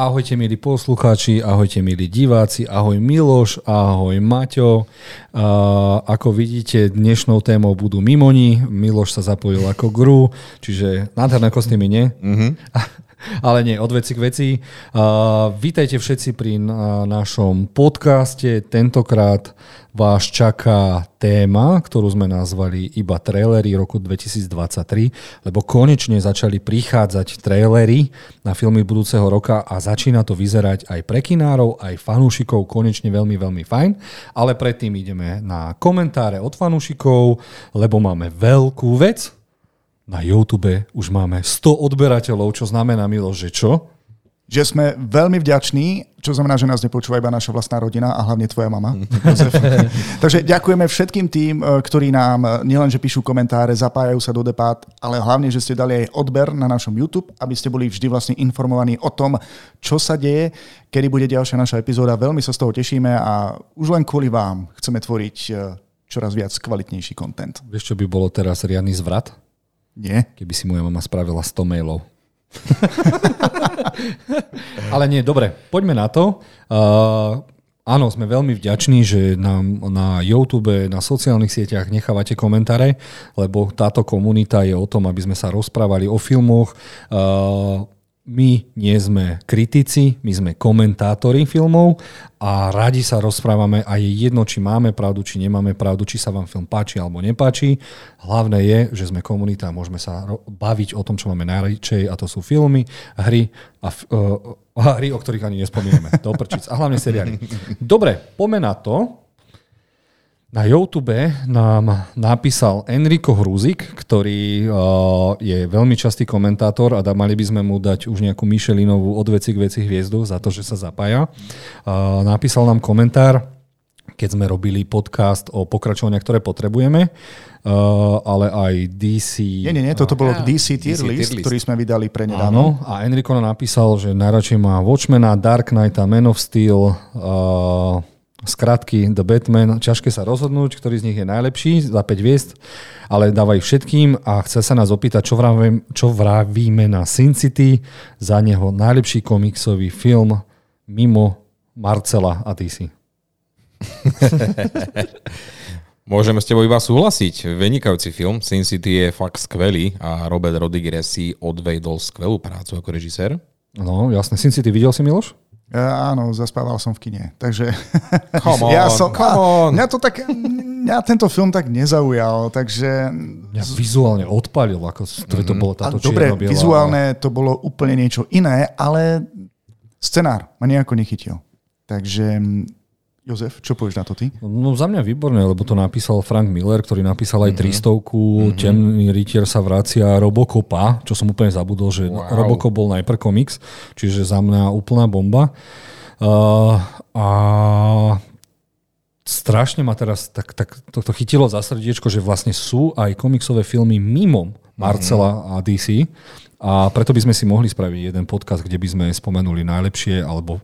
Ahojte milí poslucháči, ahojte milí diváci, ahoj Miloš, ahoj Maťo. Uh, ako vidíte, dnešnou témou budú Mimoni. Miloš sa zapojil ako gru, čiže nádherné kostýmy, nie? Mm-hmm. Ale nie, od veci k veci. Uh, vítajte všetci pri uh, našom podcaste. Tentokrát vás čaká téma, ktorú sme nazvali iba trailery roku 2023, lebo konečne začali prichádzať trailery na filmy budúceho roka a začína to vyzerať aj pre kinárov, aj fanúšikov konečne veľmi, veľmi fajn. Ale predtým ideme na komentáre od fanúšikov, lebo máme veľkú vec. Na YouTube už máme 100 odberateľov, čo znamená, Milo, že čo? že sme veľmi vďační, čo znamená, že nás nepočúva iba naša vlastná rodina a hlavne tvoja mama. Takže ďakujeme všetkým tým, e, ktorí nám e, nielenže píšu komentáre, zapájajú sa do debát, ale hlavne, že ste dali aj odber na našom YouTube, aby ste boli vždy vlastne informovaní o tom, čo sa deje, kedy bude ďalšia naša epizóda. Veľmi sa z toho tešíme a už len kvôli vám chceme tvoriť e, čoraz viac kvalitnejší kontent. Vieš, čo by bolo teraz riadny zvrat? Nie. Keby si moja mama spravila 100 mailov. Ale nie, dobre, poďme na to. Uh, áno, sme veľmi vďační, že nám na YouTube, na sociálnych sieťach nechávate komentáre, lebo táto komunita je o tom, aby sme sa rozprávali o filmoch. Uh, my nie sme kritici, my sme komentátori filmov a radi sa rozprávame a je jedno, či máme pravdu, či nemáme pravdu, či sa vám film páči alebo nepáči. Hlavné je, že sme komunita a môžeme sa baviť o tom, čo máme najradšej a to sú filmy, hry a uh, hry, o ktorých ani nespomíname. To a hlavne seriály. Dobre, poďme to. Na YouTube nám napísal Enrico Hruzik, ktorý uh, je veľmi častý komentátor a mali by sme mu dať už nejakú Michelinovú od veci k veci hviezdu za to, že sa zapája. Uh, napísal nám komentár, keď sme robili podcast o pokračovaniach, ktoré potrebujeme, uh, ale aj DC... Nie, nie, nie, toto bolo yeah. DC tier, DC list, tier list, ktorý sme vydali pre nedávno. Áno, a Enrico nám napísal, že najradšej má Watchmena, Dark Knighta, Man of Steel, uh, skratky The Batman, ťažké sa rozhodnúť, ktorý z nich je najlepší za 5 hviezd, ale dávaj všetkým a chce sa nás opýtať, čo, vravím, čo vravíme na Sin City, za neho najlepší komiksový film mimo Marcela a DC. Môžeme s tebou iba súhlasiť. Vynikajúci film. Sin City je fakt skvelý a Robert Rodriguez si odvejdol skvelú prácu ako režisér. No, jasne. Sin City videl si, Miloš? Ja, áno, zaspával som v kine. Takže come on, ja som, come on. Mňa, to tak, mňa tento film tak nezaujal, takže... Mňa vizuálne odpalil, ako mm-hmm. to bolo táto Dobre, vizuálne to bolo úplne niečo iné, ale scenár ma nejako nechytil. Takže Jozef, čo povieš na to ty? No za mňa výborné, lebo to napísal Frank Miller, ktorý napísal aj 300 mm-hmm. Temný rytier sa vracia Robocopa, čo som úplne zabudol, že wow. Robocop bol najprv komiks, čiže za mňa úplná bomba. Uh, a strašne ma teraz tak, tak to, to chytilo za srdiečko, že vlastne sú aj komiksové filmy mimo Marcela mm-hmm. a DC. A preto by sme si mohli spraviť jeden podcast, kde by sme spomenuli najlepšie alebo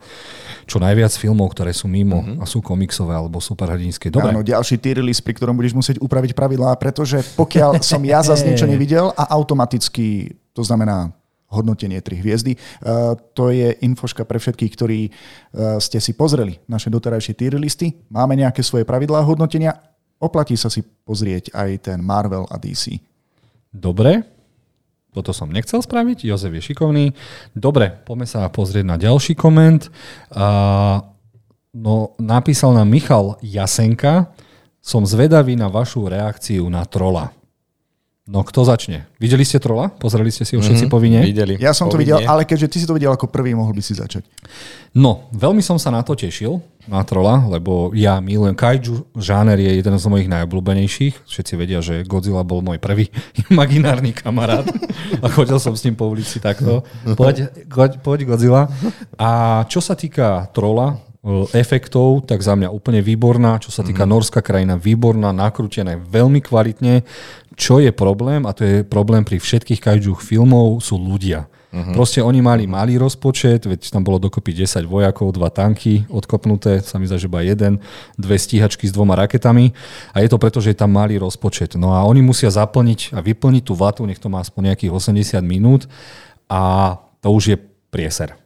čo najviac filmov, ktoré sú mimo mm-hmm. a sú komiksové alebo superhrdinské. Dobre. Áno, ďalší tier list, pri ktorom budeš musieť upraviť pravidlá, pretože pokiaľ som ja zase niečo nevidel a automaticky, to znamená hodnotenie 3 hviezdy. Uh, to je infoška pre všetkých, ktorí uh, ste si pozreli naše doterajšie tier listy. Máme nejaké svoje pravidlá hodnotenia. Oplatí sa si pozrieť aj ten Marvel a DC. Dobre, toto som nechcel spraviť, Jozef je šikovný. Dobre, poďme sa pozrieť na ďalší koment. Uh, no, napísal nám Michal Jasenka, som zvedavý na vašu reakciu na trola. No kto začne? Videli ste trola? Pozreli ste si ho všetci mm-hmm, povinne? Videli. Ja som povinne. to videl, ale keďže ty si to videl ako prvý, mohol by si začať. No, veľmi som sa na to tešil, na trola, lebo ja milujem kaiju, žáner je jeden z mojich najobľúbenejších. Všetci vedia, že Godzilla bol môj prvý imaginárny kamarát a chodil som s ním po ulici takto. Poď, poď Godzilla. A čo sa týka trola, efektov, tak za mňa úplne výborná. Čo sa týka mm. Norská krajina, výborná, nakrútená veľmi kvalitne. Čo je problém, a to je problém pri všetkých kajdžuch filmov, sú ľudia. Uh-huh. Proste oni mali malý rozpočet, veď tam bolo dokopy 10 vojakov, dva tanky odkopnuté, sa mi zdá, že iba jeden, dve stíhačky s dvoma raketami a je to preto, že je tam malý rozpočet. No a oni musia zaplniť a vyplniť tú vatu, nech to má aspoň nejakých 80 minút a to už je prieser.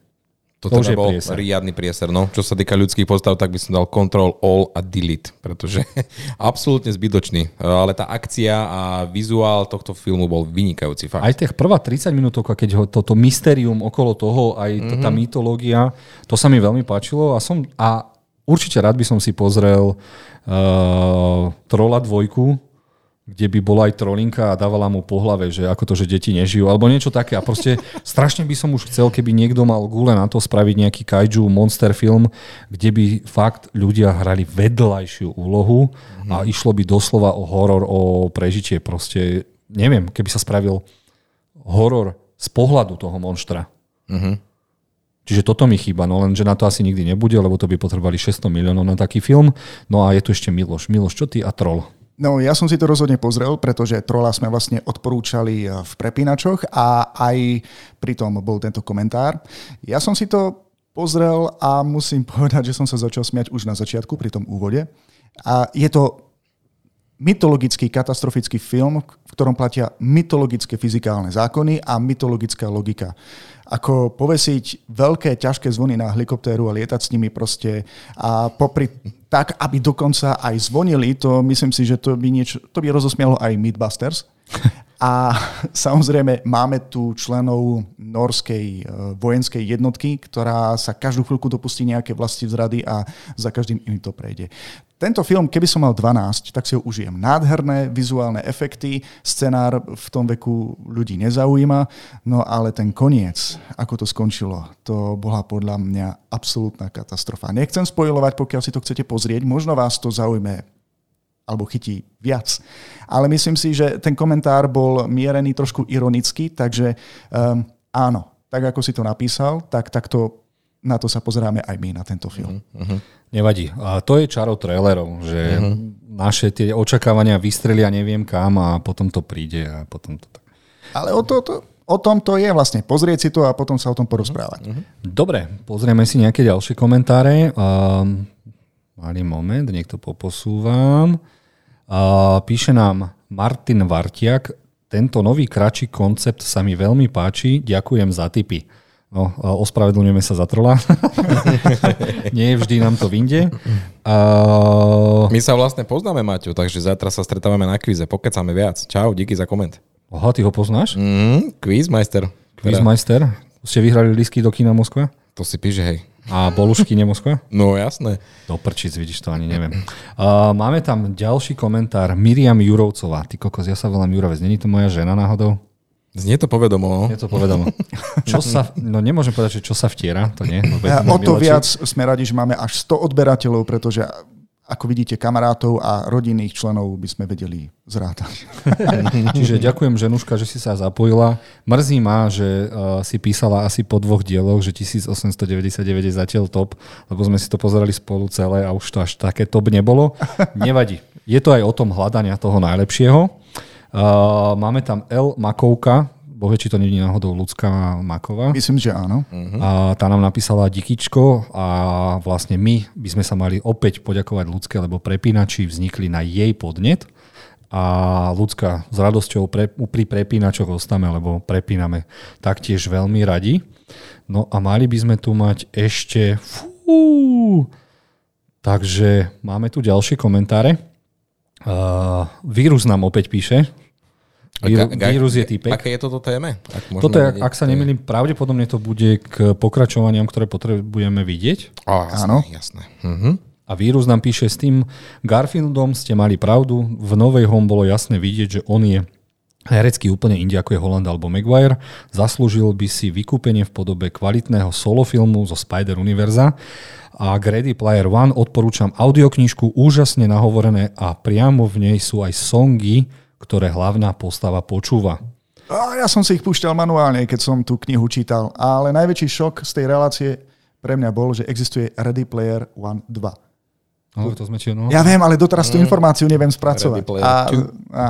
To, To už teda bol prieser. riadny prieser. No. Čo sa týka ľudských postav, tak by som dal Control, All a Delete, pretože absolútne zbytočný. Ale tá akcia a vizuál tohto filmu bol vynikajúci. Fakt. Aj tých prvá 30 minútovka, keď ho, toto mysterium okolo toho, aj mm-hmm. tá mytológia, to sa mi veľmi páčilo a, som, a určite rád by som si pozrel uh, Trola dvojku, kde by bola aj trolinka a dávala mu po hlave, že ako to, že deti nežijú, alebo niečo také. A proste strašne by som už chcel, keby niekto mal gule na to spraviť nejaký kaiju monster film, kde by fakt ľudia hrali vedľajšiu úlohu a išlo by doslova o horor, o prežitie. Proste, neviem, keby sa spravil horor z pohľadu toho monštra. Čiže toto mi chýba, no lenže na to asi nikdy nebude, lebo to by potrebovali 600 miliónov na taký film. No a je tu ešte Miloš. Miloš, čo ty a Troll? No ja som si to rozhodne pozrel, pretože Trola sme vlastne odporúčali eh, v prepínačoch a aj pri tom bol tento komentár. Ja som si to pozrel a musím povedať, že som sa začal smiať už na začiatku pri tom úvode. A je to mytologický katastrofický film, v ktorom platia mytologické fyzikálne zákony a mytologická logika. Ako povesiť veľké, ťažké zvony na helikoptéru a lietať s nimi proste a popri tak, aby dokonca aj zvonili, to myslím si, že to by, niečo, to by rozosmialo aj Mythbusters. A samozrejme máme tu členov norskej e, vojenskej jednotky, ktorá sa každú chvíľku dopustí nejaké vlasti vzrady a za každým iným to prejde. Tento film, keby som mal 12, tak si ho užijem. Nádherné vizuálne efekty, scenár v tom veku ľudí nezaujíma, no ale ten koniec, ako to skončilo, to bola podľa mňa absolútna katastrofa. Nechcem spojovať, pokiaľ si to chcete pozrieť, možno vás to zaujme alebo chytí viac. Ale myslím si, že ten komentár bol mierený trošku ironicky, takže um, áno, tak ako si to napísal, tak takto na to sa pozeráme aj my na tento film. Uh-huh. Nevadí. A to je čaro trailerov, že uh-huh. naše tie očakávania vystrelia neviem kam a potom to príde a potom to tak. Ale o, to, to, o tom to je vlastne. Pozrieť si to a potom sa o tom porozprávať. Uh-huh. Dobre, pozrieme si nejaké ďalšie komentáre. Um, malý moment, niekto poposúvam. Uh, píše nám Martin Vartiak, tento nový kratší koncept sa mi veľmi páči, ďakujem za tipy. No, ospravedlňujeme sa za trola. Nie vždy nám to vyjde. Uh, My sa vlastne poznáme, Maťo, takže zajtra sa stretávame na kvíze. Pokecáme viac. Čau, díky za koment. Aha, ty ho poznáš? Mm, Quizmeister. Quizmeister? Ste vyhrali lístky do kina Moskva? To si píše, hej. A bolušky ne Moskva? No jasné. Do prčic, vidíš to, ani neviem. Uh, máme tam ďalší komentár. Miriam Jurovcová. Ty kokos, ja sa volám Jurovec. Není to moja žena náhodou? Znie to povedomo. no. Je to povedom. Čo sa, no nemôžem povedať, že čo sa vtiera, to nie. lebo je A to o to viac sme radi, že máme až 100 odberateľov, pretože ako vidíte, kamarátov a rodinných členov by sme vedeli zrátať. Čiže ďakujem, ženuška, že si sa zapojila. Mrzí ma, že uh, si písala asi po dvoch dieloch, že 1899 je zatiaľ top, lebo sme si to pozerali spolu celé a už to až také top nebolo. Nevadí. Je to aj o tom hľadania toho najlepšieho. Uh, máme tam L. Makovka, bohe, či to je náhodou ľudská Maková. Myslím, že áno. A tá nám napísala Dikičko a vlastne my by sme sa mali opäť poďakovať ľudské, lebo prepínači vznikli na jej podnet a ľudská s radosťou pre, pri prepínačoch ostáme, lebo prepíname taktiež veľmi radi. No a mali by sme tu mať ešte... Fú, takže máme tu ďalšie komentáre. Uh, vírus nám opäť píše. Víru, Ga- ga- vírus je typek. Aké je toto téme? Ak Toto je, ak sa nemýlim, pravdepodobne to bude k pokračovaniam, ktoré potrebujeme vidieť. Á, jasné, Áno. jasné. Mhm. A vírus nám píše s tým Garfieldom ste mali pravdu, v Novej Home bolo jasne vidieť, že on je herecký úplne inde ako je Holland alebo Maguire. Zaslúžil by si vykúpenie v podobe kvalitného solofilmu zo Spider Univerza. A k Ready Player One odporúčam audioknižku, úžasne nahovorené a priamo v nej sú aj songy, ktoré hlavná postava počúva. A ja som si ich púšťal manuálne, keď som tú knihu čítal. Ale najväčší šok z tej relácie pre mňa bol, že existuje Ready Player One 2. No, to sme či, no. Ja viem, ale doteraz tú informáciu neviem spracovať. Ready Player A, a,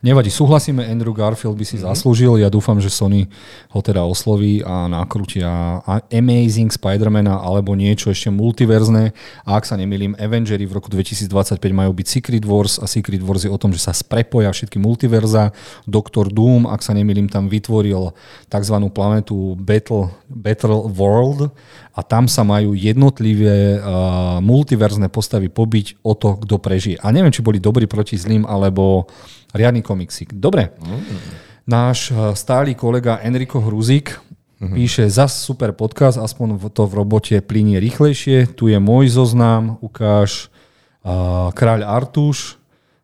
Nevadí, súhlasíme, Andrew Garfield by si mm-hmm. zaslúžil, ja dúfam, že Sony ho teda osloví a nakrútia Amazing Spider-Mana alebo niečo ešte multiverzné a ak sa nemýlim, Avengery v roku 2025 majú byť Secret Wars a Secret Wars je o tom, že sa sprepoja všetky multiverza. Doktor Doom, ak sa nemýlim, tam vytvoril tzv. planetu Battle, Battle World a tam sa majú jednotlivé uh, multiverzné postavy pobiť o to, kto prežije. A neviem, či boli dobrí proti zlým, alebo riadny komiksik. Dobre. Náš eh, stály kolega Enrico Hruzík uh-huh. píše zas super podcast, aspoň to v robote plinie rýchlejšie. Tu je môj zoznam, ukáž uh, Kráľ Artuš,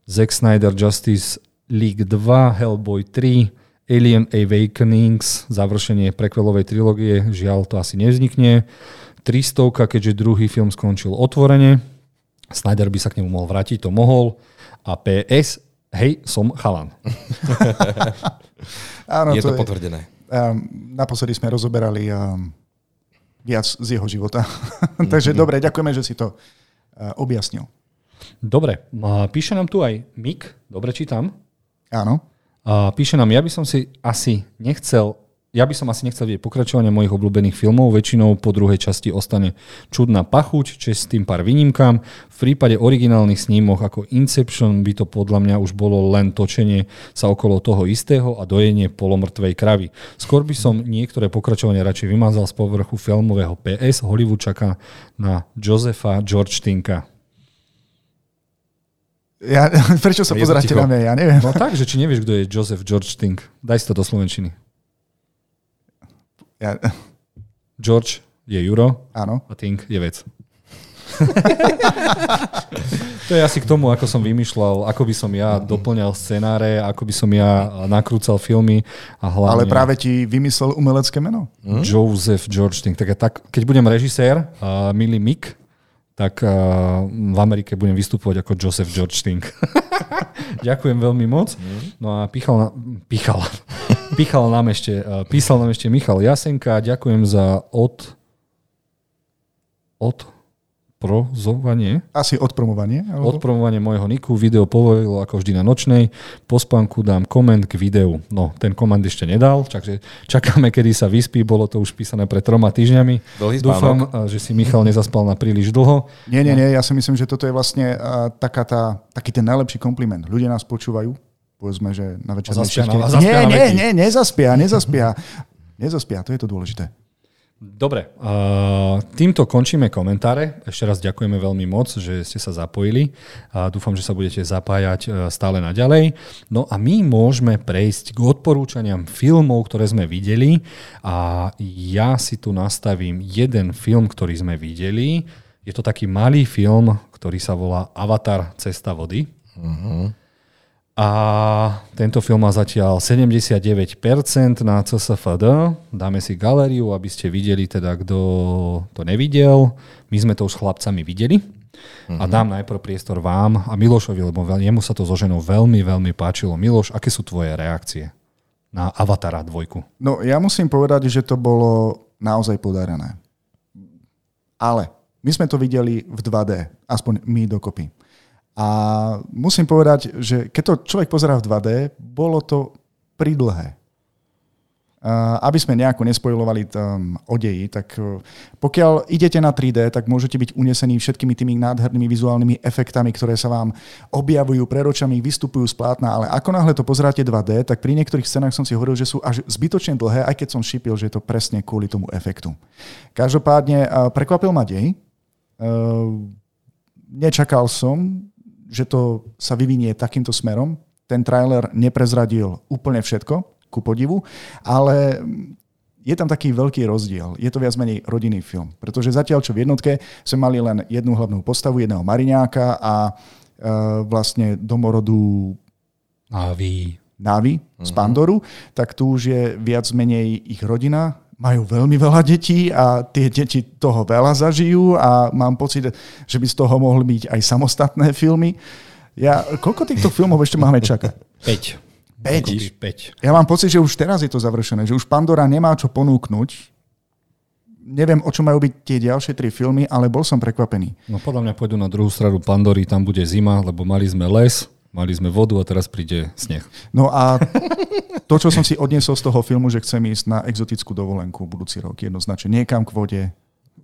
Zack Snyder Justice League 2, Hellboy 3, Alien Awakenings, završenie prekvelovej trilógie, žiaľ to asi nevznikne. 300, keďže druhý film skončil otvorene. Snyder by sa k nemu mohol vrátiť, to mohol. A PS, hej, som chalan. Áno, je to, to potvrdené. Um, naposledy sme rozoberali um, viac z jeho života. Takže mm-hmm. dobre, ďakujeme, že si to uh, objasnil. Dobre, píše nám tu aj Mik, dobre čítam. Áno. Píše nám, ja by som si asi nechcel ja by som asi nechcel vidieť pokračovanie mojich obľúbených filmov, väčšinou po druhej časti ostane čudná pachuť, s tým pár výnimkám. V prípade originálnych snímoch ako Inception by to podľa mňa už bolo len točenie sa okolo toho istého a dojenie polomrtvej kravy. Skôr by som niektoré pokračovanie radšej vymazal z povrchu filmového PS. Hollywood čaká na Josefa George Tinka. Ja, prečo sa pozeráte na mňa? Ja neviem. No tak, že či nevieš, kto je Joseph George Tink. Daj si to do Slovenčiny. Ja... George je Juro Áno. a Tink je vec. to je asi k tomu, ako som vymýšľal, ako by som ja doplňal scenáre, ako by som ja nakrúcal filmy a hlavne... Ale práve ti vymyslel umelecké meno. Hm? Joseph George Tink. Tak, tak keď budem režisér, uh, milý Mick, tak uh, v Amerike budem vystupovať ako Joseph George Tink. Ďakujem veľmi moc. No a pichal, na, pichal, pichal nám ešte, uh, písal nám ešte Michal Jasenka. Ďakujem za od, od odprozovanie. Asi odpromovanie. Alebo? Odpromovanie môjho niku. Video povolilo ako vždy na nočnej. Po spánku dám koment k videu. No, ten koment ešte nedal, takže čakáme, kedy sa vyspí. Bolo to už písané pred troma týždňami. Dlhý Dúfam, že si Michal nezaspal na príliš dlho. Nie, nie, nie. Ja si myslím, že toto je vlastne uh, taká tá, taký ten najlepší kompliment. Ľudia nás počúvajú. Povedzme, že na večer... Nie, nie, nie, nezaspia, nezaspia. Nezaspia, to je to dôležité. Dobre, uh, týmto končíme komentáre. Ešte raz ďakujeme veľmi moc, že ste sa zapojili. Uh, dúfam, že sa budete zapájať uh, stále naďalej. No a my môžeme prejsť k odporúčaniam filmov, ktoré sme videli. A ja si tu nastavím jeden film, ktorý sme videli. Je to taký malý film, ktorý sa volá Avatar Cesta vody. Uh-huh. A tento film má zatiaľ 79% na CSFD. Dáme si galériu, aby ste videli teda, kto to nevidel. My sme to už s chlapcami videli. Uh-huh. A mhm. dám najprv priestor vám a Milošovi, lebo jemu sa to so ženou veľmi, veľmi páčilo. Miloš, aké sú tvoje reakcie na Avatara dvojku? No ja musím povedať, že to bolo naozaj podarené. Ale my sme to videli v 2D, aspoň my dokopy. A musím povedať, že keď to človek pozerá v 2D, bolo to pridlhé. Aby sme nejako nespojovali odeji, tak e, pokiaľ idete na 3D, tak môžete byť unesení všetkými tými nádhernými vizuálnymi efektami, ktoré sa vám objavujú pred očami, vystupujú z plátna, ale ako náhle to pozeráte 2D, tak pri niektorých scénach som si hovoril, že sú až zbytočne dlhé, aj keď som šípil, že je to presne kvôli tomu efektu. Každopádne e, prekvapil ma dej. E, nečakal som, že to sa vyvinie takýmto smerom. Ten trailer neprezradil úplne všetko, ku podivu, ale je tam taký veľký rozdiel. Je to viac menej rodinný film. Pretože zatiaľ, čo v jednotke sme mali len jednu hlavnú postavu, jedného mariňáka a e, vlastne domorodu Navi, Navi z mhm. Pandoru, tak tu už je viac menej ich rodina, majú veľmi veľa detí a tie deti toho veľa zažijú a mám pocit, že by z toho mohli byť aj samostatné filmy. Ja, koľko týchto filmov ešte máme čakať? 5. 5. Ja mám pocit, že už teraz je to završené, že už Pandora nemá čo ponúknuť. Neviem, o čo majú byť tie ďalšie tri filmy, ale bol som prekvapený. No podľa mňa pôjdu na druhú stranu Pandory, tam bude zima, lebo mali sme les, Mali sme vodu a teraz príde sneh. No a to, čo som si odniesol z toho filmu, že chcem ísť na exotickú dovolenku budúci rok, jednoznačne. Niekam k vode,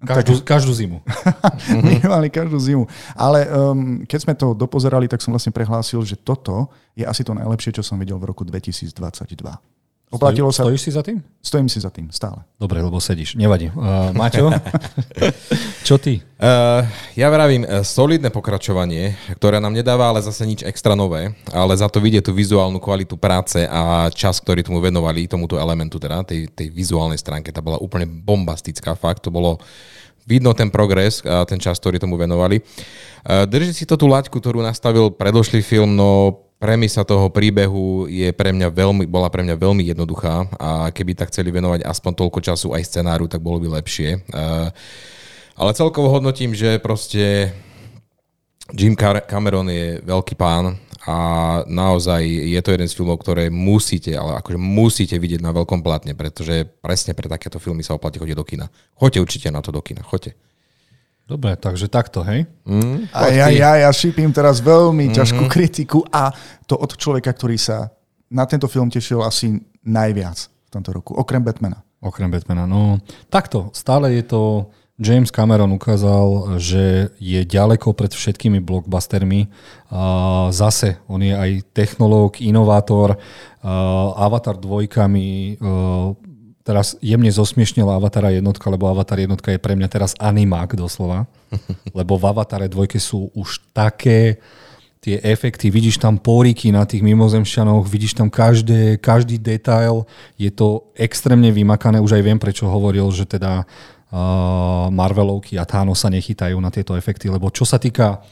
Každú, každú zimu. Minimálne každú zimu. Ale um, keď sme to dopozerali, tak som vlastne prehlásil, že toto je asi to najlepšie, čo som videl v roku 2022. Oplatilo sa... Stojíš si za tým? Stojím si za tým, stále. Dobre, lebo sedíš. Nevadí. Uh, Maťo? Čo ty? Uh, ja vravím, uh, solidné pokračovanie, ktoré nám nedáva ale zase nič extra nové, ale za to vidie tú vizuálnu kvalitu práce a čas, ktorý tomu venovali, tomuto elementu teda, tej, tej vizuálnej stránke, tá bola úplne bombastická, fakt, to bolo vidno ten progres a ten čas, ktorý tomu venovali. Uh, drží si to tú laťku, ktorú nastavil predošlý film, no premisa toho príbehu je pre mňa veľmi, bola pre mňa veľmi jednoduchá a keby tak chceli venovať aspoň toľko času aj scenáru, tak bolo by lepšie. Ale celkovo hodnotím, že proste Jim Cameron je veľký pán a naozaj je to jeden z filmov, ktoré musíte, ale akože musíte vidieť na veľkom platne, pretože presne pre takéto filmy sa oplatí chodiť do kina. Choďte určite na to do kina, choďte. Dobre, takže takto, hej? Mm, a ja, ja, ja šípim teraz veľmi mm-hmm. ťažkú kritiku a to od človeka, ktorý sa na tento film tešil asi najviac v tomto roku, okrem Batmana. Okrem Batmana, no takto, stále je to, James Cameron ukázal, že je ďaleko pred všetkými blockbustermi. Zase, on je aj technológ, inovátor, Avatar dvojkami, teraz jemne zosmiešnila Avatara jednotka, lebo Avatar jednotka je pre mňa teraz animák doslova. Lebo v Avatare dvojke sú už také tie efekty, vidíš tam póriky na tých mimozemšťanoch, vidíš tam každé, každý detail, je to extrémne vymakané, už aj viem, prečo hovoril, že teda uh, Marvelovky a Thanos sa nechytajú na tieto efekty, lebo čo sa týka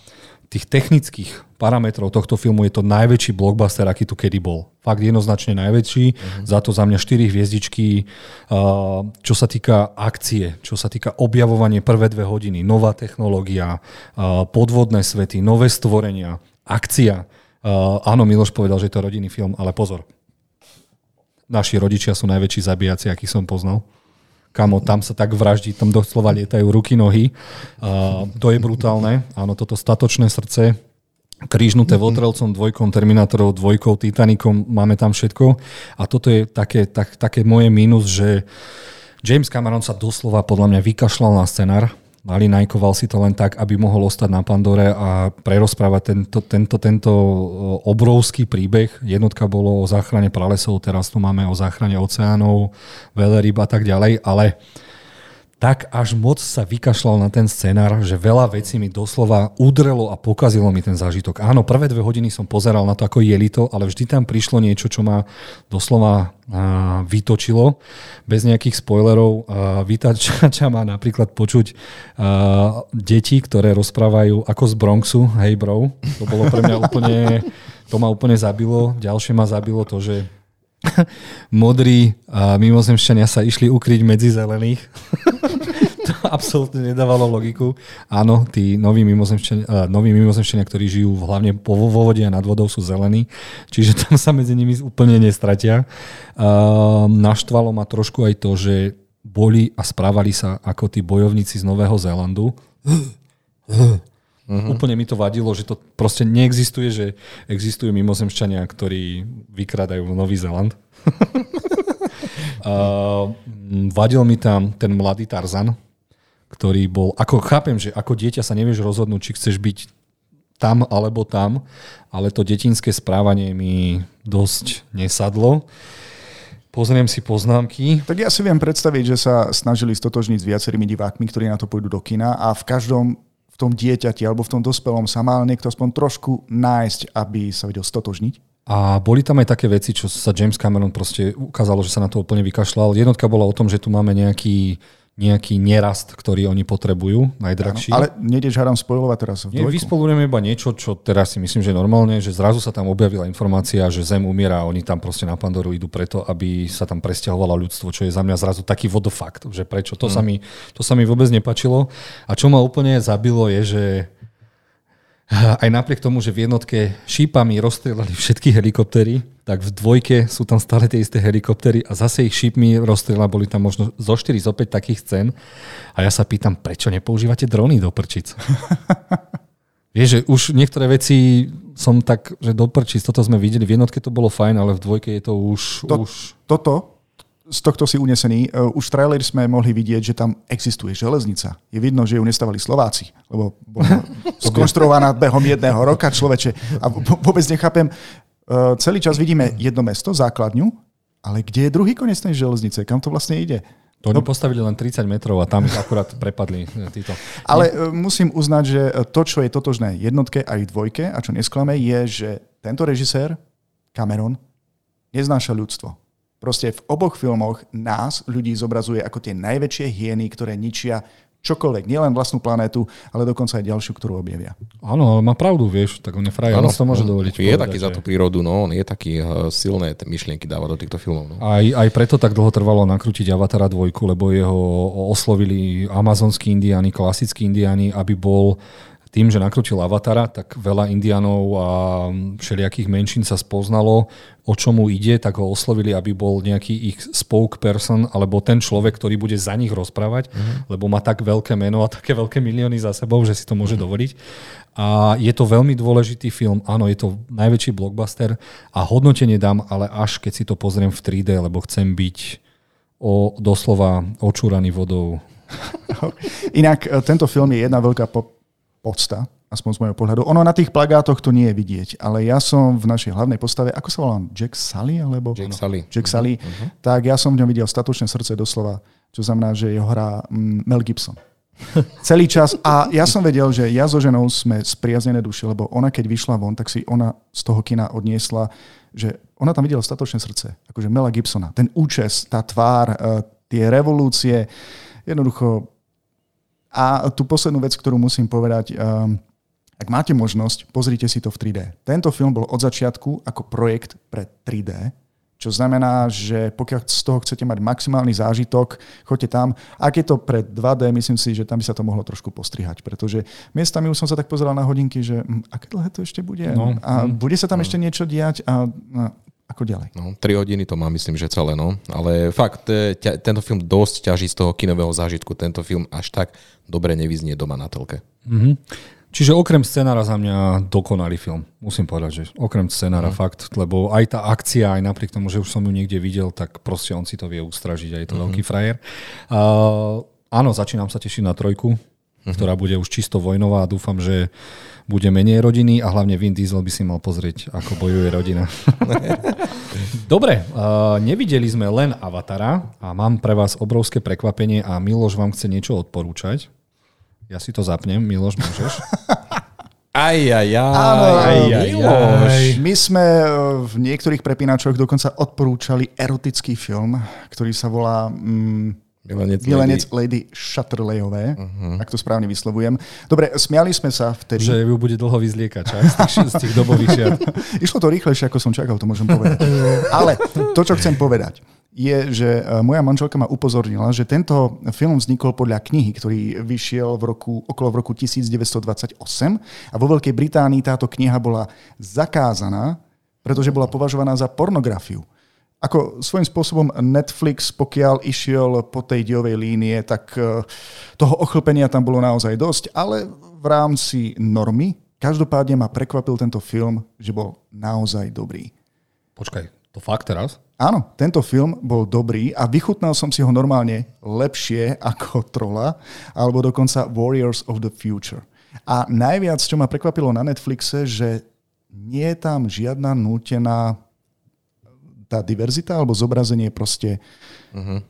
tých technických parametrov tohto filmu je to najväčší blockbuster, aký tu kedy bol. Fakt jednoznačne najväčší, uh-huh. za to za mňa 4 hviezdičky. Uh, čo sa týka akcie, čo sa týka objavovanie prvé dve hodiny, nová technológia, uh, podvodné svety, nové stvorenia, akcia. Uh, áno, Miloš povedal, že je to rodinný film, ale pozor. Naši rodičia sú najväčší zabíjaci, akých som poznal kamo, tam sa tak vraždí, tam doslova lietajú ruky, nohy. Uh, to je brutálne. Áno, toto statočné srdce, krížnuté mm-hmm. Votrelcom, dvojkom, Terminátorov, dvojkou, Titanikom, máme tam všetko. A toto je také, tak, také moje mínus, že James Cameron sa doslova podľa mňa vykašľal na scenár nalinajkoval si to len tak, aby mohol ostať na Pandore a prerozprávať tento, tento, tento obrovský príbeh. Jednotka bolo o záchrane pralesov, teraz tu máme o záchrane oceánov, veľryb a tak ďalej, ale tak až moc sa vykašľal na ten scenár, že veľa vecí mi doslova udrelo a pokazilo mi ten zážitok. Áno, prvé dve hodiny som pozeral na to, ako je to, ale vždy tam prišlo niečo, čo ma doslova a, vytočilo. Bez nejakých spoilerov. Vytačača má napríklad počuť a, deti, ktoré rozprávajú ako z Bronxu, hej bro. To bolo pre mňa úplne, to ma úplne zabilo. Ďalšie ma zabilo to, že modrí mimozemšťania sa išli ukryť medzi zelených. to absolútne nedávalo logiku. Áno, tí noví mimozemšťania, noví mimozemšťania, ktorí žijú hlavne po, vo vode a nad vodou sú zelení, čiže tam sa medzi nimi úplne nestratia. Uh, naštvalo ma trošku aj to, že boli a správali sa ako tí bojovníci z Nového Zélandu. Uh-huh. Úplne mi to vadilo, že to proste neexistuje, že existujú mimozemšťania, ktorí vykradajú Nový Zeland. uh, vadil mi tam ten mladý Tarzan, ktorý bol, ako chápem, že ako dieťa sa nevieš rozhodnúť, či chceš byť tam alebo tam, ale to detinské správanie mi dosť nesadlo. Pozriem si poznámky. Tak ja si viem predstaviť, že sa snažili stotožniť s viacerými divákmi, ktorí na to pôjdu do kina a v každom tom dieťati alebo v tom dospelom sa mal niekto aspoň trošku nájsť, aby sa vedel stotožniť? A boli tam aj také veci, čo sa James Cameron proste ukázalo, že sa na to úplne vykašľal. Jednotka bola o tom, že tu máme nejaký nejaký nerast, ktorý oni potrebujú, najdrahší. Áno, ale nejdeš hádam spojovať teraz v dvojku. Vyspolujeme iba niečo, čo teraz si myslím, že normálne, že zrazu sa tam objavila informácia, že Zem umiera a oni tam proste na Pandoru idú preto, aby sa tam presťahovalo ľudstvo, čo je za mňa zrazu taký vodofakt, že prečo. To, hmm. sa mi, to sa mi vôbec nepačilo. A čo ma úplne zabilo je, že aj napriek tomu, že v jednotke šípami rozstrelali všetky helikoptery, tak v dvojke sú tam stále tie isté helikoptery a zase ich šípmi rozstrelali, boli tam možno zo 4, zo 5 takých scén. A ja sa pýtam, prečo nepoužívate drony do prčic? Vieš, že už niektoré veci som tak, že doprčí, toto sme videli, v jednotke to bolo fajn, ale v dvojke je to už... To, už... Toto, z tohto si unesený, uh, už v traileri sme mohli vidieť, že tam existuje železnica. Je vidno, že ju nestavali Slováci, lebo bola skonštruovaná behom jedného roka človeče. A vôbec nechápem, uh, celý čas vidíme jedno mesto, základňu, ale kde je druhý koniec tej železnice? Kam to vlastne ide? To oni no, postavili len 30 metrov a tam akurát prepadli e, títo. Ale musím uznať, že to, čo je totožné jednotke aj dvojke a čo nesklame, je, že tento režisér, Cameron, neznáša ľudstvo. Proste v oboch filmoch nás, ľudí, zobrazuje ako tie najväčšie hieny, ktoré ničia čokoľvek, nielen vlastnú planétu, ale dokonca aj ďalšiu, ktorú objavia. Áno, ale má pravdu, vieš, tak on je frajer, on to môže dovoliť. Je povedať, taký že... za tú prírodu, no, on je taký uh, silné myšlienky dáva do týchto filmov. No. Aj, aj preto tak dlho trvalo nakrútiť Avatara 2, lebo jeho oslovili amazonskí indiáni, klasickí indiáni, aby bol tým, že nakrútil Avatara, tak veľa indianov a všelijakých menšín sa spoznalo, o čomu ide, tak ho oslovili, aby bol nejaký ich spokesperson, alebo ten človek, ktorý bude za nich rozprávať, mm-hmm. lebo má tak veľké meno a také veľké milióny za sebou, že si to môže mm-hmm. dovoliť. A je to veľmi dôležitý film, áno, je to najväčší blockbuster a hodnotenie dám, ale až keď si to pozriem v 3D, lebo chcem byť o, doslova očúraný vodou. Inak e, tento film je jedna veľká pop podsta, aspoň z môjho pohľadu. Ono na tých plagátoch to nie je vidieť, ale ja som v našej hlavnej postave, ako sa volám, Jack Sully? Alebo, Jack Sully. Jack. Sully, uh-huh. tak ja som v ňom videl statočné srdce doslova, čo znamená, že jeho hrá mm, Mel Gibson. Celý čas. A ja som vedel, že ja so ženou sme spriaznené duše, lebo ona keď vyšla von, tak si ona z toho kina odniesla, že ona tam videla statočné srdce. Akože Mela Gibsona. Ten účes, tá tvár, eh, tie revolúcie, jednoducho a tú poslednú vec, ktorú musím povedať, um, ak máte možnosť, pozrite si to v 3D. Tento film bol od začiatku ako projekt pre 3D, čo znamená, že pokiaľ z toho chcete mať maximálny zážitok, choďte tam. Ak je to pre 2D, myslím si, že tam by sa to mohlo trošku postrihať, pretože miestami už som sa tak pozeral na hodinky, že hm, aké dlhé to ešte bude no, a hm, bude sa tam no. ešte niečo diať a, a ako ďalej? No, 3 hodiny to má, myslím, že celé, no. Ale fakt, e, ťa, tento film dosť ťaží z toho kinového zážitku. Tento film až tak dobre nevyznie doma na telke. Mm-hmm. Čiže okrem scenára za mňa dokonalý film. Musím povedať, že okrem scenára mm. fakt, lebo aj tá akcia, aj napriek tomu, že už som ju niekde videl, tak proste on si to vie ustražiť a je to mm-hmm. veľký frajer. Uh, áno, začínam sa tešiť na trojku, mm-hmm. ktorá bude už čisto vojnová a dúfam, že bude menej rodiny a hlavne Vin Diesel by si mal pozrieť, ako bojuje rodina. Dobre, uh, nevideli sme len Avatara a mám pre vás obrovské prekvapenie a Miloš vám chce niečo odporúčať. Ja si to zapnem. Miloš, môžeš? Aj, aj, aj. Áno, aj, aj, aj. My sme e, v niektorých prepínačoch dokonca odporúčali erotický film, ktorý sa volá... Mm, Milenec, Milenec Lady, Lady Shatterleyové, uh-huh. ak to správne vyslovujem. Dobre, smiali sme sa vtedy. Že ju bude dlho vyzliekať, čak, z tých, z tých dobových šiat. Išlo to rýchlejšie, ako som čakal, to môžem povedať. Ale to, čo chcem povedať, je, že e, moja manželka ma upozornila, že tento film vznikol podľa knihy, ktorý vyšiel v roku, okolo v roku 1928 a vo Veľkej Británii táto kniha bola zakázaná, pretože bola považovaná za pornografiu. Ako svojím spôsobom Netflix, pokiaľ išiel po tej diovej línie, tak e, toho ochlpenia tam bolo naozaj dosť, ale v rámci normy každopádne ma prekvapil tento film, že bol naozaj dobrý. Počkaj, to fakt teraz? Áno, tento film bol dobrý a vychutnal som si ho normálne lepšie ako Trola, alebo dokonca Warriors of the Future. A najviac, čo ma prekvapilo na Netflixe, že nie je tam žiadna nútená tá diverzita alebo zobrazenie proste... Uh-huh.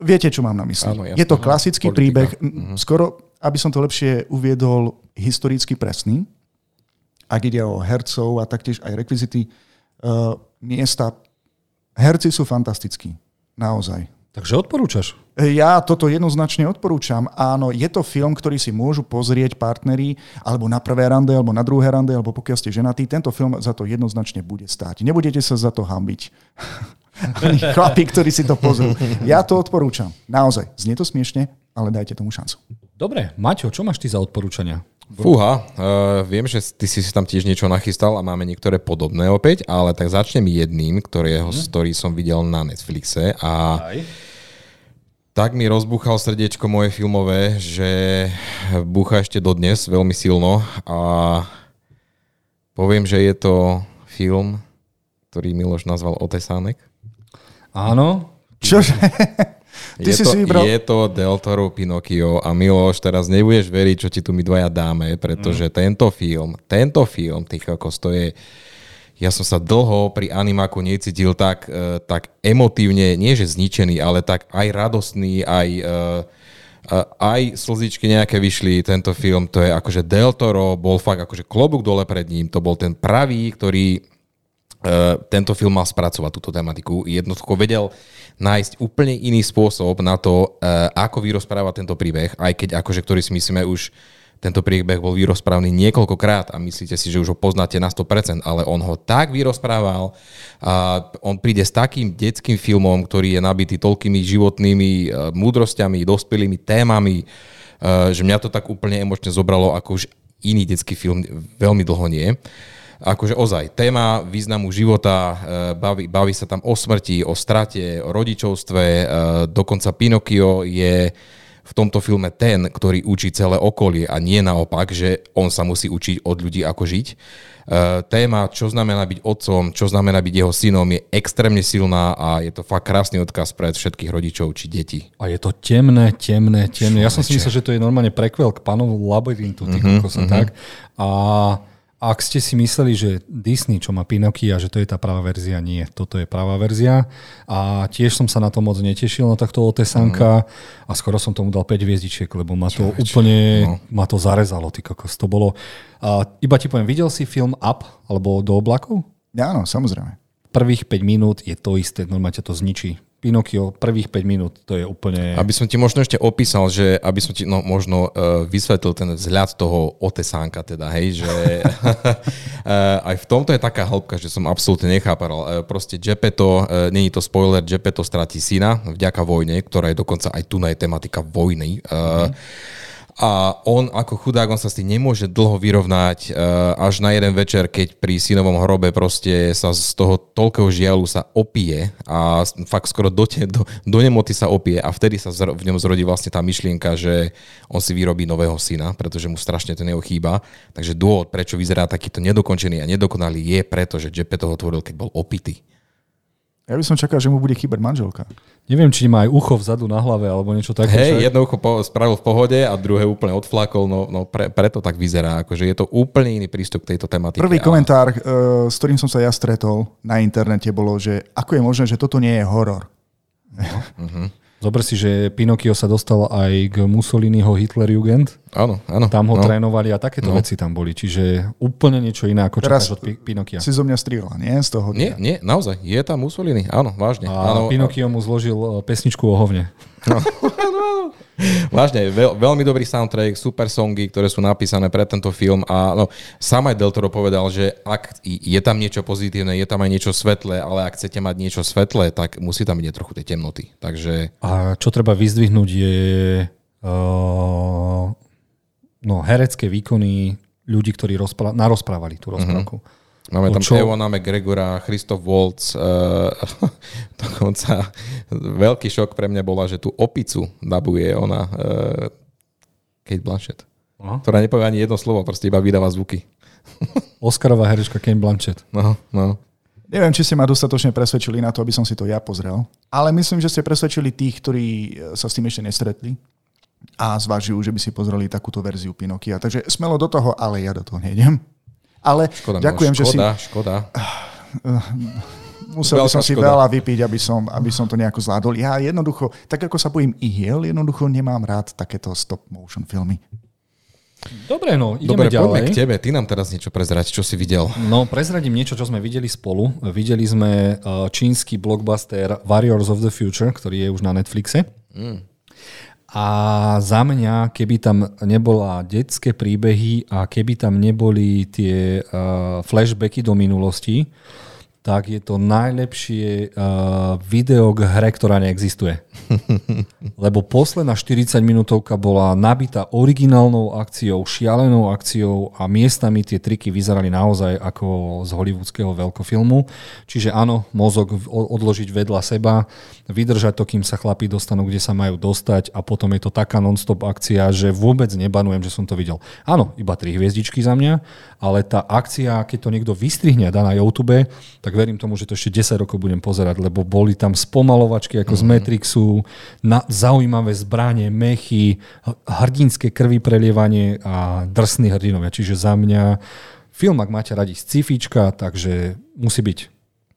Viete, čo mám na mysli. Áno, je to klasický Politika. príbeh, uh-huh. skoro, aby som to lepšie uviedol, historicky presný. Ak ide o hercov a taktiež aj rekvizity, uh, miesta, herci sú fantastickí. Naozaj. Takže odporúčaš? Ja toto jednoznačne odporúčam. Áno, je to film, ktorý si môžu pozrieť partneri alebo na prvé rande, alebo na druhé rande, alebo pokiaľ ste ženatí. Tento film za to jednoznačne bude stáť. Nebudete sa za to hambiť. chlapi, ktorí si to pozrú. Ja to odporúčam. Naozaj. Znie to smiešne, ale dajte tomu šancu. Dobre, Maťo, čo máš ty za odporúčania? Fúha, uh, viem, že ty si tam tiež niečo nachystal a máme niektoré podobné opäť, ale tak začnem jedným, ktorého, hmm. ktorý som videl na Netflixe a Aj. tak mi rozbúchal srdiečko moje filmové, že búcha ešte dodnes veľmi silno a poviem, že je to film, ktorý Miloš nazval Otesánek. Áno. Čože? Ty je si to, si vybral... Je to Del Toro Pinocchio a Miloš, teraz nebudeš veriť, čo ti tu my dvaja dáme, pretože mm. tento film, tento film, ty kokos, to je... Ja som sa dlho pri animáku necítil tak, uh, tak emotívne, nie že zničený, ale tak aj radostný, aj, uh, uh, aj slzičky nejaké vyšli. Tento film, to je akože Del Toro, bol fakt akože klobúk dole pred ním, to bol ten pravý, ktorý Uh, tento film mal spracovať túto tematiku. Jednoducho vedel nájsť úplne iný spôsob na to, uh, ako vyrozprávať tento príbeh, aj keď akože, ktorý si myslíme už tento príbeh bol vyrozprávaný niekoľkokrát a myslíte si, že už ho poznáte na 100%, ale on ho tak vyrozprával a on príde s takým detským filmom, ktorý je nabitý toľkými životnými uh, múdrosťami, dospelými témami, uh, že mňa to tak úplne emočne zobralo, ako už iný detský film veľmi dlho nie akože ozaj, téma významu života, e, baví, baví sa tam o smrti, o strate, o rodičovstve, e, dokonca Pinokio je v tomto filme ten, ktorý učí celé okolie a nie naopak, že on sa musí učiť od ľudí, ako žiť. E, téma, čo znamená byť otcom, čo znamená byť jeho synom, je extrémne silná a je to fakt krásny odkaz pre všetkých rodičov či detí. A je to temné, temné, temné. Ja som si myslel, že to je normálne prekvel k pánovu labyrintu, mm-hmm, mm-hmm. tak. A ak ste si mysleli, že Disney, čo má Pinokia, že to je tá pravá verzia, nie. Toto je pravá verzia. A tiež som sa na to moc netešil, na takto Otesanka. Mm. A skoro som tomu dal 5 hviezdičiek, lebo ma to Čo, úplne, no. ma to zarezalo, ty kokos. To bolo... A iba ti poviem, videl si film Up, alebo Do oblakov? Ja, áno, samozrejme. Prvých 5 minút je to isté, normálne ťa to zničí. Pinokio, prvých 5 minút, to je úplne... Aby som ti možno ešte opísal, že aby som ti no, možno uh, vysvetlil ten vzhľad toho otesánka, teda, hej, že uh, aj v tomto je taká hĺbka, že som absolútne nechápal. Uh, proste Gepetto, uh, není to spoiler, Gepetto stratí syna vďaka vojne, ktorá je dokonca aj tu na je tematika vojny. Uh, mm a on ako chudák, on sa s tým nemôže dlho vyrovnať, až na jeden večer, keď pri synovom hrobe proste sa z toho toľkého žialu sa opije a fakt skoro do, te, do, do nemoty sa opije a vtedy sa v ňom zrodí vlastne tá myšlienka, že on si vyrobí nového syna, pretože mu strašne ten jeho chýba. Takže dôvod, prečo vyzerá takýto nedokončený a nedokonalý je preto, že Jeppe toho tvoril, keď bol opitý. Ja by som čakal, že mu bude chýbať manželka. Neviem, či má aj ucho vzadu na hlave alebo niečo také. Hej, jedno ucho po, spravil v pohode a druhé úplne odflakol, no, no pre, preto tak vyzerá. Akože je to úplne iný prístup k tejto tematike. Prvý komentár, uh, s ktorým som sa ja stretol na internete, bolo, že ako je možné, že toto nie je horor. Uh-huh. Zober si, že Pinokio sa dostal aj k Mussoliniho Hitlerjugend. Áno, áno. Tam ho no. trénovali a takéto no. veci tam boli. Čiže úplne niečo iné, ako Teraz čakáš od Pinokia. si zo mňa strieľa, nie? Z toho nie, nie, naozaj. Je tam Mussolini, áno, vážne. A áno, Pinokio mu zložil e, pesničku o hovne. No. Vážne, veľ, veľmi dobrý soundtrack, super songy, ktoré sú napísané pre tento film a no, sám aj Del Toro povedal, že ak je tam niečo pozitívne, je tam aj niečo svetlé, ale ak chcete mať niečo svetlé, tak musí tam byť trochu tej temnoty. Takže... A čo treba vyzdvihnúť je uh, no, herecké výkony ľudí, ktorí rozpra- narozprávali tú rozprávku. Uh-huh. Máme tam čo? Ewana McGregora, Christoph Waltz, uh, dokonca veľký šok pre mňa bola, že tú opicu dabuje ona uh, Kate Blanchett, Aha. ktorá nepovie ani jedno slovo, proste iba vydáva zvuky. Oscarová herečka Kate Blanchett. No, no. Neviem, či ste ma dostatočne presvedčili na to, aby som si to ja pozrel, ale myslím, že ste presvedčili tých, ktorí sa s tým ešte nestretli a zvažujú, že by si pozreli takúto verziu Pinokia. Takže smelo do toho, ale ja do toho nejdem. Ale škoda, ďakujem, škoda, že si... Škoda, Musel by som si škoda. veľa vypiť, aby som, aby som to nejako zvládol. Ja jednoducho, tak ako sa bojím ihiel, jednoducho nemám rád takéto stop motion filmy. Dobre, no, ideme Dobre, ďalej. poďme k tebe. Ty nám teraz niečo prezrať, čo si videl. No, prezradím niečo, čo sme videli spolu. Videli sme uh, čínsky blockbuster Warriors of the Future, ktorý je už na Netflixe. Mm. A za mňa, keby tam nebola detské príbehy a keby tam neboli tie uh, flashbacky do minulosti, tak je to najlepšie uh, video k hre, ktorá neexistuje. Lebo posledná 40 minútovka bola nabitá originálnou akciou, šialenou akciou a miestami tie triky vyzerali naozaj ako z hollywoodského veľkofilmu. Čiže áno, mozog odložiť vedľa seba, vydržať to, kým sa chlapí dostanú, kde sa majú dostať a potom je to taká non-stop akcia, že vôbec nebanujem, že som to videl. Áno, iba tri hviezdičky za mňa, ale tá akcia, keď to niekto vystrihne a dá na YouTube, tak verím tomu, že to ešte 10 rokov budem pozerať, lebo boli tam spomalovačky ako mm-hmm. z mhm. Matrixu, na, zaujímavé zbranie, mechy, hrdinské krvi prelievanie a drsní hrdinovia. Čiže za mňa film, ak máte radi scifička, takže musí byť.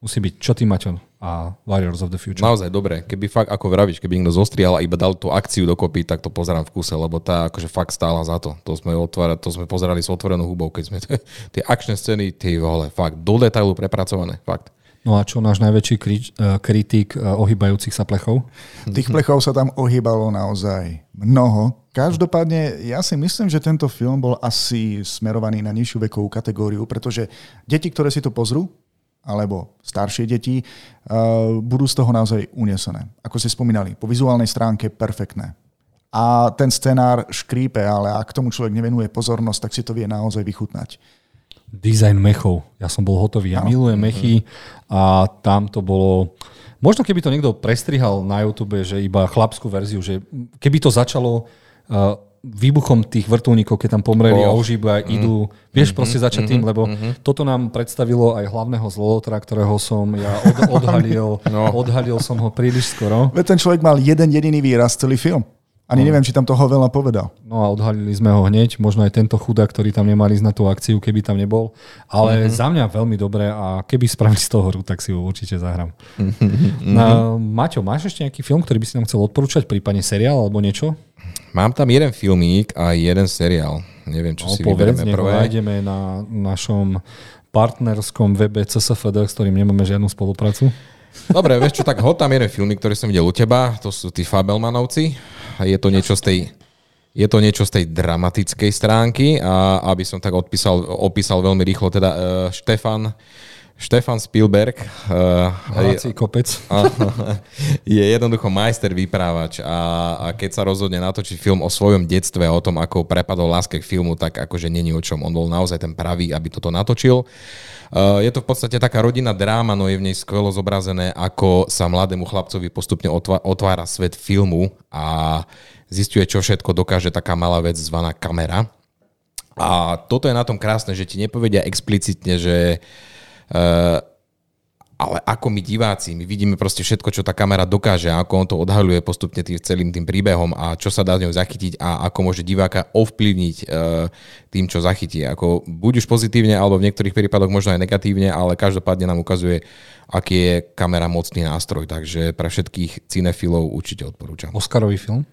Musí byť. Čo ty, Maťo? A Warriors of the Future. Naozaj dobre. Keby fakt, ako vravíš, keby niekto zostrial a iba dal tú akciu dokopy, tak to pozerám v kuse, lebo tá akože fakt stála za to. To sme, otvára, to sme pozerali s otvorenou hubou, keď sme t- tie akčné scény, tie vole, fakt do detailu prepracované, fakt. No a čo náš najväčší kri- eh, kritik eh, ohýbajúcich sa plechov? Tých plechov sa tam ohýbalo naozaj mnoho. Každopádne ja si myslím, že tento film bol asi smerovaný na nižšiu vekovú kategóriu, pretože deti, ktoré si to pozrú, alebo staršie deti, uh, budú z toho naozaj unesené. Ako ste spomínali, po vizuálnej stránke perfektné. A ten scenár škrípe, ale ak tomu človek nevenuje pozornosť, tak si to vie naozaj vychutnať. Design mechov. Ja som bol hotový. Ja milujem mechy a tam to bolo... Možno keby to niekto prestrihal na YouTube, že iba chlapskú verziu, že keby to začalo uh, výbuchom tých vrtulníkov, keď tam pomreli oh. a už iba mm. idú, vieš, mm-hmm. proste začať mm-hmm. tým, lebo mm-hmm. toto nám predstavilo aj hlavného zlotra, ktorého som ja od, odhalil, no. odhalil som ho príliš skoro. Veď ten človek mal jeden jediný výraz celý film. Ani no. neviem, či tam toho veľa povedal. No a odhalili sme ho hneď, možno aj tento chudák, ktorý tam nemal ísť na tú akciu, keby tam nebol. Ale mm-hmm. za mňa veľmi dobré a keby spravili z toho hru, tak si ho určite zahrám. Mm-hmm. No, Maťo, máš ešte nejaký film, ktorý by si nám chcel odporúčať, prípadne seriál alebo niečo? Mám tam jeden filmík a jeden seriál. Neviem, čo no, si povedz, vyberieme prvé. nájdeme na našom partnerskom webe CSFD, s ktorým nemáme žiadnu spoluprácu. Dobre, vieš čo, tak ho tam jeden filmík, ktorý som videl u teba, to sú tí Fabelmanovci. Je to niečo z tej je to niečo z tej dramatickej stránky a aby som tak odpísal, opísal veľmi rýchlo, teda uh, Štefan Štefan Spielberg uh, je, kopec. je jednoducho majster vyprávač a, a keď sa rozhodne natočiť film o svojom detstve a o tom, ako prepadol láske k filmu, tak akože není o čom. On bol naozaj ten pravý, aby toto natočil. Uh, je to v podstate taká rodinná dráma, no je v nej skvelo zobrazené, ako sa mladému chlapcovi postupne otvára svet filmu a zistuje, čo všetko dokáže taká malá vec zvaná kamera. A toto je na tom krásne, že ti nepovedia explicitne, že uh, Eh, ale ako my diváci, my vidíme proste všetko, čo tá kamera dokáže, ako on to odhaľuje postupne tým, celým tým príbehom a čo sa dá z ňou zachytiť a ako môže diváka ovplyvniť e, tým, čo zachytí. Ako buď už pozitívne, alebo v niektorých prípadoch možno aj negatívne, ale každopádne nám ukazuje, aký je kamera mocný nástroj. Takže pre všetkých cinefilov určite odporúčam. Oscarový film?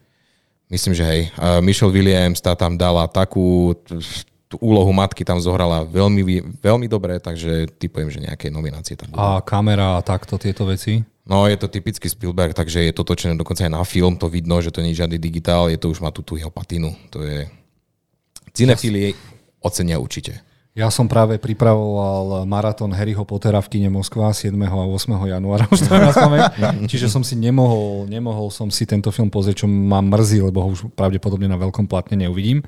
Myslím, že hej. Uh, Michelle Williams tá tam dala takú tú úlohu matky tam zohrala veľmi, veľmi dobre, takže typujem, že nejaké nominácie tam budú. A kamera a takto tieto veci? No, je to typický Spielberg, takže je to točené dokonca aj na film, to vidno, že to nie je žiadny digitál, je to už má tú, tú jeho patinu. To je... Cinefílie ocenia určite. Ja som práve pripravoval maratón Harryho Pottera v kine Moskva 7. a 8. januára, už to Čiže som si nemohol, nemohol som si tento film pozrieť, čo ma mrzí, lebo ho už pravdepodobne na veľkom platne neuvidím.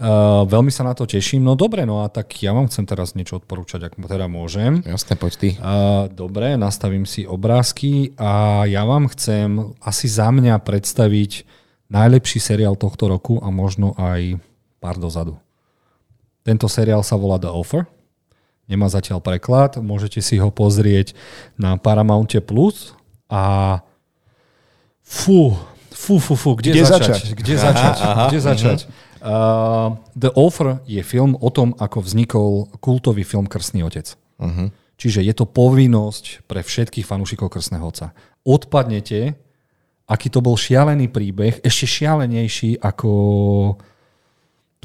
Uh, veľmi sa na to teším. No dobre, no a tak ja vám chcem teraz niečo odporúčať, ak teda môžem. Jasne, poď ty. Uh, dobre, nastavím si obrázky a ja vám chcem asi za mňa predstaviť najlepší seriál tohto roku a možno aj pár dozadu. Tento seriál sa volá The Offer. Nemá zatiaľ preklad. Môžete si ho pozrieť na Paramounte Plus. A fú, fú, fú, fú, kde, kde začať? začať? Kde začať? Aha, kde začať? Uh, The Offer je film o tom, ako vznikol kultový film Krstný otec. Uh-huh. Čiže je to povinnosť pre všetkých fanúšikov Krstného otca. Odpadnete, aký to bol šialený príbeh, ešte šialenejší ako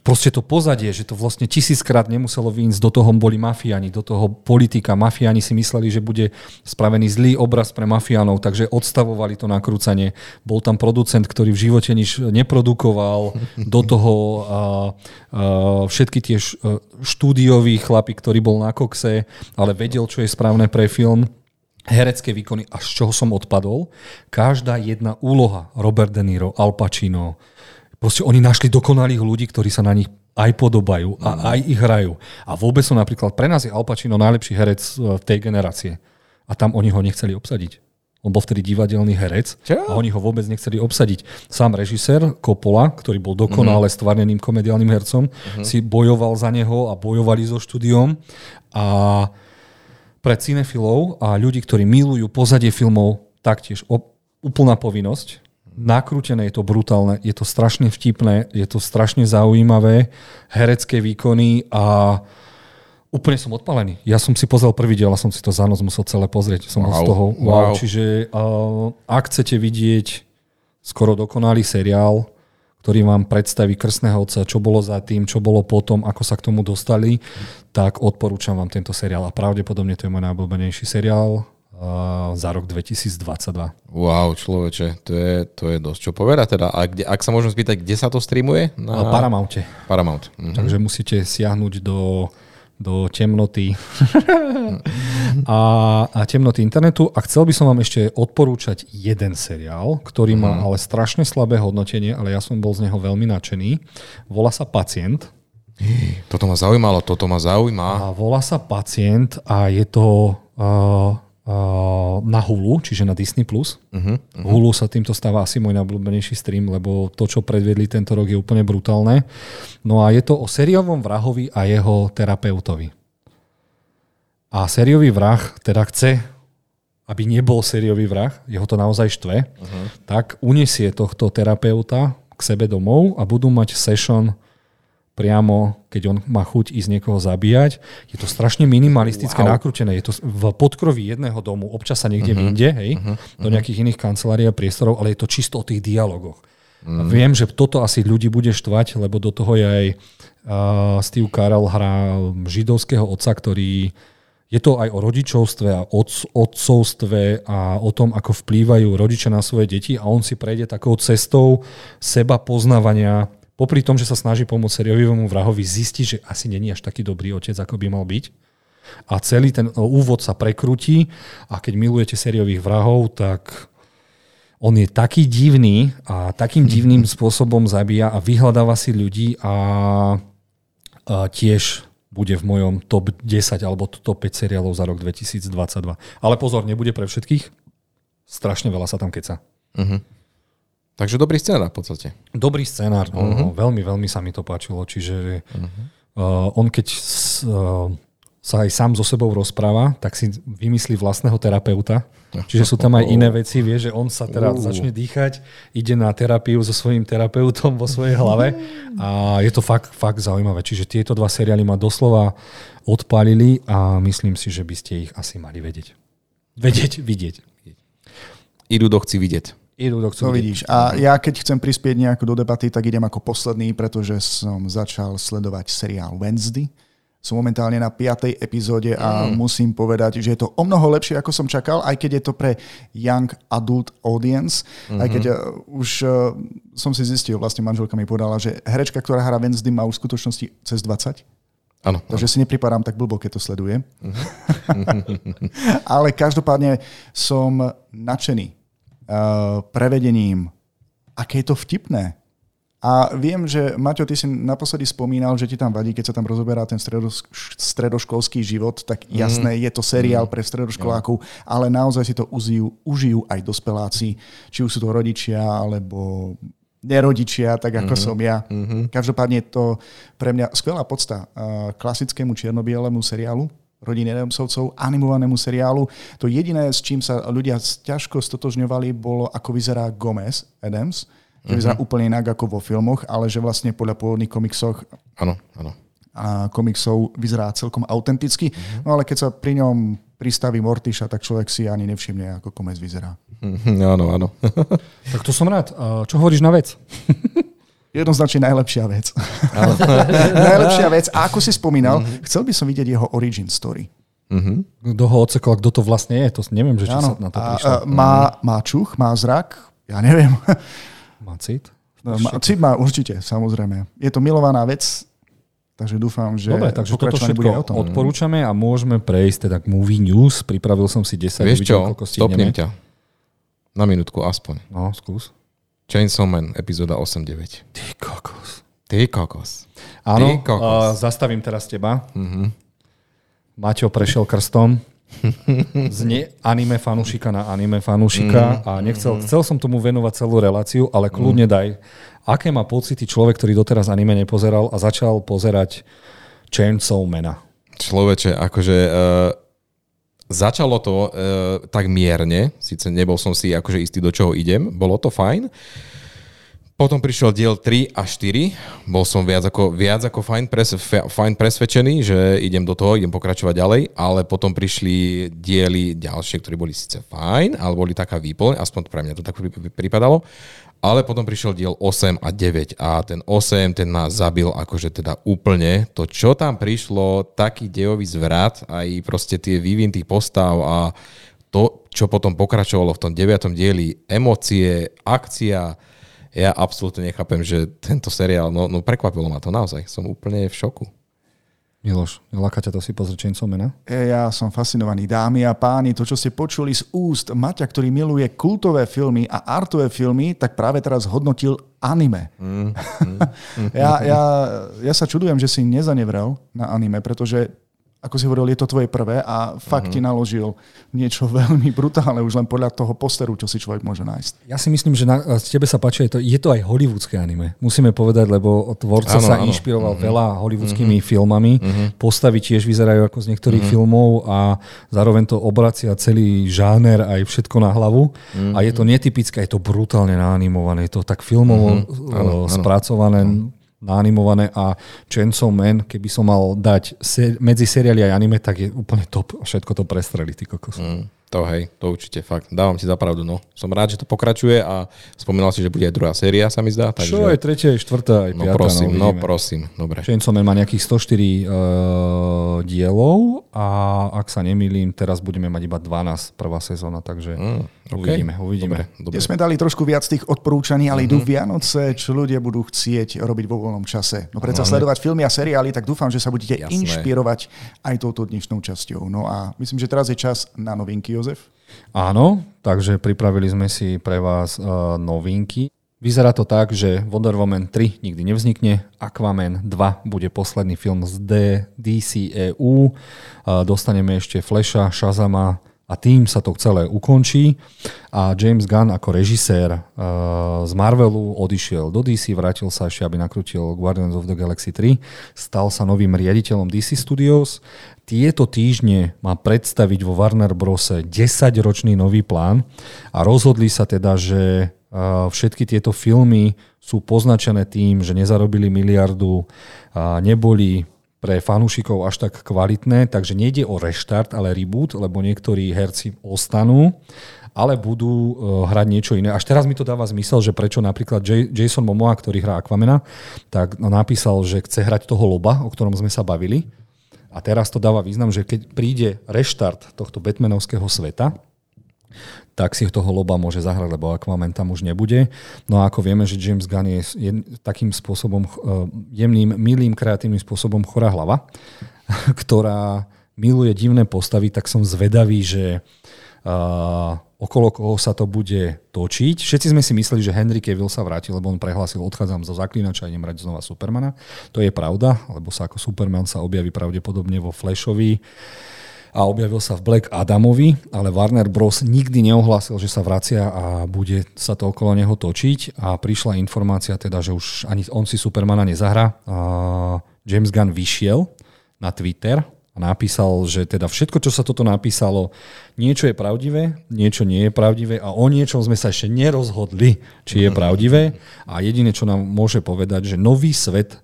proste to pozadie, že to vlastne tisíckrát nemuselo vyjsť, do toho boli mafiáni, do toho politika. Mafiáni si mysleli, že bude spravený zlý obraz pre mafiánov, takže odstavovali to nakrúcanie. Bol tam producent, ktorý v živote nič neprodukoval, do toho a, a, všetky tie štúdioví chlapi, ktorý bol na kokse, ale vedel, čo je správne pre film herecké výkony, až z čoho som odpadol. Každá jedna úloha, Robert De Niro, Al Pacino, Proste oni našli dokonalých ľudí, ktorí sa na nich aj podobajú a mm. aj ich hrajú. A vôbec som napríklad, pre nás je Al Pacino najlepší herec e, v tej generácie. A tam oni ho nechceli obsadiť. On bol vtedy divadelný herec Čo? a oni ho vôbec nechceli obsadiť. Sám režisér Coppola, ktorý bol dokonale mm. stvarneným komediálnym hercom, mm. si bojoval za neho a bojovali so štúdiom. A pre cinefilov a ľudí, ktorí milujú pozadie filmov, taktiež úplná povinnosť nakrútené, je to brutálne, je to strašne vtipné, je to strašne zaujímavé, herecké výkony a úplne som odpalený. Ja som si pozrel prvý diel a som si to za noc musel celé pozrieť. Som wow. z toho wow. wow. Čiže uh, ak chcete vidieť skoro dokonalý seriál, ktorý vám predstaví krstného otca, čo bolo za tým, čo bolo potom, ako sa k tomu dostali, tak odporúčam vám tento seriál. A pravdepodobne to je môj najobľúbenejší seriál za rok 2022. Wow, človeče, to je, to je dosť čo povedať teda. A kde, ak sa môžem spýtať, kde sa to streamuje? Na Paramounte. Paramount. Mhm. Takže musíte siahnuť do, do temnoty a, a temnoty internetu. A chcel by som vám ešte odporúčať jeden seriál, ktorý má mhm. ale strašne slabé hodnotenie, ale ja som bol z neho veľmi nadšený. Volá sa Pacient. Toto ma zaujímalo, toto ma zaujíma. A volá sa Pacient a je to... Uh, na Hulu, čiže na Disney+. Plus. Uh-huh, uh-huh. Hulu sa týmto stáva asi môj najobľúbenejší stream, lebo to, čo predvedli tento rok, je úplne brutálne. No a je to o sériovom vrahovi a jeho terapeutovi. A sériový vrah teda chce, aby nebol sériový vrah, jeho to naozaj štve, uh-huh. tak unesie tohto terapeuta k sebe domov a budú mať session priamo, keď on má chuť ísť niekoho zabíjať. Je to strašne minimalistické, wow. nakrútené. Je to v podkroví jedného domu, občas sa niekde uh-huh. vyjde, hej, uh-huh. do nejakých iných kancelárií a priestorov, ale je to čisto o tých dialogoch. Uh-huh. viem, že toto asi ľudí bude štvať, lebo do toho je aj uh, Steve Carell hrá židovského otca, ktorý je to aj o rodičovstve a od, otcovstve a o tom, ako vplývajú rodičia na svoje deti a on si prejde takou cestou seba poznávania popri tom, že sa snaží pomôcť seriovému vrahovi, zistí, že asi není až taký dobrý otec, ako by mal byť. A celý ten úvod sa prekrúti a keď milujete sériových vrahov, tak on je taký divný a takým divným spôsobom zabíja a vyhľadáva si ľudí a, a tiež bude v mojom top 10 alebo top 5 seriálov za rok 2022. Ale pozor, nebude pre všetkých. Strašne veľa sa tam keca. Uh-huh. Takže dobrý scenár v podstate. Dobrý scenár, no, uh-huh. veľmi, veľmi sa mi to páčilo. Čiže uh-huh. uh, on keď s, uh, sa aj sám so sebou rozpráva, tak si vymyslí vlastného terapeuta. Čiže sú tam aj iné veci, vie, že on sa teraz uh. začne dýchať, ide na terapiu so svojím terapeutom vo svojej hlave a je to fakt, fakt zaujímavé. Čiže tieto dva seriály ma doslova odpalili a myslím si, že by ste ich asi mali vedieť. Vedieť, vidieť. Idú do chci vidieť idú do To vidíš. A ja keď chcem prispieť nejako do debaty, tak idem ako posledný, pretože som začal sledovať seriál Wednesday. Som momentálne na 5. epizóde a mm. musím povedať, že je to o mnoho lepšie, ako som čakal, aj keď je to pre young adult audience. Mm-hmm. Aj keď uh, už uh, som si zistil, vlastne manželka mi povedala, že herečka, ktorá hrá Wednesday, má už v skutočnosti cez 20. Áno. Takže si nepripadám tak blbo, keď to sleduje. Mm-hmm. Ale každopádne som nadšený uh, prevedením, aké je to vtipné. A viem, že Maťo, ty si naposledy spomínal, že ti tam vadí, keď sa tam rozoberá ten stredoškolský život, tak mhm. jasné, mm. je to seriál mm. pre stredoškolákov, ale naozaj si to užijú, užijú aj dospeláci, či už sú to rodičia, alebo nerodičia, tak ako mm-hmm. som ja. Mm-hmm. Každopádne je to pre mňa skvelá podsta uh, klasickému čierno-bielemu seriálu, rodiny Adamsovcov, animovanému seriálu. To jediné, s čím sa ľudia ťažko stotožňovali, bolo, ako vyzerá Gomez Adams. Že vyzerá uh-huh. úplne inak ako vo filmoch, ale že vlastne podľa pôvodných komiksoch Áno, áno. A komiksov vyzerá celkom autenticky. Uh-huh. No ale keď sa pri ňom pristaví Mortiša, tak človek si ani nevšimne, ako Gomez vyzerá. Uh-huh, áno, áno. tak to som rád. Čo hovoríš na vec? Jednoznačne najlepšia vec. najlepšia vec. A ako si spomínal, mm-hmm. chcel by som vidieť jeho origin story. Mm-hmm. Kto ho odsekol, kto to vlastne je, to neviem, že či sa na to prišlo. A, má, má čuch, má zrak, ja neviem. Má cit? No, má, cit má určite, samozrejme. Je to milovaná vec, takže dúfam, že Dobre, takže toto všetko o tom. odporúčame a môžeme prejsť teda k Movie News. Pripravil som si 10. Vieš čo, stopnem ťa. Na minútku aspoň. No, skús. Chainsaw Man, epizóda 8-9. Ty kokos. Ty kokos. Áno, Ty kokos. Uh, zastavím teraz teba. Uh-huh. Maťo prešiel krstom z ne anime fanúšika na anime fanúšika mm. a nechcel, mm. chcel som tomu venovať celú reláciu, ale kľudne mm. daj, aké má pocity človek, ktorý doteraz anime nepozeral a začal pozerať Chainsaw Mana. Človeče, akože uh, začalo to uh, tak mierne, síce nebol som si akože istý, do čoho idem, bolo to fajn, potom prišiel diel 3 a 4. Bol som viac ako, viac ako fajn, pres, fajn presvedčený, že idem do toho, idem pokračovať ďalej, ale potom prišli diely ďalšie, ktoré boli síce fajn, ale boli taká výplň, aspoň pre mňa to tak pripadalo. Ale potom prišiel diel 8 a 9 a ten 8, ten nás zabil akože teda úplne. To, čo tam prišlo, taký dejový zvrat, aj proste tie vývin tých postav a to, čo potom pokračovalo v tom 9. dieli, emócie, akcia, ja absolútne nechápem, že tento seriál, no, no prekvapilo ma to naozaj. Som úplne v šoku. Miloš, neláka ťa to si pozrieť Chainsaw Mena? E, ja som fascinovaný. Dámy a páni, to, čo ste počuli z úst Maťa, ktorý miluje kultové filmy a artové filmy, tak práve teraz hodnotil anime. Mm, mm, ja, ja, ja sa čudujem, že si nezanevrel na anime, pretože ako si hovoril, je to tvoje prvé a fakt uh-huh. ti naložil niečo veľmi brutálne už len podľa toho posteru, čo si človek môže nájsť. Ja si myslím, že na, tebe sa páči, je to, je to aj hollywoodske anime. Musíme povedať, lebo tvorca ano, sa ano. inšpiroval uh-huh. veľa hollywoodskými uh-huh. filmami. Uh-huh. Postavy tiež vyzerajú ako z niektorých uh-huh. filmov a zároveň to obracia celý žáner aj všetko na hlavu. Uh-huh. A je to netypické, je to brutálne naanimované. Je to tak filmovo uh-huh. spracované. Uh-huh naanimované a Chainsaw Man, keby som mal dať ser- medzi seriály aj anime, tak je úplne top a všetko to prestreli, ty kokos. Mm. To hej, to určite fakt. Dávam si za pravdu, no. Som rád, že to pokračuje a spomínal si, že bude aj druhá séria, sa mi zdá. Takže... Čo, aj tretia, aj štvrtá, aj no, Prosím, no, no prosím, dobre. Chainsaw Man má nejakých 104 uh, dielov a ak sa nemýlim, teraz budeme mať iba 12 prvá sezóna, takže mm, okay. uvidíme, uvidíme. Dobre, dobre. sme dali trošku viac tých odporúčaní, ale mm-hmm. idú Vianoce, čo ľudia budú chcieť robiť vo voľnom čase. No predsa sledovať filmy a seriály, tak dúfam, že sa budete Jasné. inšpirovať aj touto dnešnou časťou. No a myslím, že teraz je čas na novinky, Jozef? Áno, takže pripravili sme si pre vás uh, novinky. Vyzerá to tak, že Wonder Woman 3 nikdy nevznikne, Aquaman 2 bude posledný film z D, DCEU, uh, dostaneme ešte Flasha, Shazama a tým sa to celé ukončí. A James Gunn ako režisér uh, z Marvelu odišiel do DC, vrátil sa ešte, aby nakrutil Guardians of the Galaxy 3, stal sa novým riaditeľom DC Studios. Tieto týždne má predstaviť vo Warner Bros. 10-ročný nový plán. A rozhodli sa teda, že všetky tieto filmy sú poznačené tým, že nezarobili miliardu, neboli pre fanúšikov až tak kvalitné, takže nejde o reštart, ale reboot, lebo niektorí herci ostanú, ale budú e, hrať niečo iné. Až teraz mi to dáva zmysel, že prečo napríklad Jason Momoa, ktorý hrá Aquamena, tak napísal, že chce hrať toho loba, o ktorom sme sa bavili, a teraz to dáva význam, že keď príde reštart tohto Batmanovského sveta, tak si toho loba môže zahrať, lebo Aquaman tam už nebude. No a ako vieme, že James Gunn je, takým spôsobom, eh, jemným, milým, kreatívnym spôsobom chorá hlava, ktorá miluje divné postavy, tak som zvedavý, že uh, okolo koho sa to bude točiť. Všetci sme si mysleli, že Henry Cavill sa vráti, lebo on prehlásil, odchádzam zo zaklinača a idem hrať znova Supermana. To je pravda, lebo sa ako Superman sa objaví pravdepodobne vo Flashovi a objavil sa v Black Adamovi, ale Warner Bros. nikdy neohlásil, že sa vracia a bude sa to okolo neho točiť a prišla informácia teda, že už ani on si Supermana nezahrá. James Gunn vyšiel na Twitter a napísal, že teda všetko, čo sa toto napísalo, niečo je pravdivé, niečo nie je pravdivé a o niečom sme sa ešte nerozhodli, či je pravdivé a jediné, čo nám môže povedať, že nový svet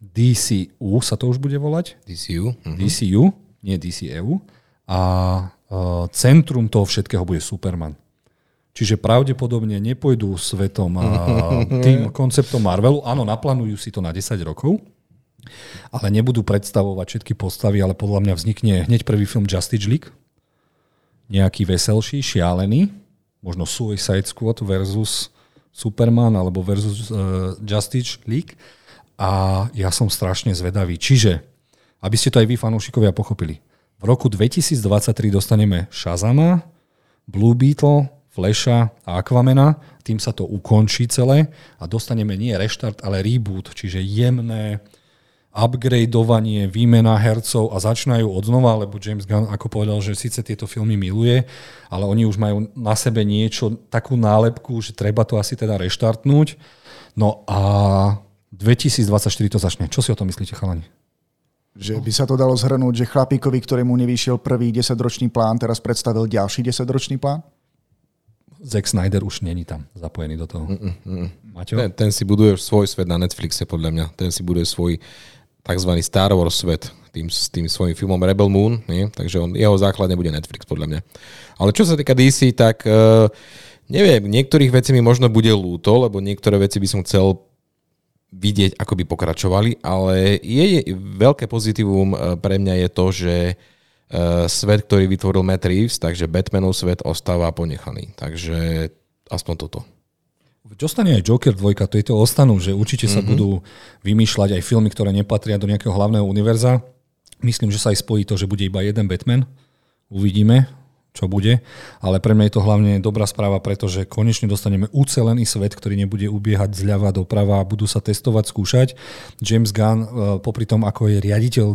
DCU sa to už bude volať? DCU. Uh-huh. Mhm. DCU, nie DCEU. A uh, centrum toho všetkého bude Superman. Čiže pravdepodobne nepôjdu svetom a tým konceptom Marvelu. Áno, naplánujú si to na 10 rokov, ale nebudú predstavovať všetky postavy, ale podľa mňa vznikne hneď prvý film Justice League, nejaký veselší, šialený, možno Suicide Squad versus Superman alebo versus uh, Justice League a ja som strašne zvedavý. Čiže, aby ste to aj vy fanúšikovia pochopili, v roku 2023 dostaneme Shazama, Blue Beetle, Flasha a Aquamena, tým sa to ukončí celé a dostaneme nie reštart, ale reboot, čiže jemné, upgradeovanie, výmena hercov a začínajú od znova, lebo James Gunn ako povedal, že síce tieto filmy miluje, ale oni už majú na sebe niečo, takú nálepku, že treba to asi teda reštartnúť. No a 2024 to začne. Čo si o tom myslíte, chalani? Že by sa to dalo zhrnúť, že chlapíkovi, ktorému nevyšiel prvý 10-ročný plán, teraz predstavil ďalší 10-ročný plán? Zack Snyder už není tam zapojený do toho. Mm, mm, Maťo? Ten, ten si buduje svoj svet na Netflixe, podľa mňa. Ten si buduje svoj tzv. Star Wars svet tým, tým svojim filmom Rebel Moon, nie? takže on, jeho základ nebude Netflix podľa mňa. Ale čo sa týka DC, tak uh, neviem, niektorých vecí mi možno bude lúto, lebo niektoré veci by som chcel vidieť, ako by pokračovali, ale je, veľké pozitívum e, pre mňa je to, že uh, svet, ktorý vytvoril Matt Reeves, takže Batmanov svet ostáva ponechaný. Takže aspoň toto. Dostane aj Joker 2, to je to ostanú, že určite sa mm-hmm. budú vymýšľať aj filmy, ktoré nepatria do nejakého hlavného univerza. Myslím, že sa aj spojí to, že bude iba jeden Batman. Uvidíme, čo bude. Ale pre mňa je to hlavne dobrá správa, pretože konečne dostaneme ucelený svet, ktorý nebude ubiehať zľava doprava a budú sa testovať, skúšať. James Gunn, eh, popri tom, ako je riaditeľ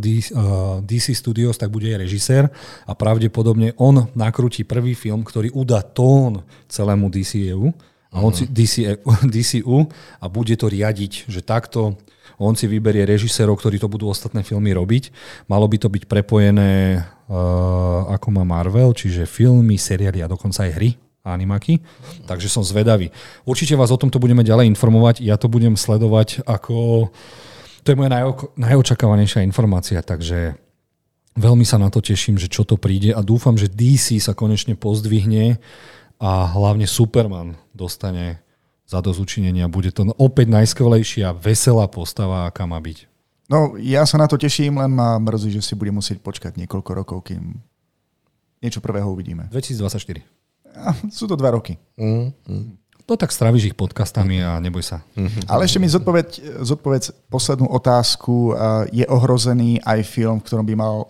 DC eh, Studios, tak bude aj režisér a pravdepodobne on nakrúti prvý film, ktorý udá tón celému DCU a on si DC, DCU a bude to riadiť, že takto on si vyberie režisérov, ktorí to budú ostatné filmy robiť. Malo by to byť prepojené ako má Marvel, čiže filmy, seriály a dokonca aj hry animaky. Takže som zvedavý. Určite vás o tomto budeme ďalej informovať. Ja to budem sledovať ako... To je moja najo- najočakávanejšia informácia, takže veľmi sa na to teším, že čo to príde a dúfam, že DC sa konečne pozdvihne a hlavne Superman dostane za dozučinenia. Bude to opäť najskvelejšia, veselá postava, aká má byť. No, ja sa na to teším, len ma mrzí, že si bude musieť počkať niekoľko rokov, kým niečo prvého uvidíme. 2024. Ja, sú to dva roky. Mm, mm. No tak stravíš ich podcastami a neboj sa. Mm-hmm. Ale ešte mi zodpoveď, zodpoveď poslednú otázku. Je ohrozený aj film, v ktorom by mal e,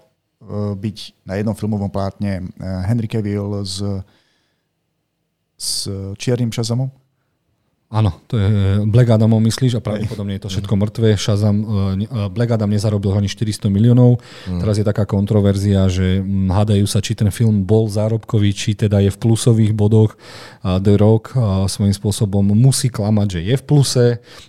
byť na jednom filmovom plátne e, Henry Cavill z s čiernym Shazamom? Áno, to je Black Adamom myslíš a pravdepodobne je to všetko mŕtve. Shazam, e, e, Black Adam nezarobil ani 400 miliónov. Mm. Teraz je taká kontroverzia, že hádajú sa, či ten film bol zárobkový, či teda je v plusových bodoch. A The Rock a svojím spôsobom musí klamať, že je v pluse.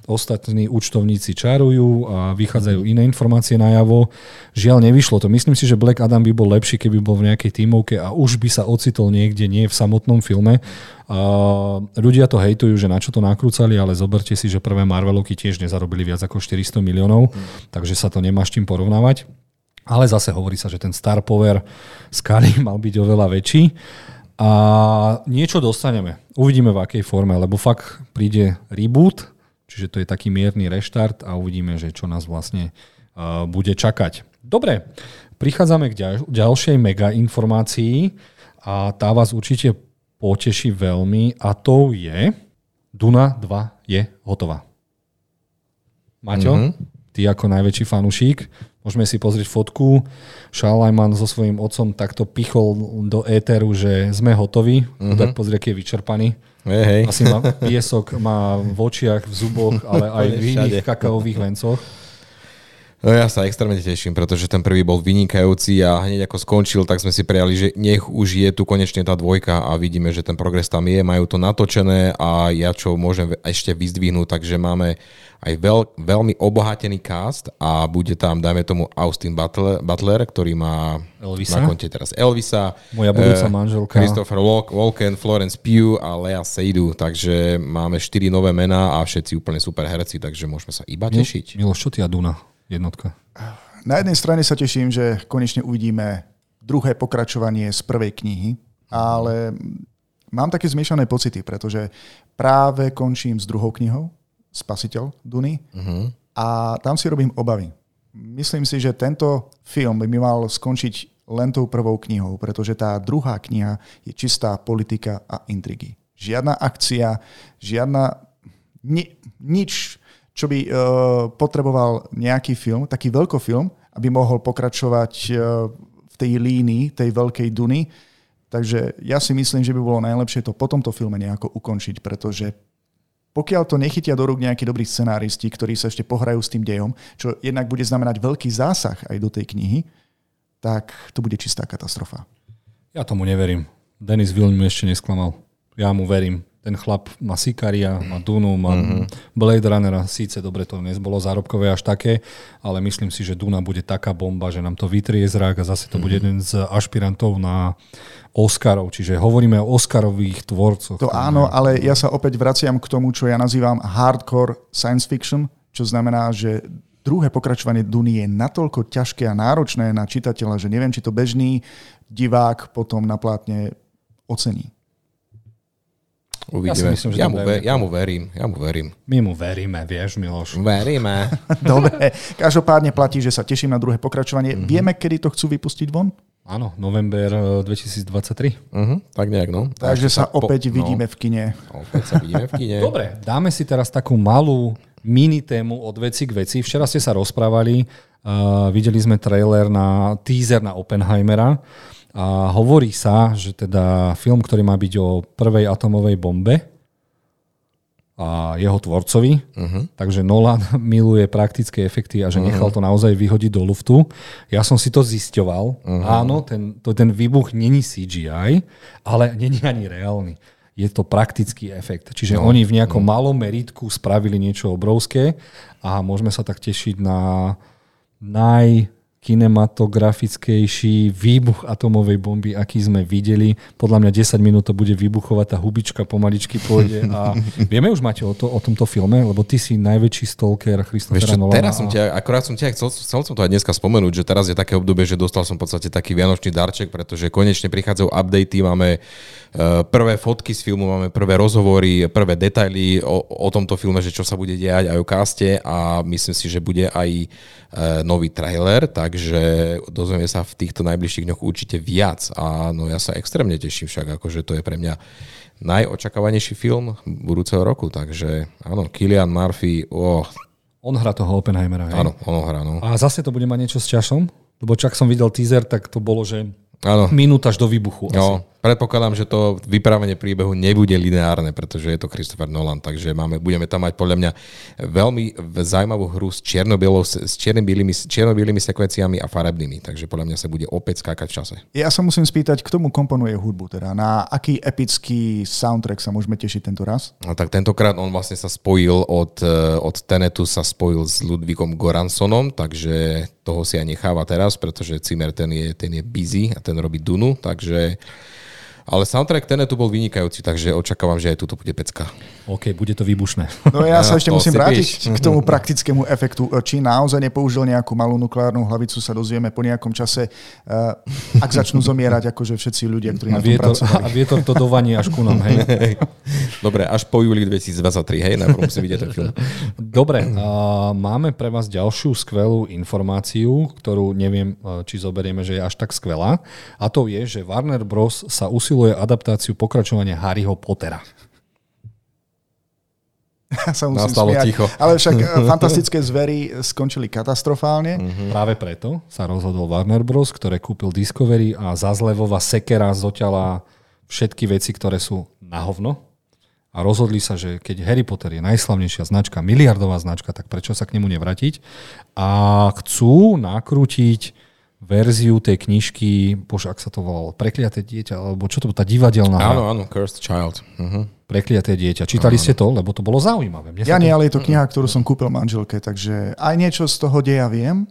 Ostatní účtovníci čarujú a vychádzajú iné informácie najavo. Žiaľ, nevyšlo to. Myslím si, že Black Adam by bol lepší, keby bol v nejakej tímovke a už by sa ocitol niekde, nie v samotnom filme. Ľudia to hejtujú, že na čo to nakrúcali, ale zoberte si, že prvé Marvelovky tiež nezarobili viac ako 400 miliónov, mm. takže sa to nemá s čím porovnávať. Ale zase hovorí sa, že ten star power Scully mal byť oveľa väčší. A niečo dostaneme. Uvidíme v akej forme, lebo fakt príde reboot, čiže to je taký mierny reštart a uvidíme, že čo nás vlastne uh, bude čakať. Dobre, prichádzame k ďalšej mega informácii a tá vás určite poteší veľmi a to je Duna 2 je hotová. Maťo, mm-hmm. ty ako najväčší fanúšik, môžeme si pozrieť fotku. Šalajman so svojím otcom takto pichol do éteru, že sme hotoví. Mm-hmm. Tak pozrie, aký je vyčerpaný. Hey, hey. Asi má piesok, má v očiach, v zuboch, ale aj v iných kakaových vencoch. No ja sa extrémne teším, pretože ten prvý bol vynikajúci a hneď ako skončil, tak sme si prijali, že nech už je tu konečne tá dvojka a vidíme, že ten progres tam je, majú to natočené a ja čo môžem ešte vyzdvihnúť, takže máme aj veľ, veľmi obohatený cast a bude tam, dajme tomu, Austin Butler, Butler ktorý má Elvisa? na konte teraz Elvisa. Moja budúca uh, manželka. Christopher Walken, Florence Pugh a Lea Seydoux, takže máme štyri nové mená a všetci úplne super herci, takže môžeme sa iba tešiť. Milo, čo ty a Duna? Jednotka? Na jednej strane sa teším, že konečne uvidíme druhé pokračovanie z prvej knihy, ale mám také zmiešané pocity, pretože práve končím s druhou knihou, Spasiteľ Duny, uh-huh. a tam si robím obavy. Myslím si, že tento film by mi mal skončiť len tou prvou knihou, pretože tá druhá kniha je čistá politika a intrigy. Žiadna akcia, žiadna... Ni, nič, čo by uh, potreboval nejaký film, taký veľkofilm, aby mohol pokračovať uh, v tej línii, tej veľkej Duny, Takže ja si myslím, že by bolo najlepšie to po tomto filme nejako ukončiť, pretože pokiaľ to nechytia do rúk nejakí dobrí scenáristi, ktorí sa ešte pohrajú s tým dejom, čo jednak bude znamenať veľký zásah aj do tej knihy, tak to bude čistá katastrofa. Ja tomu neverím. Denis Villeneuve ešte nesklamal. Ja mu verím ten chlap má Sikaria, má Dunu, má mm-hmm. Blade Runnera, síce dobre to nebolo zárobkové až také, ale myslím si, že Duna bude taká bomba, že nám to vytrie zrak a zase to mm-hmm. bude mhm. jeden z ašpirantov na Oscarov, čiže hovoríme o Oscarových tvorcoch. To áno, ale ja sa opäť vraciam k tomu, čo ja nazývam hardcore science fiction, čo znamená, že druhé pokračovanie Duny je natoľko ťažké a náročné na čitateľa, že neviem, či to bežný divák potom na plátne ocení. Uvidíme. Ja, myslím, že ja, mu ver, ja mu verím, ja mu verím. My mu veríme, vieš, Miloš. Veríme. Dobre, každopádne platí, že sa teším na druhé pokračovanie. Mm-hmm. Vieme, kedy to chcú vypustiť von? Áno, november 2023. Uh-huh, mhm, tak nejak, no. Takže sa opäť po, vidíme no, v kine. Opäť sa vidíme v kine. Dobre, dáme si teraz takú malú mini tému od veci k veci. Včera ste sa rozprávali, uh, videli sme trailer na teaser na Oppenheimera. A hovorí sa, že teda film, ktorý má byť o prvej atomovej bombe a jeho tvorcovi, uh-huh. takže Nolan miluje praktické efekty a že uh-huh. nechal to naozaj vyhodiť do luftu. Ja som si to zisťoval. Uh-huh. Áno, ten, to, ten výbuch není CGI, ale není ani reálny. Je to praktický efekt. Čiže no. oni v nejakom uh-huh. malom meritku spravili niečo obrovské a môžeme sa tak tešiť na naj kinematografickejší výbuch atomovej bomby, aký sme videli. Podľa mňa 10 minút to bude vybuchovať, tá hubička pomaličky pôjde. A vieme už, máte o, to, o tomto filme? Lebo ty si najväčší stalker Christophera Nolana. Teraz som ťa, akorát som ťa, chcel, chcel som to aj dneska spomenúť, že teraz je také obdobie, že dostal som v podstate taký vianočný darček, pretože konečne prichádzajú updaty, máme uh, prvé fotky z filmu, máme prvé rozhovory, prvé detaily o, o tomto filme, že čo sa bude diať aj o caste a myslím si, že bude aj uh, nový trailer, tak takže dozvieme sa v týchto najbližších dňoch určite viac a no ja sa extrémne teším však, akože to je pre mňa najočakávanejší film budúceho roku, takže áno, Kilian Murphy, oh. On hrá toho Oppenheimera, hej? Áno, on hrá, no. A zase to bude mať niečo s časom? Lebo čak som videl teaser, tak to bolo, že Áno. Minút až do výbuchu. No, predpokladám, že to vyprávanie príbehu nebude lineárne, pretože je to Christopher Nolan, takže máme, budeme tam mať podľa mňa veľmi zaujímavú hru s, s čierno-bielými sekvenciami a farebnými, takže podľa mňa sa bude opäť skákať v čase. Ja sa musím spýtať, k tomu komponuje hudbu, teda na aký epický soundtrack sa môžeme tešiť tento raz? No, tak tentokrát on vlastne sa spojil od, eh, od Tenetu sa spojil s Ludvíkom Goransonom, takže toho si aj necháva teraz, pretože Cimer ten je, ten je busy a ten robí Dunu, takže ale soundtrack Tenetu bol vynikajúci, takže očakávam, že aj tu bude pecka. OK, bude to výbušné. No ja sa ešte musím vrátiť k tomu praktickému efektu. Či naozaj nepoužil nejakú malú nukleárnu hlavicu, sa dozvieme po nejakom čase, uh, ak začnú zomierať akože všetci ľudia, ktorí a na tom pracovali. A vietor to dovanie až ku nám, hej. Dobre, až po júli 2023, hej, najprv musím vidieť ten film. Dobre, uh, máme pre vás ďalšiu skvelú informáciu, ktorú neviem, či zoberieme, že je až tak skvelá. A to je, že Warner Bros. sa usiluje usiluje adaptáciu pokračovania Harryho Pottera. Ja sa musím Nastalo smiať. ticho. Ale však eh, fantastické zvery skončili katastrofálne. Mm-hmm. Práve preto sa rozhodol Warner Bros., ktoré kúpil Discovery a Zazlevova sekera zoťala všetky veci, ktoré sú na hovno. A rozhodli sa, že keď Harry Potter je najslavnejšia značka, miliardová značka, tak prečo sa k nemu nevrátiť? A chcú nakrútiť verziu tej knižky, bože, ak sa to volalo, Prekliaté dieťa, alebo čo to bolo, tá divadelná Áno, áno, Cursed Child. Uh-huh. Prekliaté dieťa. Čítali áno. ste to? Lebo to bolo zaujímavé. Mne ja nie, to... ale je to kniha, ktorú som kúpil manželke, takže aj niečo z toho deja viem.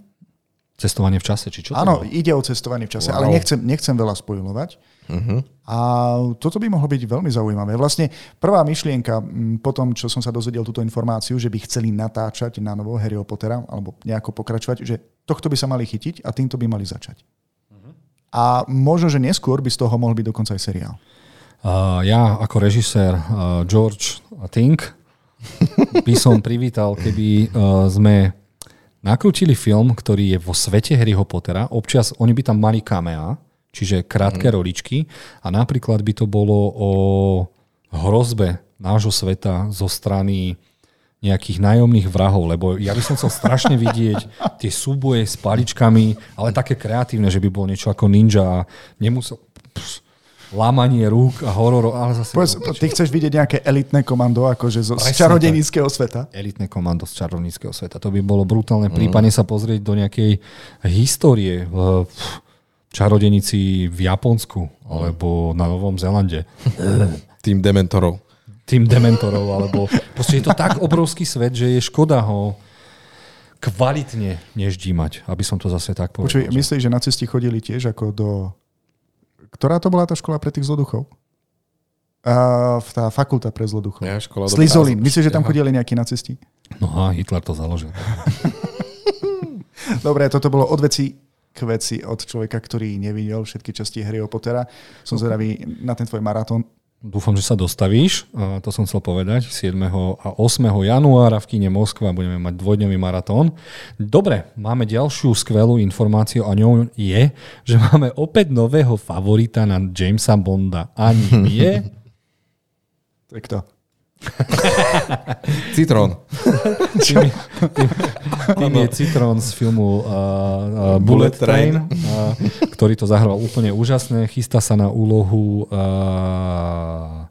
Cestovanie v čase, či čo? Áno, ide o cestovanie v čase, wow. ale nechcem, nechcem veľa spojovať. Uh-huh. A toto by mohlo byť veľmi zaujímavé. Vlastne prvá myšlienka po tom, čo som sa dozvedel túto informáciu, že by chceli natáčať na novo Harryho Pottera alebo nejako pokračovať, že tohto by sa mali chytiť a týmto by mali začať. Uh-huh. A možno, že neskôr by z toho mohol byť dokonca aj seriál. Uh, ja ako režisér uh, George Tink by som privítal, keby uh, sme nakrútili film, ktorý je vo svete Harryho Pottera. Občas oni by tam mali kamea, čiže krátke mm. roličky a napríklad by to bolo o hrozbe nášho sveta zo strany nejakých nájomných vrahov, lebo ja by som chcel strašne vidieť tie súboje s paličkami, ale také kreatívne, že by bolo niečo ako ninja a nemusel... Pš, lámanie rúk a horor, ale zase... Povedz, ty chceš vidieť nejaké elitné komando, akože zo, z čarodejníckého sveta? Elitné komando z čarodejníckého sveta. To by bolo brutálne. Mm. Prípadne sa pozrieť do nejakej histórie v čarodenici v Japonsku alebo na Novom Zelande. Tým dementorov tým dementorov, alebo proste je to tak obrovský svet, že je škoda ho kvalitne neždímať, aby som to zase tak povedal. Počuj, myslíš, že nacisti chodili tiež ako do... Ktorá to bola tá škola pre tých zloduchov? Uh, tá fakulta pre zloduchov. Ja, škola Slizolín. Myslíš, že tam chodili nejakí nacisti? No a Hitler to založil. Dobre, toto bolo od veci k veci od človeka, ktorý nevidel všetky časti Harryho Pottera. Som zvedavý na ten tvoj maratón. Dúfam, že sa dostavíš. To som chcel povedať. 7. a 8. januára v kine Moskva budeme mať dvojdňový maratón. Dobre, máme ďalšiu skvelú informáciu a ňou je, že máme opäť nového favorita na Jamesa Bonda. A nie... To? Citrón. tým, tým, tým je Citrón z filmu uh, uh, Bullet Train, uh, ktorý to zahral úplne úžasne. Chystá sa na úlohu uh,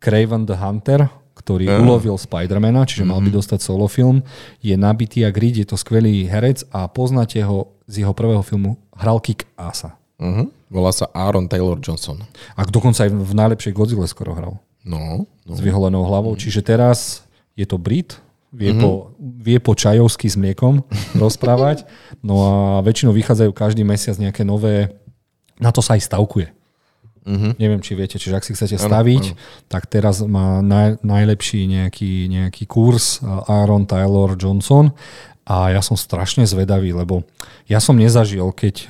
Craven the Hunter, ktorý uh. ulovil Spidermana, čiže mal by mhm. dostať solo film. Je nabitý a grid, je to skvelý herec a poznáte ho z jeho prvého filmu. Hral Kick Asa. Uh-huh. Volá sa Aaron Taylor Johnson. A dokonca aj v najlepšej Godzilla skoro hral. No, no. S vyholenou hlavou. Čiže teraz je to Brit, vie, mm-hmm. po, vie po čajovsky s mliekom rozprávať. No a väčšinou vychádzajú každý mesiac nejaké nové, na to sa aj stavkuje. Mm-hmm. Neviem, či viete, čiže ak si chcete staviť, ano, ano. tak teraz má naj, najlepší nejaký, nejaký kurz Aaron Taylor Johnson a ja som strašne zvedavý, lebo ja som nezažil, keď uh,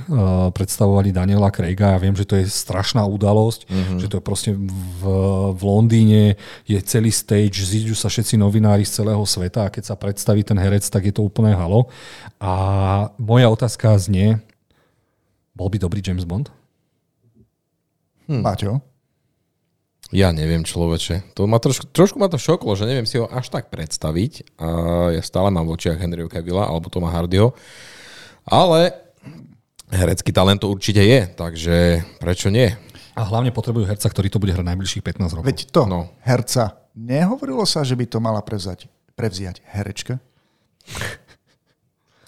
predstavovali Daniela Craiga, ja viem, že to je strašná udalosť, mm-hmm. že to je proste v, v Londýne, je celý stage, zídu sa všetci novinári z celého sveta a keď sa predstaví ten herec, tak je to úplné halo. A moja otázka znie, bol by dobrý James Bond? Hm. Maťo? Ja neviem, človeče. To ma trošku, trošku ma to šoklo, že neviem si ho až tak predstaviť. A ja stále mám v očiach Henryho Cavilla alebo Toma Hardyho. Ale herecký talent to určite je, takže prečo nie? A hlavne potrebujú herca, ktorý to bude hrať najbližších 15 rokov. Veď to, no. herca. Nehovorilo sa, že by to mala prevzať, prevziať herečka?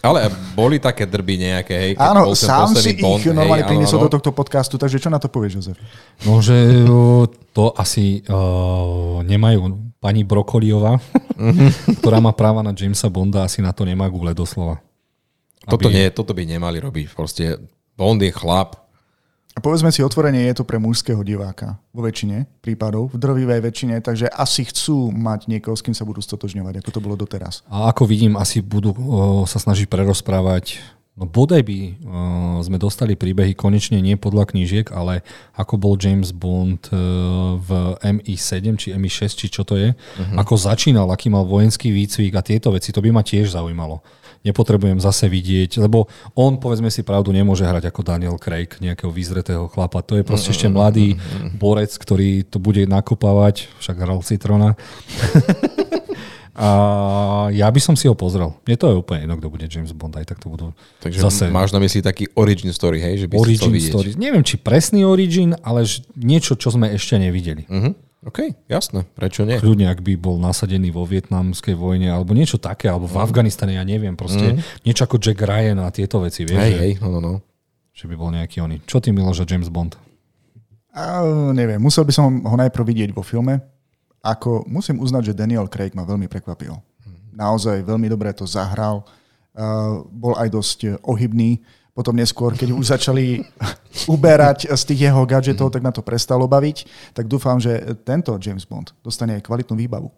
Ale boli také drby nejaké, hej? Keď áno, sám si bond, ich normálne priniesol do tohto podcastu, takže čo na to povieš, Jozef? No, že to asi uh, nemajú pani Brokoliová, ktorá má práva na Jamesa Bonda, asi na to nemá Google doslova. Toto, aby... nie, toto by nemali robiť. Proste Bond je chlap, a povedzme si otvorenie, je to pre mužského diváka vo väčšine prípadov, v drvivej väčšine, takže asi chcú mať niekoho, s kým sa budú stotožňovať, ako to bolo doteraz. A ako vidím, asi budú o, sa snažiť prerozprávať No bodaj by uh, sme dostali príbehy konečne nie podľa knížiek, ale ako bol James Bond uh, v MI7 či MI6, či čo to je, uh-huh. ako začínal, aký mal vojenský výcvik a tieto veci, to by ma tiež zaujímalo nepotrebujem zase vidieť, lebo on, povedzme si pravdu, nemôže hrať ako Daniel Craig, nejakého vyzretého chlapa. To je proste ešte mladý borec, ktorý to bude nakopávať, však hral Citrona. A ja by som si ho pozrel. Mne to je úplne jedno, kto bude James Bond, aj tak to budú Takže zase... máš na mysli taký origin story, hej? Že by origin story. Neviem, či presný origin, ale niečo, čo sme ešte nevideli. Uh-huh. OK, jasné, prečo nie? Kľudne, ak by bol nasadený vo vietnamskej vojne, alebo niečo také, alebo v mm. Afganistane, ja neviem, proste mm. niečo ako Jack Ryan a tieto veci, vieš? Hej, hej, no, no, no. Že by bol nejaký oný. Čo ty, Miloš, James Bond? A, neviem, musel by som ho najprv vidieť vo filme. Ako, musím uznať, že Daniel Craig ma veľmi prekvapil. Naozaj veľmi dobre to zahral. Uh, bol aj dosť ohybný potom neskôr, keď už začali uberať z tých jeho gadgetov, tak na to prestalo baviť. Tak dúfam, že tento James Bond dostane aj kvalitnú výbavu.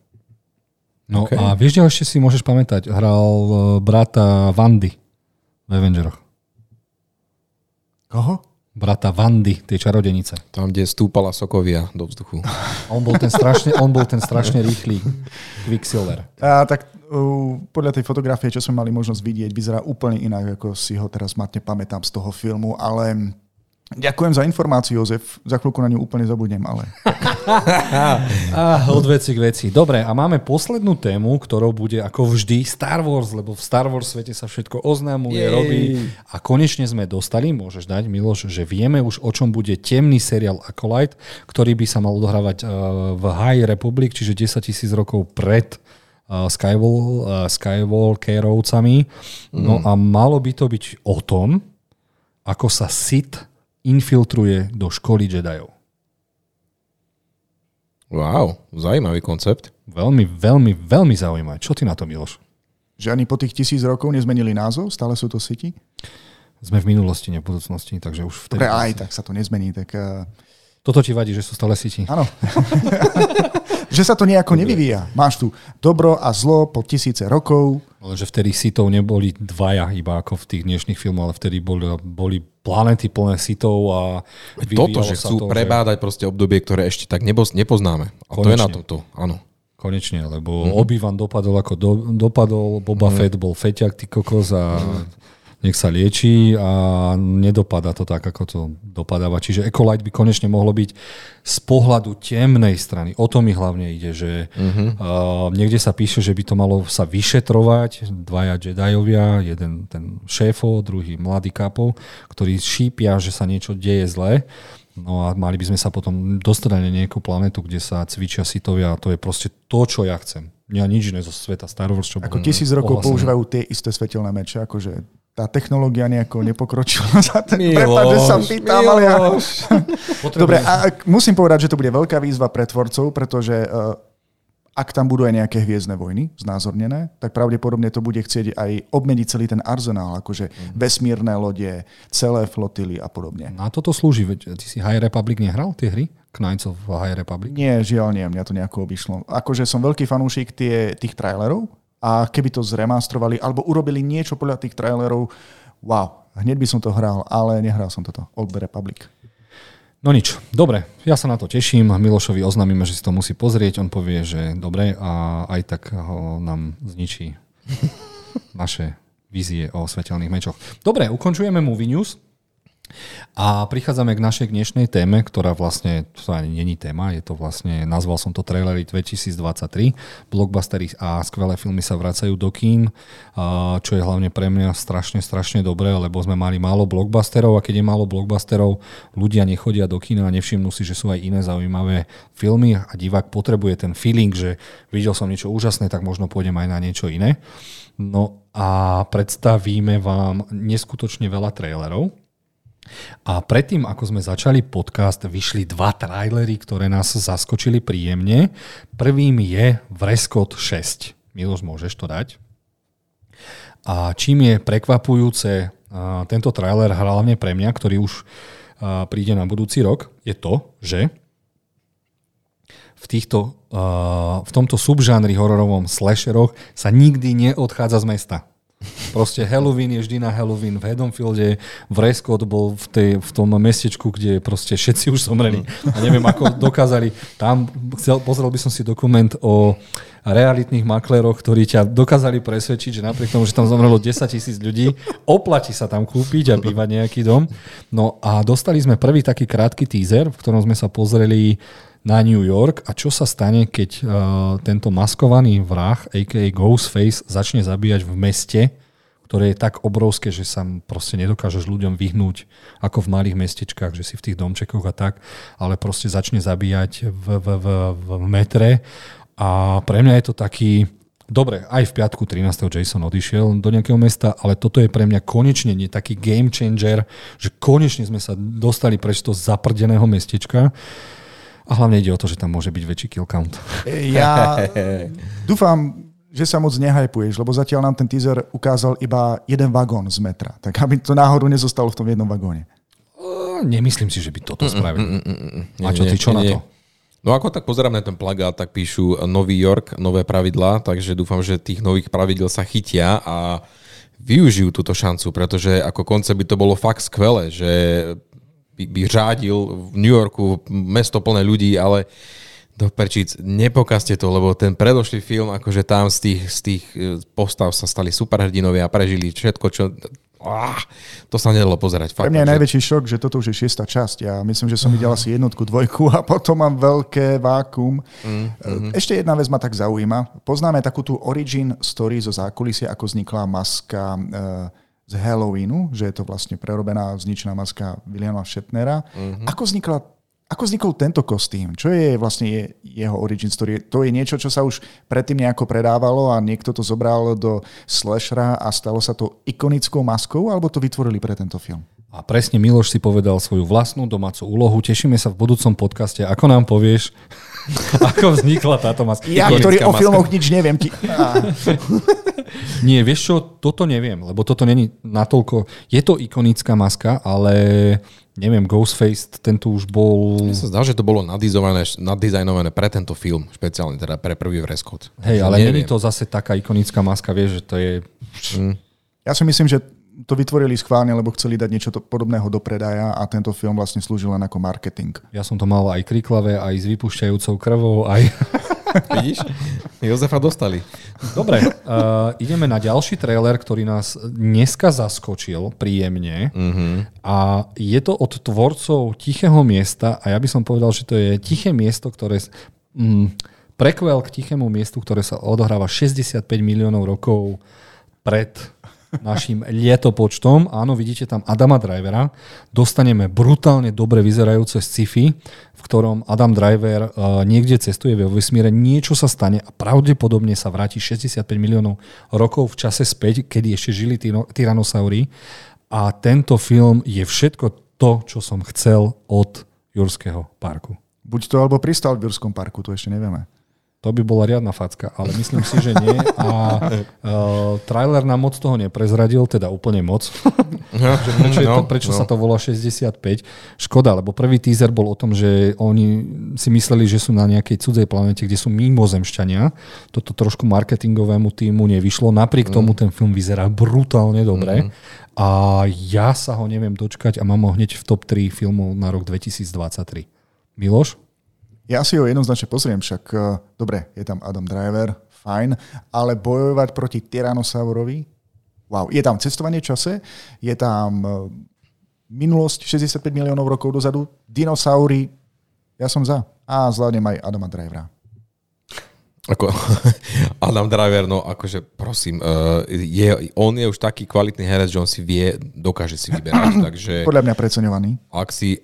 No okay. a vieš, že ešte si môžeš pamätať, hral e, brata Vandy v Avengeroch. Koho? Brata Vandy, tej čarodenice. Tam, kde stúpala sokovia do vzduchu. On bol ten strašne, on bol ten strašne rýchly Quicksilver. A, tak uh, podľa tej fotografie, čo sme mali možnosť vidieť, vyzerá úplne inak, ako si ho teraz matne pamätám z toho filmu, ale Ďakujem za informáciu, Jozef. Za chvíľku na ňu úplne zabudnem, ale... ah, od veci k veci. Dobre, a máme poslednú tému, ktorou bude ako vždy Star Wars, lebo v Star Wars svete sa všetko oznámuje, Jej. robí. A konečne sme dostali, môžeš dať, Miloš, že vieme už, o čom bude temný seriál Acolyte, ktorý by sa mal odohrávať v High Republic, čiže 10 tisíc rokov pred Skywall, Skywalkerovcami. No mm. a malo by to byť o tom, ako sa Sith infiltruje do školy Jediov. Wow, zaujímavý koncept. Veľmi, veľmi, veľmi zaujímavé. Čo ty na to, Miloš? Že ani po tých tisíc rokov nezmenili názov? Stále sú to City? Sme v minulosti, nie v budúcnosti, takže už vtedy... Pre aj tak sa to nezmení, tak... Uh... Toto ti vadí, že sú stále City? Áno. že sa to nejako nevyvíja. Máš tu dobro a zlo po tisíce rokov. Lenže vtedy sitov neboli dvaja, iba ako v tých dnešných filmoch, ale vtedy boli, boli planety plné sitov a Toto, že chcú to, prebádať že... proste obdobie, ktoré ešte tak nepoznáme. A Konečne. to je na toto, áno. Konečne, lebo mm. Obi-Wan dopadol ako do, dopadol, Boba mm. Fett bol feťak, ty kokos a mm nech sa lieči a nedopada to tak, ako to dopadáva. Čiže Ecolight by konečne mohlo byť z pohľadu temnej strany. O to mi hlavne ide, že uh-huh. uh, niekde sa píše, že by to malo sa vyšetrovať. Dvaja Jediovia, jeden ten šéfo, druhý mladý kapo, ktorí šípia, že sa niečo deje zle. No a mali by sme sa potom dostať na nejakú planetu, kde sa cvičia sitovia a to je proste to, čo ja chcem. Ja nič iné zo sveta Star Wars, čo Ako tisíc rokov ohlasené. používajú tie isté svetelné meče, akože tá technológia nejako nepokročila za ten prepad, že sa pýtam, ale ja... Dobre, a musím povedať, že to bude veľká výzva pre tvorcov, pretože uh, ak tam budú aj nejaké hviezdne vojny znázornené, tak pravdepodobne to bude chcieť aj obmeniť celý ten arzenál, akože mm. vesmírne lode, celé flotily a podobne. Na toto slúži, veď ty si High Republic nehral tie hry? Knights of High Republic? Nie, žiaľ nie, mňa to nejako obišlo. Akože som veľký fanúšik tie, tých trailerov, a keby to zremastrovali alebo urobili niečo podľa tých trailerov, wow, hneď by som to hral, ale nehral som toto. Old Republic. No nič, dobre, ja sa na to teším. Milošovi oznámime, že si to musí pozrieť. On povie, že dobre a aj tak ho nám zničí naše vízie o svetelných mečoch. Dobre, ukončujeme Movie News. A prichádzame k našej dnešnej téme, ktorá vlastne, to ani není téma, je to vlastne, nazval som to trailery 2023. Blockbustery a skvelé filmy sa vracajú do kín, čo je hlavne pre mňa strašne, strašne dobré, lebo sme mali málo blockbusterov a keď je málo blockbusterov, ľudia nechodia do kína a nevšimnú si, že sú aj iné zaujímavé filmy a divák potrebuje ten feeling, že videl som niečo úžasné, tak možno pôjdem aj na niečo iné. No a predstavíme vám neskutočne veľa trailerov, a predtým, ako sme začali podcast, vyšli dva trailery, ktoré nás zaskočili príjemne. Prvým je Vreskot 6. Miloš, môžeš to dať? A čím je prekvapujúce tento trailer hlavne pre mňa, ktorý už príde na budúci rok, je to, že v, týchto, v tomto subžánri hororovom slasheroch sa nikdy neodchádza z mesta. Proste Halloween je vždy na Halloween. V Haddonfielde v Rescott bol v, tej, v tom mestečku, kde proste všetci už zomreli. A neviem, ako dokázali. Tam chcel, pozrel by som si dokument o realitných makléroch, ktorí ťa dokázali presvedčiť, že napriek tomu, že tam zomrelo 10 tisíc ľudí, oplatí sa tam kúpiť a bývať nejaký dom. No a dostali sme prvý taký krátky teaser, v ktorom sme sa pozreli na New York a čo sa stane, keď uh, tento maskovaný vrah, a.k.a. Ghostface, začne zabíjať v meste, ktoré je tak obrovské, že sa proste nedokážeš ľuďom vyhnúť ako v malých mestečkách, že si v tých domčekoch a tak, ale proste začne zabíjať v, v, v, v metre a pre mňa je to taký, Dobre, aj v piatku 13. Jason odišiel do nejakého mesta, ale toto je pre mňa konečne nie taký game changer, že konečne sme sa dostali preč toho zaprdeného mestečka. A hlavne ide o to, že tam môže byť väčší kill count. Ja dúfam, že sa moc nehajpuješ, lebo zatiaľ nám ten teaser ukázal iba jeden vagón z metra. Tak aby to náhodou nezostalo v tom jednom vagóne. Nemyslím si, že by toto. Mm, mm, mm, mm. A čo ty, čo na to? No ako tak pozerám na ten plagát, tak píšu Nový York, nové pravidlá, takže dúfam, že tých nových pravidel sa chytia a využijú túto šancu, pretože ako koncept by to bolo fakt skvelé, že by, by řádil v New Yorku, mesto plné ľudí, ale do perčíc, nepokazte to, lebo ten predošlý film, akože tam z tých, z tých e, postav sa stali superhrdinovia a prežili všetko, čo... Ah, to sa nedalo pozerať. Fakt, Pre mňa je že... najväčší šok, že toto už je šiesta časť. Ja myslím, že som videl asi jednotku, dvojku a potom mám veľké vákum. Mm-hmm. Ešte jedna vec ma tak zaujíma. Poznáme takú tú origin story zo zákulisia, ako vznikla maska z Halloweenu, že je to vlastne prerobená, zničená maska Williama Shatnera. Mm-hmm. Ako vznikla ako vznikol tento kostým? Čo je vlastne je, jeho origin story? To je niečo, čo sa už predtým nejako predávalo a niekto to zobral do slashera a stalo sa to ikonickou maskou, alebo to vytvorili pre tento film? A presne Miloš si povedal svoju vlastnú domácu úlohu. Tešíme sa v budúcom podcaste. Ako nám povieš, ako vznikla táto maska? Ja, ktorý o filmoch nič neviem. Ti... Nie, vieš čo, toto neviem, lebo toto není natoľko... Je to ikonická maska, ale neviem, Ghostface, ten tu už bol... Mne sa zdá, že to bolo nadizajnované, nadizajnované pre tento film, špeciálne teda pre prvý vreskot. Hej, ale není to zase taká ikonická maska, vieš, že to je... Mm. Ja si myslím, že to vytvorili schválne, lebo chceli dať niečo to, podobného do predaja a tento film vlastne slúžil len ako marketing. Ja som to mal aj kriklavé, aj s vypušťajúcou krvou, aj... Vidíš? Jozefa dostali. Dobre, uh, ideme na ďalší trailer, ktorý nás dneska zaskočil príjemne. Uh-huh. A je to od tvorcov Tichého miesta a ja by som povedal, že to je Tiché miesto, ktoré... Mm, prekvel k Tichému miestu, ktoré sa odohráva 65 miliónov rokov pred našim lietopočtom. Áno, vidíte tam Adama Drivera. Dostaneme brutálne dobre vyzerajúce sci-fi, v ktorom Adam Driver uh, niekde cestuje vo vesmíre, niečo sa stane a pravdepodobne sa vráti 65 miliónov rokov v čase späť, kedy ešte žili tyranosaury. A tento film je všetko to, čo som chcel od Jurského parku. Buď to alebo pristal v Jurskom parku, to ešte nevieme. To by bola riadna facka, ale myslím si, že nie. A uh, trailer nám moc toho neprezradil, teda úplne moc. že prečo, no, to, prečo no. sa to volá 65? Škoda, lebo prvý teaser bol o tom, že oni si mysleli, že sú na nejakej cudzej planete, kde sú mimozemšťania. Toto trošku marketingovému týmu nevyšlo. Napriek mm. tomu ten film vyzerá brutálne dobre. Mm. A ja sa ho neviem dočkať a mám ho hneď v top 3 filmov na rok 2023. Miloš? Ja si ho jednoznačne pozriem, však uh, dobre, je tam Adam Driver, fajn, ale bojovať proti Tyrannosaurovi, wow, je tam cestovanie čase, je tam uh, minulosť 65 miliónov rokov dozadu, dinosaury, ja som za. A zvládnem aj Adama Drivera. Ako, Adam Driver, no akože prosím, uh, je, on je už taký kvalitný herec, že on si vie, dokáže si vyberať, takže... Podľa mňa preceňovaný. Ak si...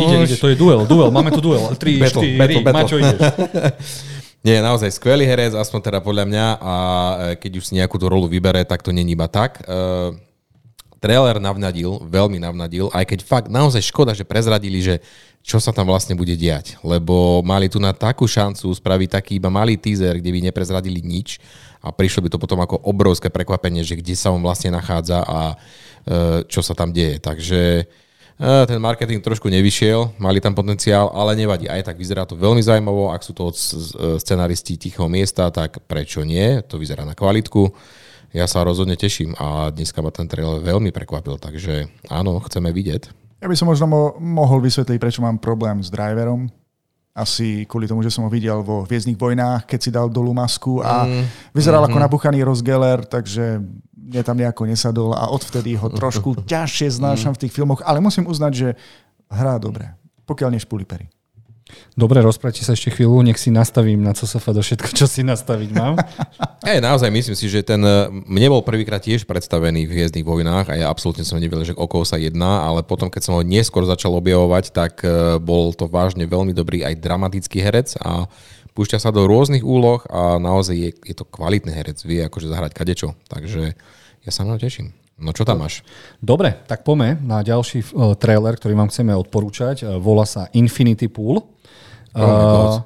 ide, ide, to je duel, duel, máme tu duel. 3, 4, Maťo, ideš. Nie, naozaj skvelý herec, aspoň teda podľa mňa a e, keď už si nejakú tú rolu vybere, tak to není iba tak. Uh, trailer navnadil, veľmi navnadil, aj keď fakt naozaj škoda, že prezradili, že čo sa tam vlastne bude diať. Lebo mali tu na takú šancu spraviť taký iba malý teaser, kde by neprezradili nič a prišlo by to potom ako obrovské prekvapenie, že kde sa on vlastne nachádza a e, čo sa tam deje. Takže e, ten marketing trošku nevyšiel, mali tam potenciál, ale nevadí. Aj tak vyzerá to veľmi zaujímavo. Ak sú to od scenaristi tichého miesta, tak prečo nie? To vyzerá na kvalitku. Ja sa rozhodne teším a dneska ma ten trailer veľmi prekvapil, takže áno, chceme vidieť. Ja by som možno mo- mohol vysvetliť, prečo mám problém s driverom. Asi kvôli tomu, že som ho videl vo Hviezdnych vojnách, keď si dal dolu masku a mm. vyzeral mm-hmm. ako nabuchaný rozgeller, takže mne tam nejako nesadol a odvtedy ho trošku ťažšie znášam v tých filmoch, ale musím uznať, že hrá dobre, pokiaľ nešpuli pery. Dobre, rozprávajte sa ešte chvíľu, nech si nastavím na CSF do všetko, čo si nastaviť mám. Hej, naozaj myslím si, že ten eh, mne bol prvýkrát tiež predstavený v Hviezdnych vojnách a ja absolútne som nevedel, že o koho sa jedná, ale potom, keď som ho neskôr začal objavovať, tak eh, bol to vážne veľmi dobrý aj dramatický herec a púšťa sa do rôznych úloh a naozaj je, je to kvalitný herec, vie akože zahrať kadečo, takže ja sa na teším. No čo tam máš? Dobre, tak poďme na ďalší uh, trailer, ktorý vám chceme odporúčať. Uh, volá sa Infinity Pool. Oh uh,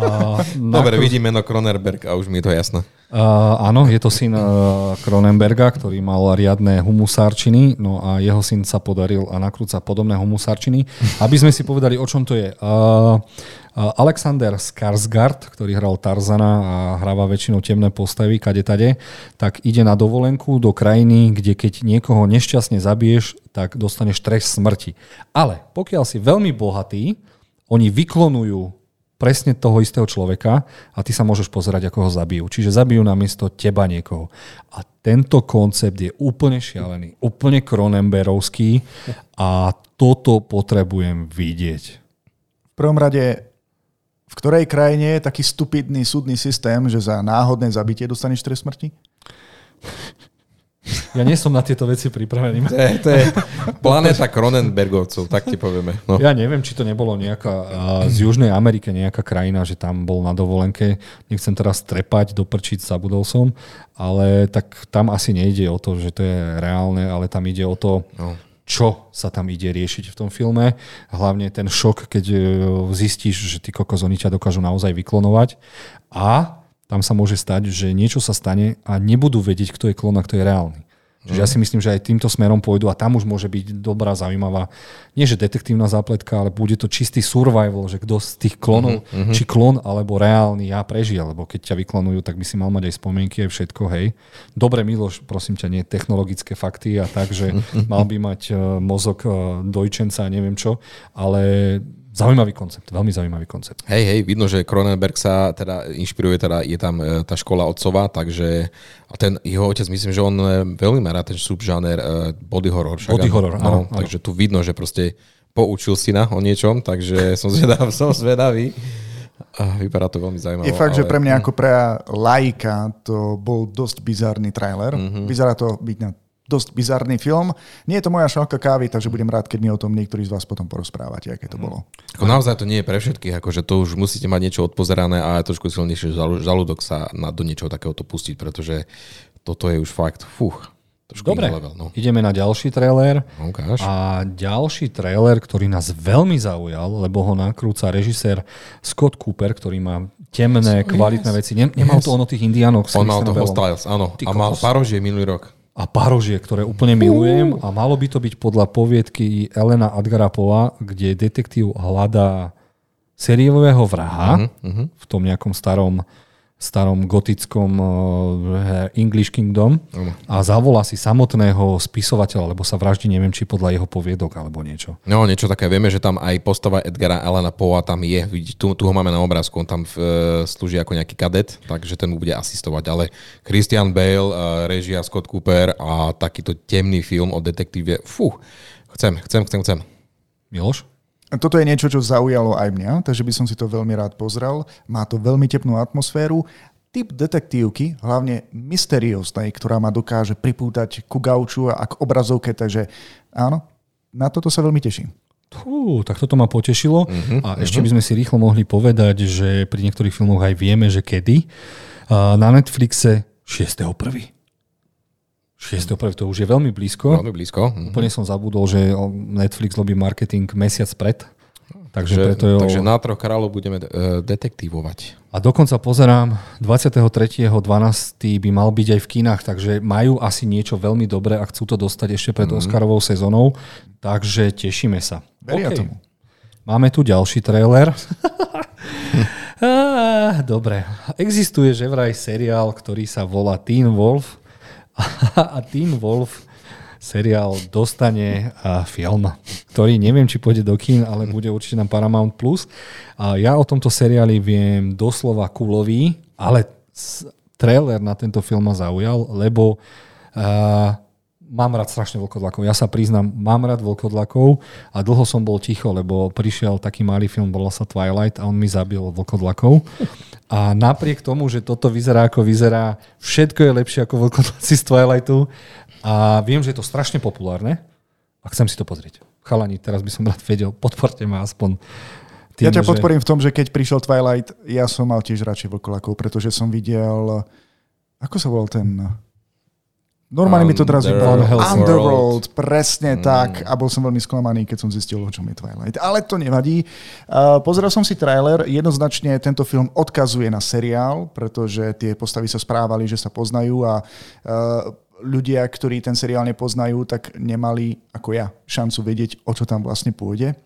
uh, Dobre, vidím meno Kronenberg a už mi je to jasné. Uh, áno, je to syn uh, Kronenberga, ktorý mal riadne humusárčiny, no a jeho syn sa podaril a nakrúca podobné humusárčiny. Aby sme si povedali, o čom to je. Uh, Alexander Skarsgård, ktorý hral Tarzana a hráva väčšinou temné postavy, kade tade, tak ide na dovolenku do krajiny, kde keď niekoho nešťastne zabiješ, tak dostaneš trest smrti. Ale pokiaľ si veľmi bohatý, oni vyklonujú presne toho istého človeka a ty sa môžeš pozerať, ako ho zabijú. Čiže zabijú namiesto teba niekoho. A tento koncept je úplne šialený, úplne Cronenberovský a toto potrebujem vidieť. V prvom rade, v ktorej krajine je taký stupidný súdny systém, že za náhodné zabitie dostaneš trest smrti? Ja nie som na tieto veci pripravený. To je, to je planéta Kronenbergovcov, tak ti povieme. No. Ja neviem, či to nebolo nejaká z Južnej Ameriky nejaká krajina, že tam bol na dovolenke. Nechcem teraz trepať, doprčiť, zabudol som, ale tak tam asi nejde o to, že to je reálne, ale tam ide o to, no. čo sa tam ide riešiť v tom filme. Hlavne ten šok, keď e, zistíš, že ty kokos, oni ťa dokážu naozaj vyklonovať. A tam sa môže stať, že niečo sa stane a nebudú vedieť, kto je klon a kto je reálny. Čiže ja si myslím, že aj týmto smerom pôjdu a tam už môže byť dobrá, zaujímavá, nie že detektívna zápletka, ale bude to čistý survival, že kto z tých klonov, uh-huh, či klon alebo reálny ja prežije, lebo keď ťa vyklonujú, tak by si mal mať aj spomienky, aj všetko, hej. Dobre, Miloš, prosím ťa, nie technologické fakty a tak, že mal by mať uh, mozog uh, dojčenca a neviem čo, ale Zaujímavý koncept, veľmi zaujímavý koncept. Hej, hej, vidno, že Cronenberg sa teda inšpiruje, teda je tam e, tá škola otcova, takže a ten jeho otec, myslím, že on e, veľmi má rád ten subžáner e, body horror. Však, body horror, no, áno, áno. Takže tu vidno, že proste poučil si na o niečom, takže som zvedavý. som zvedavý. A vypadá to veľmi zaujímavé. Je fakt, ale... že pre mňa ako pre laika to bol dosť bizarný trailer. Mm-hmm. Vyzerá to byť na dosť bizarný film. Nie je to moja šálka kávy, takže budem rád, keď mi o tom niektorí z vás potom porozprávate, aké to bolo. Ako naozaj to nie je pre všetkých, akože to už musíte mať niečo odpozerané a trošku silnejšie žalúdok sa na, do niečoho takéhoto pustiť, pretože toto je už fakt, fuch, Dobre, level, no. ideme na ďalší trailer. Ukáž. A ďalší trailer, ktorý nás veľmi zaujal, lebo ho nakrúca režisér Scott Cooper, ktorý má temné, kvalitné yes. veci. Nemal yes. to ono tých indiánoch. On mal toho Styles, áno. Ty a mal parožie minulý rok a parožie, ktoré úplne milujem a malo by to byť podľa poviedky Elena Adgarapova, kde detektív hľadá seriového vraha uh-huh, uh-huh. v tom nejakom starom starom gotickom uh, English Kingdom a zavolá si samotného spisovateľa, lebo sa vraždí, neviem, či podľa jeho poviedok alebo niečo. No, niečo také. Vieme, že tam aj postava Edgara Alana Poa tam je. Tu, tu ho máme na obrázku, on tam uh, slúži ako nejaký kadet, takže ten mu bude asistovať. Ale Christian Bale, uh, režia Scott Cooper a takýto temný film o detektíve, fú, chcem, chcem, chcem, chcem. Miloš? Toto je niečo, čo zaujalo aj mňa, takže by som si to veľmi rád pozrel. Má to veľmi tepnú atmosféru. Typ detektívky, hlavne mysterióznej, ktorá ma dokáže pripútať ku gauču a k obrazovke, takže áno, na toto sa veľmi teším. Fú, tak toto ma potešilo. Uh-huh, a ešte uh-huh. by sme si rýchlo mohli povedať, že pri niektorých filmoch aj vieme, že kedy. Na Netflixe 6.1. 6.1. to už je veľmi blízko. Veľmi blízko. Mhm. Úplne som zabudol, že Netflix robí marketing mesiac pred. Takže, takže, preto je takže o... na troch kráľov budeme uh, detektívovať. A dokonca pozerám, 23.12. by mal byť aj v kinách, takže majú asi niečo veľmi dobré a chcú to dostať ešte pred mm. Oscarovou sezónou, takže tešíme sa. Veria okay. tomu. Máme tu ďalší trailer. Dobre. Existuje že vraj seriál, ktorý sa volá Teen Wolf a Teen Wolf seriál dostane film, ktorý neviem, či pôjde do kín, ale bude určite na Paramount+. Plus. Ja o tomto seriáli viem doslova kulový, ale trailer na tento film ma zaujal, lebo uh, mám rád strašne vlkodlakov. Ja sa priznám, mám rád vlkodlakov a dlho som bol ticho, lebo prišiel taký malý film, volal sa Twilight a on mi zabil vlkodlakov. A napriek tomu, že toto vyzerá ako vyzerá, všetko je lepšie ako vlkodlaci z Twilightu a viem, že je to strašne populárne a chcem si to pozrieť. Chalani, teraz by som rád vedel, podporte ma aspoň tým, ja ťa že... podporím v tom, že keď prišiel Twilight, ja som mal tiež radšej vlkodlakov, pretože som videl, ako sa volal ten Normálne mi to teraz Underworld. vypadalo. Underworld, presne mm. tak. A bol som veľmi sklamaný, keď som zistil, o čom je Twilight. Ale to nevadí. Uh, pozeral som si trailer. Jednoznačne tento film odkazuje na seriál, pretože tie postavy sa správali, že sa poznajú a uh, ľudia, ktorí ten seriál nepoznajú, tak nemali, ako ja, šancu vedieť, o čo tam vlastne pôjde.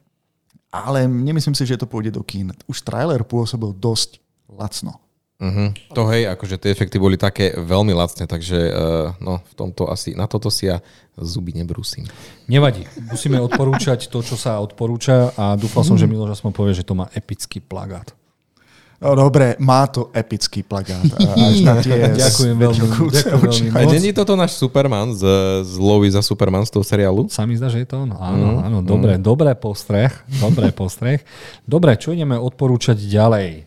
Ale nemyslím si, že to pôjde do kín. Už trailer pôsobil dosť lacno. Uh-huh. To hej, akože tie efekty boli také veľmi lacné, takže uh, no, v tomto asi, na toto si ja zuby nebrúsim. Nevadí. Musíme odporúčať to, čo sa odporúča a dúfal som, že Miloš aspoň povie, že to má epický plagát. No dobre, má to epický plagát. Až na tie Ďakujem veľmi. Ďakujem veľmi A není toto náš Superman z, z Lowy za Superman z toho seriálu? Sa mi zdá, že je to on. Áno, áno, dobre, dobré postreh. Dobré postreh. Dobre, čo ideme odporúčať ďalej?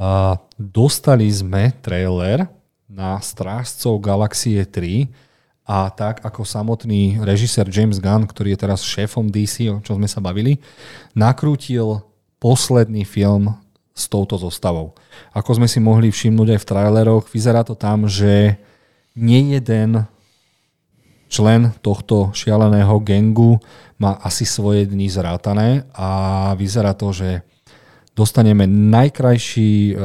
Uh, dostali sme trailer na Strážcov Galaxie 3 a tak ako samotný režisér James Gunn, ktorý je teraz šéfom DC, o čom sme sa bavili, nakrútil posledný film s touto zostavou. Ako sme si mohli všimnúť aj v traileroch, vyzerá to tam, že nie jeden člen tohto šialeného gengu má asi svoje dni zrátané a vyzerá to, že dostaneme najkrajší uh,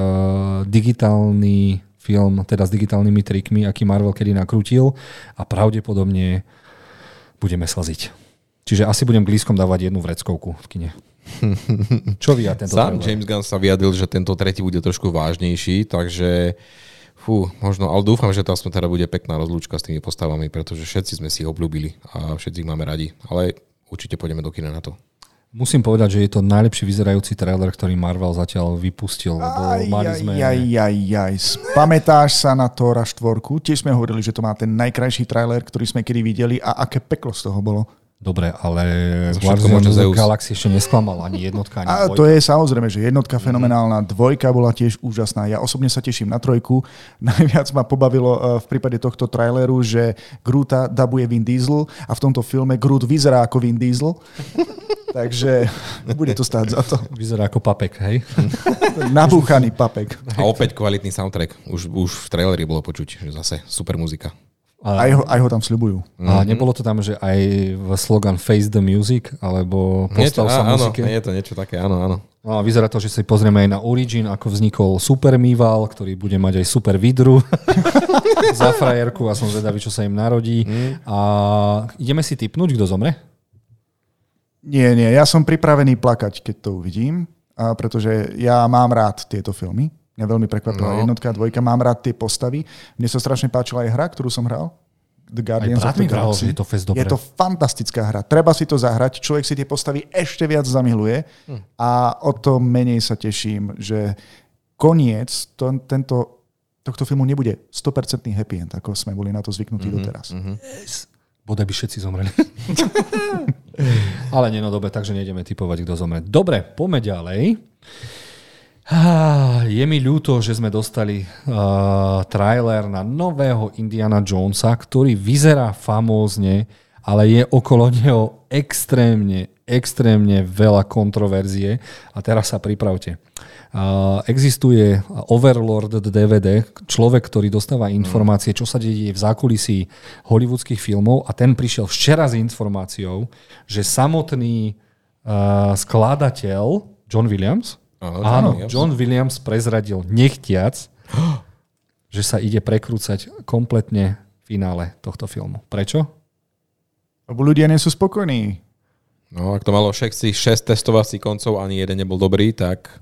digitálny film, teda s digitálnymi trikmi, aký Marvel kedy nakrútil a pravdepodobne budeme slaziť. Čiže asi budem blízkom dávať jednu vreckovku v kine. Čo vy a tento Sám trailer? James Gunn sa vyjadril, že tento tretí bude trošku vážnejší, takže fú, možno, ale dúfam, že to aspoň teda bude pekná rozlúčka s tými postavami, pretože všetci sme si ich obľúbili a všetci ich máme radi. Ale určite pôjdeme do kina na to. Musím povedať, že je to najlepší vyzerajúci trailer, ktorý Marvel zatiaľ vypustil, lebo Aj, mali sme... aj, aj, aj. Pamätáš sa na Tora 4? Tiež sme hovorili, že to má ten najkrajší trailer, ktorý sme kedy videli a aké peklo z toho bolo. Dobre, ale Guardians of the Galaxy ešte nesklamal ani jednotka, ani A dvojka. to je samozrejme, že jednotka fenomenálna, dvojka bola tiež úžasná. Ja osobne sa teším na trojku. Najviac ma pobavilo eh, v prípade tohto traileru, že Groota dabuje Vin Diesel a v tomto filme Groot vyzerá ako Vin Diesel. Takže bude to stáť za to. Vyzerá ako papek, hej? Nabúchaný papek. A opäť kvalitný soundtrack. Už, už v traileri bolo počuť, že zase super muzika. Aj ho, aj ho tam sľubujú. A nebolo to tam, že aj v slogan Face the Music, alebo postav sa á, áno, muzike? je to niečo také, áno, áno. No a vyzerá to, že si pozrieme aj na Origin, ako vznikol Super Mival, ktorý bude mať aj super vidru za frajerku a som zvedavý, čo sa im narodí. A ideme si typnúť, kto zomre? Nie, nie, ja som pripravený plakať, keď to uvidím, a pretože ja mám rád tieto filmy. Mňa veľmi prekvapila No. jednotka a dvojka, mám rád tie postavy. Mne sa strašne páčila aj hra, ktorú som hral. The Guardians Aj of the Galaxy. je to fest dobré. Je to fantastická hra. Treba si to zahrať. Človek si tie postavy ešte viac zamiluje Hm. a o to menej sa teším, že koniec to, tento, tohto filmu nebude 100% happy end, ako sme boli na to zvyknutí Mhm, doteraz. Bodaj by všetci zomreli. Ale nie, no dobre, takže nejdeme typovať, kto zomre. Dobre, poďme ďalej. Á, Je mi ľúto, že sme dostali uh, trailer na nového Indiana Jonesa, ktorý vyzerá famózne, ale je okolo neho extrémne, extrémne veľa kontroverzie. A teraz sa pripravte. Uh, existuje Overlord DVD, človek, ktorý dostáva informácie, čo sa deje v zákulisí hollywoodských filmov a ten prišiel včera s informáciou, že samotný uh, skladateľ John Williams, Áno, áno, John Williams. John Williams prezradil nechtiac, že sa ide prekrúcať kompletne finále tohto filmu. Prečo? Lebo ľudia nie sú spokojní. No, ak to malo všetci 6 testovacích koncov, ani jeden nebol dobrý, tak...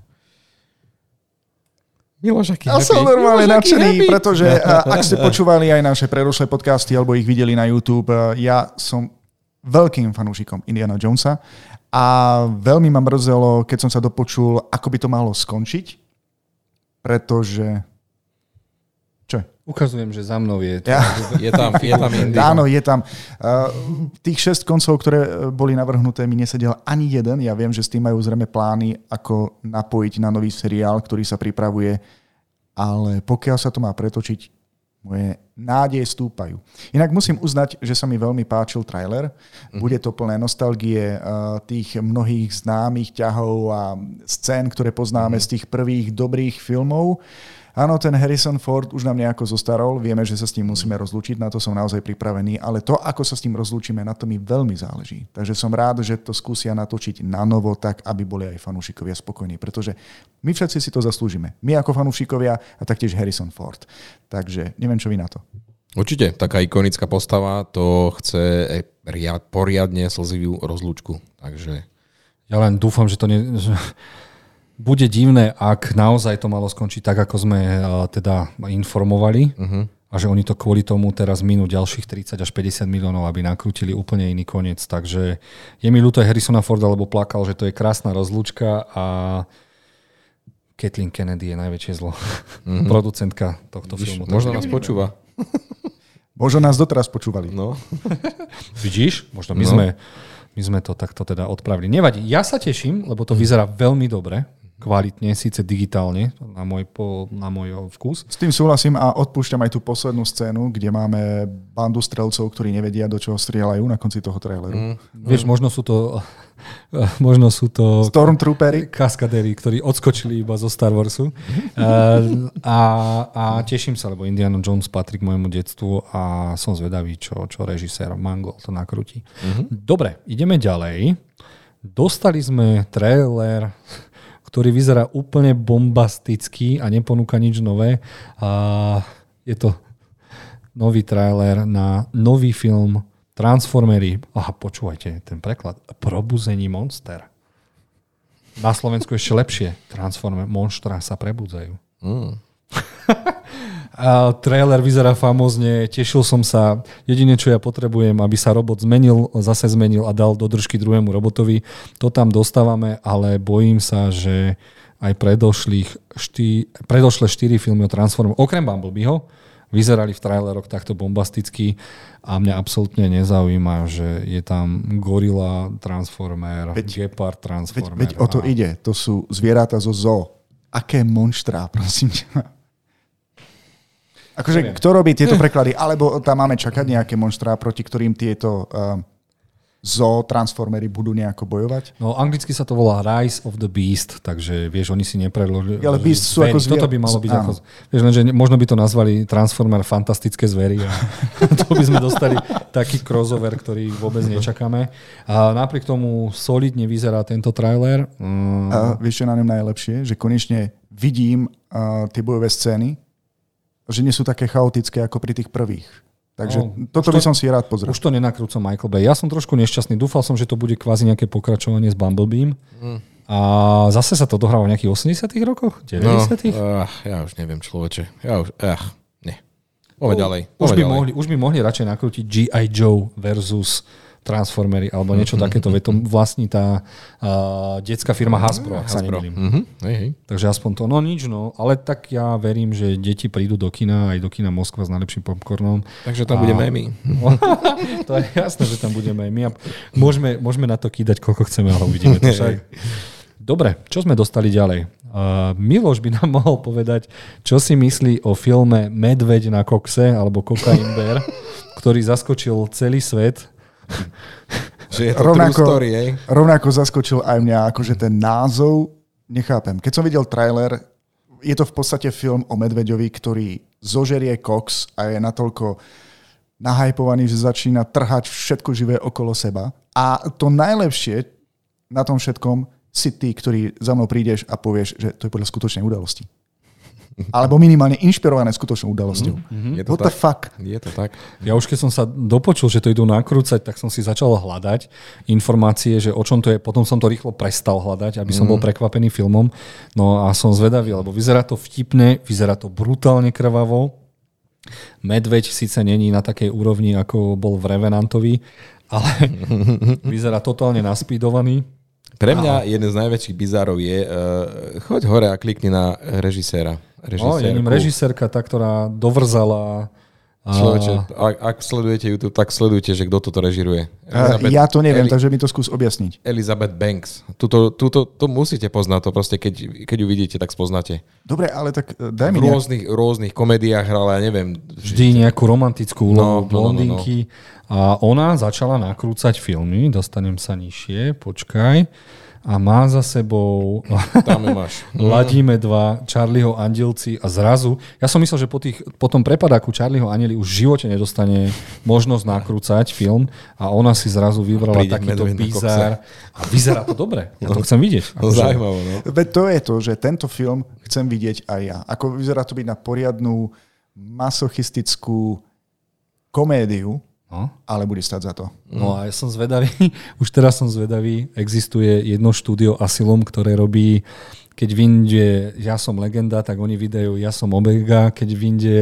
Miloš, aký Ja happy. som normálne Miloš, nadšený, happy. pretože ak ste počúvali aj naše predošlé podcasty alebo ich videli na YouTube, ja som veľkým fanúšikom Indiana Jonesa a veľmi ma mrzelo, keď som sa dopočul, ako by to malo skončiť, pretože... Čo? Ukazujem, že za mnou je... Ja, Je tam, je tam áno, je tam. Uh, tých šesť koncov, ktoré uh, boli navrhnuté, mi nesedel ani jeden. Ja viem, že s tým majú zrejme plány, ako napojiť na nový seriál, ktorý sa pripravuje, ale pokiaľ sa to má pretočiť, moje nádeje stúpajú. Inak musím uznať, že sa mi veľmi páčil trailer. Bude to plné nostalgie uh, tých mnohých známych ťahov a scén, ktoré poznáme z tých prvých dobrých filmov. Áno, ten Harrison Ford už nám nejako zostarol, vieme, že sa s ním musíme rozlúčiť, na to som naozaj pripravený, ale to, ako sa s ním rozlúčime, na to mi veľmi záleží. Takže som rád, že to skúsia natočiť na novo tak, aby boli aj fanúšikovia spokojní, pretože my všetci si to zaslúžime. My ako fanúšikovia a taktiež Harrison Ford. Takže neviem, čo vy na to. Určite, taká ikonická postava, to chce poriadne slzivú rozlúčku. Takže... Ja len dúfam, že to ne, že bude divné, ak naozaj to malo skončiť tak, ako sme uh, teda informovali uh-huh. a že oni to kvôli tomu teraz minú ďalších 30 až 50 miliónov, aby nakrútili úplne iný koniec. Takže je mi ľúto Harrisona Forda, lebo plakal, že to je krásna rozlúčka a Kathleen Kennedy je najväčšie zlo. Uh-huh. Producentka tohto Vidíš, filmu. Možno nás počúva. Možno nás doteraz počúvali. No. Vidíš? Možno my, no. sme, my sme to takto teda odpravili. Nevadí. Ja sa teším, lebo to vyzerá veľmi dobre kvalitne, síce digitálne, na môj, po, na môj vkus. S tým súhlasím a odpúšťam aj tú poslednú scénu, kde máme bandu strelcov, ktorí nevedia, do čoho strieľajú na konci toho traileru. Mm. Vieš, možno sú to možno sú to Stormtroopery, kaskadéry, ktorí odskočili iba zo Star Warsu. a, a teším sa, lebo Indiana Jones patrí k môjmu detstvu a som zvedavý, čo, čo režisér Mangol to nakrúti. Mm-hmm. Dobre, ideme ďalej. Dostali sme trailer ktorý vyzerá úplne bombasticky a neponúka nič nové. A je to nový trailer na nový film Transformery. Aha, počúvajte, ten preklad. Probuzení monster. Na Slovensku ešte lepšie. Transformer, monstra sa prebudzajú. Mm. A trailer vyzerá famózne, tešil som sa. Jediné, čo ja potrebujem, aby sa robot zmenil, zase zmenil a dal do držky druhému robotovi. To tam dostávame, ale bojím sa, že aj predošlých štý, predošlé štyri filmy o Transformeroch, okrem Bumblebeeho, vyzerali v traileroch takto bombasticky a mňa absolútne nezaujíma, že je tam gorila Transformer, veď, Gepard Transformer. Veď, veď o to ide, to sú zvieratá zo zoo. Aké monštrá, prosím ťa. Akože, Neviem. kto robí tieto preklady? Alebo tam máme čakať nejaké monštrá, proti ktorým tieto uh, zo transformery budú nejako bojovať? No, anglicky sa to volá Rise of the Beast, takže vieš, oni si nepredložili. Ale Beast sú ako zvier... Toto by malo byť áno. ako... Vieš, lenže možno by to nazvali Transformer Fantastické zvery a to by sme dostali taký crossover, ktorý vôbec nečakáme. A napriek tomu solidne vyzerá tento trailer. Mm. A vieš, čo na ňom najlepšie? Že konečne vidím uh, tie bojové scény, že nie sú také chaotické ako pri tých prvých. Takže no, toto by to, som si rád pozrel. Už to nenakrúcam Michael Bay. Ja som trošku nešťastný. Dúfal som, že to bude kvázi nejaké pokračovanie s Bumblebeam. Mm. A zase sa to dohráva v nejakých 80 rokoch? 90 no, uh, ja už neviem, človeče. Ja už, uh, nie. Poďme ďalej. Už by, ďalej. Mohli, už by mohli radšej nakrútiť G.I. Joe versus Transformery alebo niečo mm-hmm. takéto. Veď to vlastní tá uh, detská firma Hasbro, ak sa nemýlim. Mm-hmm. Hej, hej. Takže aspoň to, no nič, no. Ale tak ja verím, že deti prídu do kina, aj do kina Moskva s najlepším popcornom. Takže tam a... budeme aj my. to je jasné, že tam budeme aj my. A môžeme, môžeme na to kýdať, koľko chceme, ale uvidíme to však. Dobre, čo sme dostali ďalej? Uh, Miloš by nám mohol povedať, čo si myslí o filme Medveď na kokse alebo Kokain Bear, ktorý zaskočil celý svet že je to rovnako, story, ej? rovnako zaskočil aj mňa, akože ten názov, nechápem. Keď som videl trailer, je to v podstate film o medveďovi, ktorý zožerie Cox a je natoľko nahajpovaný, že začína trhať všetko živé okolo seba. A to najlepšie na tom všetkom si ty, ktorý za mnou prídeš a povieš, že to je podľa skutočnej udalosti. Alebo minimálne inšpirované skutočnou udalosťou. Mm-hmm. Je to What tak. the fuck? Je to tak. Ja už keď som sa dopočul, že to idú nakrúcať, tak som si začal hľadať informácie, že o čom to je. Potom som to rýchlo prestal hľadať, aby som bol prekvapený filmom. No a som zvedavý, lebo vyzerá to vtipne, vyzerá to brutálne krvavo. Medveď síce není na takej úrovni, ako bol v Revenantovi, ale vyzerá totálne naspídovaný. Pre mňa jeden z najväčších bizárov je, uh, choď hore a klikni na režiséra režisérku. No, je ním režisérka, tá, ktorá dovrzala Človeče, ak, ak sledujete YouTube, tak sledujte, že kto toto režiruje. Elizabeth, ja to neviem, Eli, takže mi to skús objasniť. Elizabeth Banks. Tuto, tuto, to musíte poznať, to proste keď, keď ju vidíte, tak spoznáte. Dobre, ale tak e, daj mi V rôznych, nejak... rôznych komédiách hrala, ja neviem. Vždy nejakú romantickú úlohu no, blondinky. No, no, no. A ona začala nakrúcať filmy, dostanem sa nižšie, počkaj. A má za sebou Tam máš. Ladíme dva, Charlieho Andelci a zrazu, ja som myslel, že po, tých, po tom prepadáku Charlieho Anieli už v živote nedostane možnosť nakrúcať film a ona si zrazu vybrala takýto bizár a vyzerá to dobre. Ja to chcem vidieť. No, zaujímavé, no. Veď to je to, že tento film chcem vidieť aj ja. Ako vyzerá to byť na poriadnu masochistickú komédiu, No. ale bude stať za to. No a ja som zvedavý, už teraz som zvedavý, existuje jedno štúdio Asylum, ktoré robí, keď vyjde Ja som legenda, tak oni vydajú Ja som Omega, keď vyjde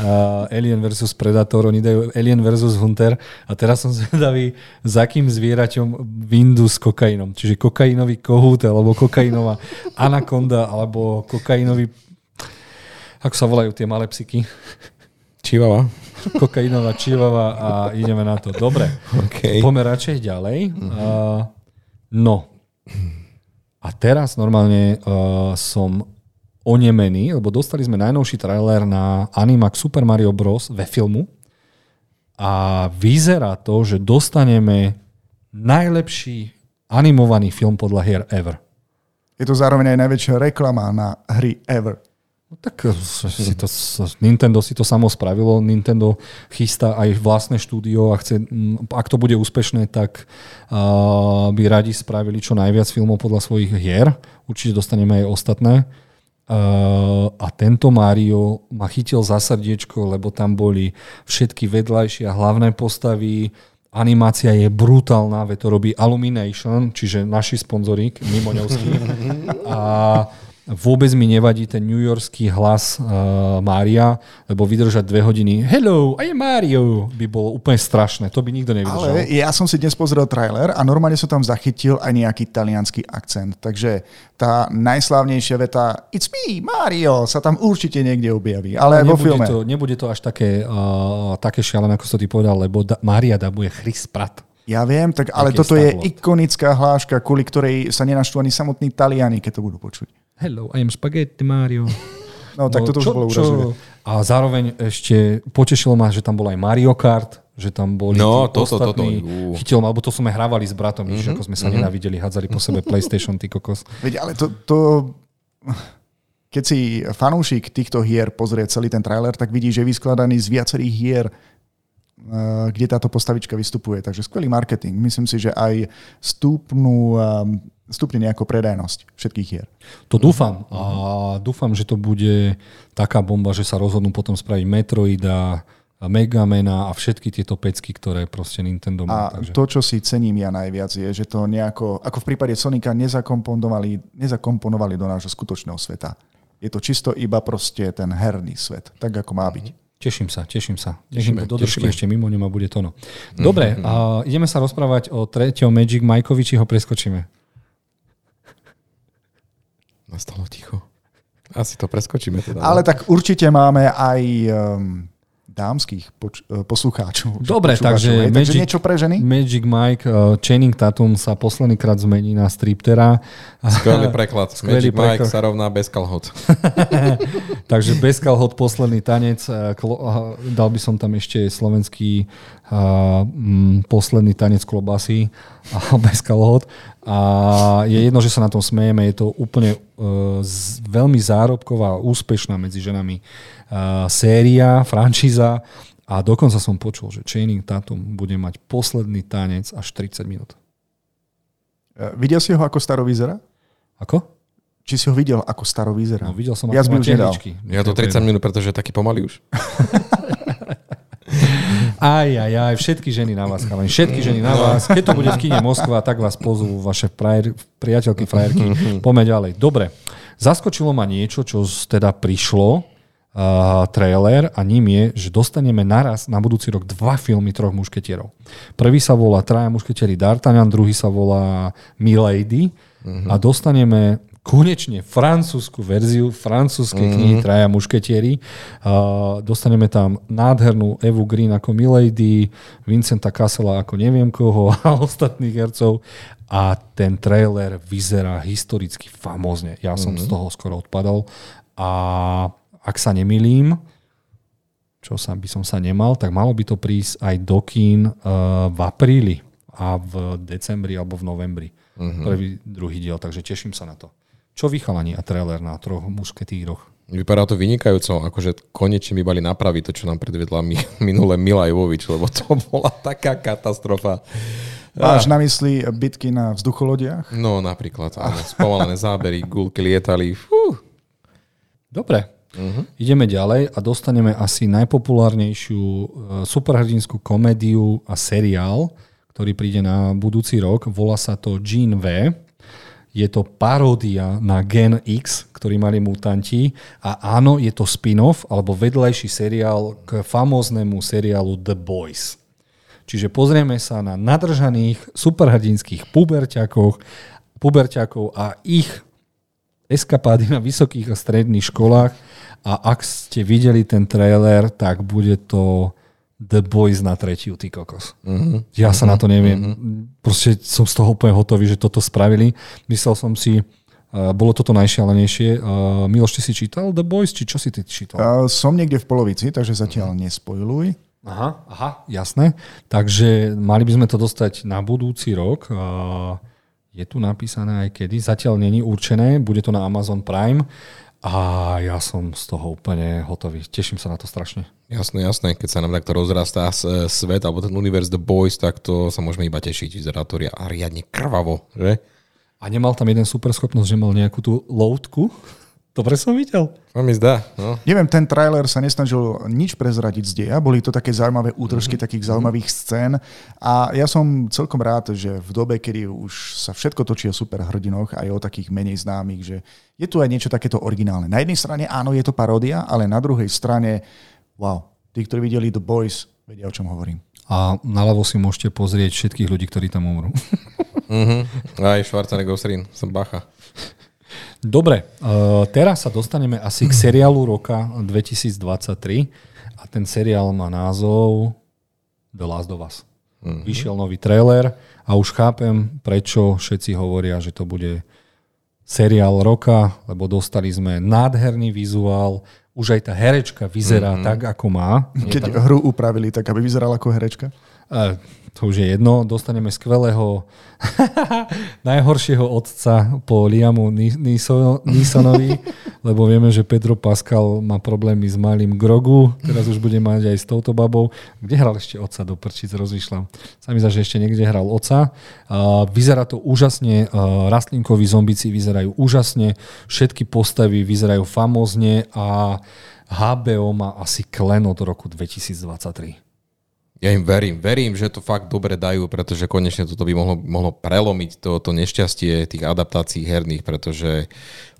uh, Alien versus Predator, oni dajú Alien versus Hunter a teraz som zvedavý, za akým zvieraťom vyndú s kokainom. Čiže kokainový kohút, alebo kokainová anakonda, alebo kokainový ako sa volajú tie malé psiky? Čivava. Kokainová čivava a ideme na to. Dobre. OK. Poďme radšej ďalej. Uh, no. A teraz normálne uh, som onemený, lebo dostali sme najnovší trailer na Animax Super Mario Bros. ve filmu a vyzerá to, že dostaneme najlepší animovaný film podľa hier ever. Je to zároveň aj najväčšia reklama na hry ever. No tak eh, si to, Nintendo si to samo spravilo. Nintendo chystá aj vlastné štúdio a chce, mm, ak to bude úspešné, tak uh, by radi spravili čo najviac filmov podľa svojich hier. Určite dostaneme aj ostatné. Uh, a tento Mario ma chytil za srdiečko, lebo tam boli všetky vedľajšie a hlavné postavy. Animácia je brutálna, veď to robí Illumination, čiže naši sponzorík, mimoňovský. A vôbec mi nevadí ten New Yorkský hlas uh, Mária, lebo vydržať dve hodiny Hello, I am Mario by bolo úplne strašné. To by nikto nevydržal. Ale ja som si dnes pozrel trailer a normálne som tam zachytil aj nejaký talianský akcent. Takže tá najslávnejšia veta It's me, Mario, sa tam určite niekde objaví. Ale vo nebude, filme. to, nebude to až také, uh, také šialené, ako to ty povedal, lebo da, Mária dabuje Chris Pratt. Ja viem, tak, ale Taký toto je ikonická hláška, kvôli ktorej sa nenaštú ani samotní Taliani, keď to budú počuť. Hello, I am Spaghetti Mario. No tak toto už bolo úrazivé. A zároveň ešte potešilo ma, že tam bol aj Mario Kart, že tam boli No, tí toto, toto, ostatní. ú. Chytil ma, alebo to sme hrávali s bratom, mm-hmm. Mhm, ako sme sa nenávideli, hádzali po sebe PlayStation, ty kokos. Veď ale to, to... Keď si fanúšik týchto hier pozrie celý ten trailer, tak vidí, že je vyskladaný z viacerých hier, eh, kde táto postavička vystupuje. Takže skvelý marketing. Myslím si, že aj stúpnú, eh, stupne nejako predajnosť všetkých hier. To dúfam. A dúfam, že to bude taká bomba, že sa rozhodnú potom spraviť Metroida, Megamena a všetky tieto pecky, ktoré proste Nintendo má. A Takže... to, čo si cením ja najviac, je, že to nejako, ako v prípade Sonika, nezakomponovali, nezakomponovali do nášho skutočného sveta. Je to čisto iba proste ten herný svet, tak ako má byť. Teším sa, teším sa. Tešíme, Teším, do držky tešíme. ešte mimo ňom a bude to no. Dobre, a ideme sa rozprávať o treťom Magic Mikeovi, či ho preskočíme. Nastalo ticho. Asi to preskočíme teda. Ale tak určite máme aj um, dámskych poč- eh, poslucháčov. Dobre, takže takže Magic- niečo pre ženy? Magic Mike, uh, Channing Tatum sa posledný krát zmení na striptera. Skvelý preklad. Skvelý Magic Mike preklad. sa rovná bez kalhot. Takže bez kalhot posledný tanec. eh, Klo, dal by som tam ešte slovenský a, mm, posledný tanec klobasy a bez kalhot. A je jedno, že sa na tom smejeme, je to úplne uh, z, veľmi zárobková, úspešná medzi ženami uh, séria, franšíza a dokonca som počul, že Channing Tatum bude mať posledný tanec až 30 minút. Eh, Videl si ho, ako staro vyzerá? Ako? Či si ho videl, ako staro vyzerá? No, videl som, Viac ako má tehličky. Ja to 30 minút, pretože je taký pomalý už. Aj, aj, aj, všetky ženy na vás, chalani, všetky ženy na vás. Keď to bude v kine Moskva, tak vás pozvú vaše frajer, priateľky, frajerky. Poďme ďalej. Dobre, zaskočilo ma niečo, čo teda prišlo, uh, trailer a ním je, že dostaneme naraz na budúci rok dva filmy troch mušketierov. Prvý sa volá Traja mušketieri D'Artagnan, druhý sa volá Milady a dostaneme konečne francúzsku verziu francúzskej knihy Traja mušketieri. Uh, dostaneme tam nádhernú Evu Green ako Milady, Vincenta Kassela ako neviem koho a ostatných hercov. A ten trailer vyzerá historicky famózne. Ja som z toho skoro odpadol. A ak sa nemilím, čo sa, by som sa nemal, tak malo by to prísť aj do kín uh, v apríli a v decembri alebo v novembri. Uh-huh. Prvý, druhý diel, takže teším sa na to. Čo vychalani a trailer na troch mušketíroch? Vypadá to vynikajúco, akože konečne by mali napraviť to, čo nám predvedla mi, minule Mila Jovovič, lebo to bola taká katastrofa. Máš na mysli bitky na vzducholodiach? No napríklad, áno. Spomalené zábery, gulky lietali. Fú. Dobre, Uh-huh. Ideme ďalej a dostaneme asi najpopulárnejšiu e, superhrdinskú komédiu a seriál, ktorý príde na budúci rok. Volá sa to Gene V. Je to paródia na Gen X, ktorý mali mutanti. A áno, je to spin-off alebo vedlejší seriál k famóznemu seriálu The Boys. Čiže pozrieme sa na nadržaných superhrdinských puberťakov, puberťakov a ich eskapády na vysokých a stredných školách. A ak ste videli ten trailer, tak bude to The Boys na tretiu, ty kokos. Uh-huh. Ja sa uh-huh. na to neviem. Uh-huh. Proste som z toho úplne hotový, že toto spravili. Myslel som si, uh, bolo toto najšialenejšie. Uh, Miloš, ty si čítal The Boys, či čo si ty čítal? Uh, som niekde v polovici, takže zatiaľ uh-huh. nespojluj. Aha, aha, jasné. Takže mali by sme to dostať na budúci rok. Uh, je tu napísané aj kedy. Zatiaľ není určené, bude to na Amazon Prime. A ja som z toho úplne hotový. Teším sa na to strašne. Jasné, jasné. Keď sa nám takto rozrastá svet alebo ten univerz The Boys, tak to sa môžeme iba tešiť. Vyzerá to riadne krvavo, že? A nemal tam jeden super schopnosť, že mal nejakú tú loutku? Dobre som videl. To mi zdá. No. Neviem, ten trailer sa nesnažil nič prezradiť z deja. Boli to také zaujímavé útržky mm-hmm. takých zaujímavých scén. A ja som celkom rád, že v dobe, kedy už sa všetko točí o superhrdinoch aj o takých menej známych, že je tu aj niečo takéto originálne. Na jednej strane áno, je to paródia, ale na druhej strane, wow, tí, ktorí videli The Boys, vedia, o čom hovorím. A naľavo si môžete pozrieť všetkých ľudí, ktorí tam umrú. mm-hmm. Aj Schwarzenegger som bacha. Dobre, uh, teraz sa dostaneme asi k seriálu roka 2023 a ten seriál má názov The Last of Us. Mm-hmm. Vyšiel nový trailer a už chápem, prečo všetci hovoria, že to bude seriál roka, lebo dostali sme nádherný vizuál, už aj tá herečka vyzerá mm-hmm. tak, ako má. Keď tak... hru upravili tak, aby vyzerala ako herečka? Uh, to už je jedno, dostaneme skvelého najhoršieho otca po Liamu Nisonovi, lebo vieme, že Pedro Pascal má problémy s malým Grogu, teraz už bude mať aj s touto babou. Kde hral ešte otca do prčic, rozmýšľam. Sa mi zdá, že ešte niekde hral otca. Vyzerá to úžasne, rastlinkoví zombici vyzerajú úžasne, všetky postavy vyzerajú famózne a HBO má asi klen od roku 2023. Ja im verím. Verím, že to fakt dobre dajú, pretože konečne toto by mohlo, mohlo prelomiť to, to nešťastie tých adaptácií herných, pretože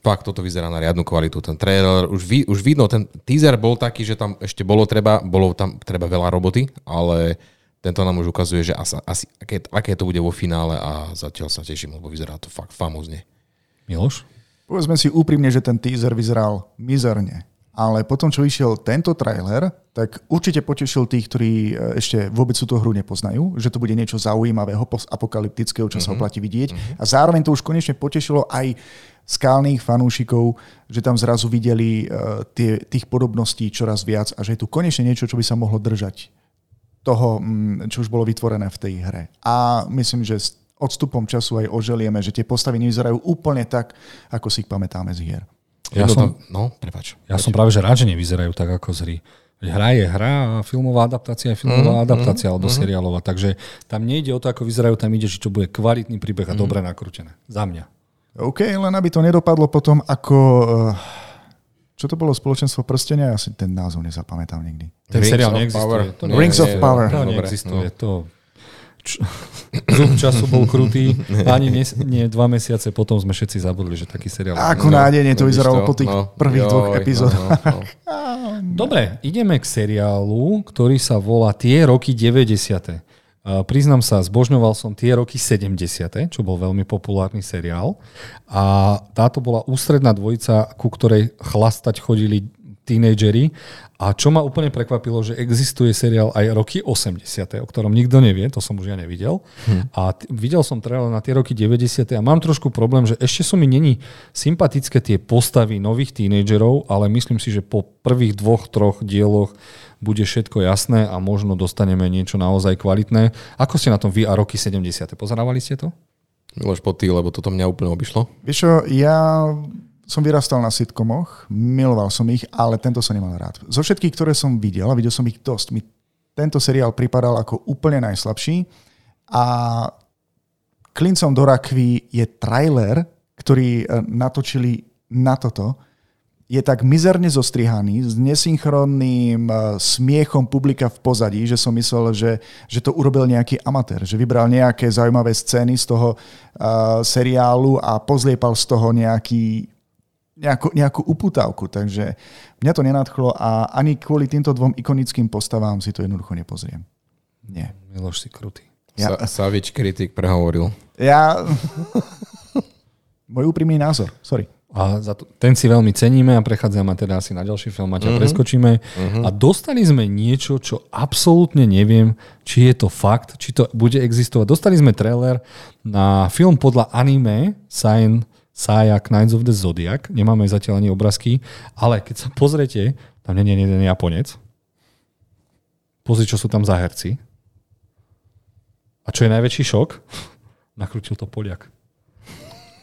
fakt toto vyzerá na riadnu kvalitu. Ten trailer, už, ví, už vidno, ten teaser bol taký, že tam ešte bolo treba, bolo tam treba veľa roboty, ale tento nám už ukazuje, že asi, asi, aké, aké to bude vo finále a zatiaľ sa teším, lebo vyzerá to fakt famózne. Miloš? Povedzme si úprimne, že ten teaser vyzeral mizerne ale potom, čo išiel tento trailer, tak určite potešil tých, ktorí e, ešte vôbec tú hru nepoznajú, že to bude niečo zaujímavého, apokalyptického, čo mm-hmm. sa mhm. oplatí vidieť. Mm-hmm. A zároveň to už konečne potešilo aj skálnych fanúšikov, že tam zrazu videli uh, tie, tých podobností čoraz viac a že je tu konečne niečo, čo by sa mohlo držať toho, mm, čo už bolo vytvorené v tej hre. A myslím, že s odstupom času aj oželieme, že tie postavy nevyzerajú úplne tak, ako si ich pamätáme z hier. Ja som, no, prepač. Ja prepač. som práve že rád, že nevyzerajú tak ako z hry. Hra je hra a filmová adaptácia je filmová mm, adaptácia mm, alebo mm. seriálová. Takže tam nejde o to, ako vyzerajú, tam ide, že to bude kvalitný príbeh a mm. dobre nakrútené. Za mňa. OK, len aby to nedopadlo potom ako... Uh, čo to bolo spoločenstvo prstenia? Ja si ten názov nezapamätám nikdy. Ten Rings seriál neexistuje. To Rings of Power. To neexistuje. No. To č- zub času bol krutý. Ani nie, nie dva mesiace potom sme všetci zabudli, že taký seriál. Ako no, nádejne to vyzeralo po tých no, prvých joj, dvoch epizódach. No, no, no. Dobre, ideme k seriálu, ktorý sa volá Tie roky 90. Uh, priznám sa, zbožňoval som tie roky 70., čo bol veľmi populárny seriál. A táto bola ústredná dvojica, ku ktorej chlastať chodili tínejdžeri. A čo ma úplne prekvapilo, že existuje seriál aj roky 80., o ktorom nikto nevie, to som už ja nevidel. Hm. A t- videl som trailer na tie roky 90. a mám trošku problém, že ešte sú mi není sympatické tie postavy nových tínejdžerov, ale myslím si, že po prvých dvoch, troch dieloch bude všetko jasné a možno dostaneme niečo naozaj kvalitné. Ako ste na tom vy a roky 70. Pozerávali ste to? Miloš Potý, lebo toto mňa úplne obišlo. Vieš čo, ja som vyrastal na sitcomoch, miloval som ich, ale tento som nemal rád. Zo všetkých, ktoré som videl, a videl som ich dosť, mi tento seriál pripadal ako úplne najslabší a klincom do rakvy je trailer, ktorý e, natočili na toto. Je tak mizerne zostrihaný, s nesynchronným e, smiechom publika v pozadí, že som myslel, že, že to urobil nejaký amatér, že vybral nejaké zaujímavé scény z toho uh, seriálu a pozliepal z toho nejaký, nejakú, nejakú uputávku. Takže mňa to nenadchlo a ani kvôli týmto dvom ikonickým postavám si to jednoducho nepozriem. Nie. Miloš si krutý. Ja. Sa, Savič kritik prehovoril. Ja... Môj úprimný názor, sorry. A za to, ten si veľmi ceníme a prechádzame teda asi na ďalší film a ťa uh-huh. preskočíme. Uh-huh. A dostali sme niečo, čo absolútne neviem, či je to fakt, či to bude existovať. Dostali sme trailer na film podľa anime Science Saya Knights of the Zodiac. Nemáme zatiaľ ani obrázky, ale keď sa pozrete, tam nie je jeden Japonec. Pozri, čo sú tam za herci. A čo je najväčší šok? Nakrútil to Poliak.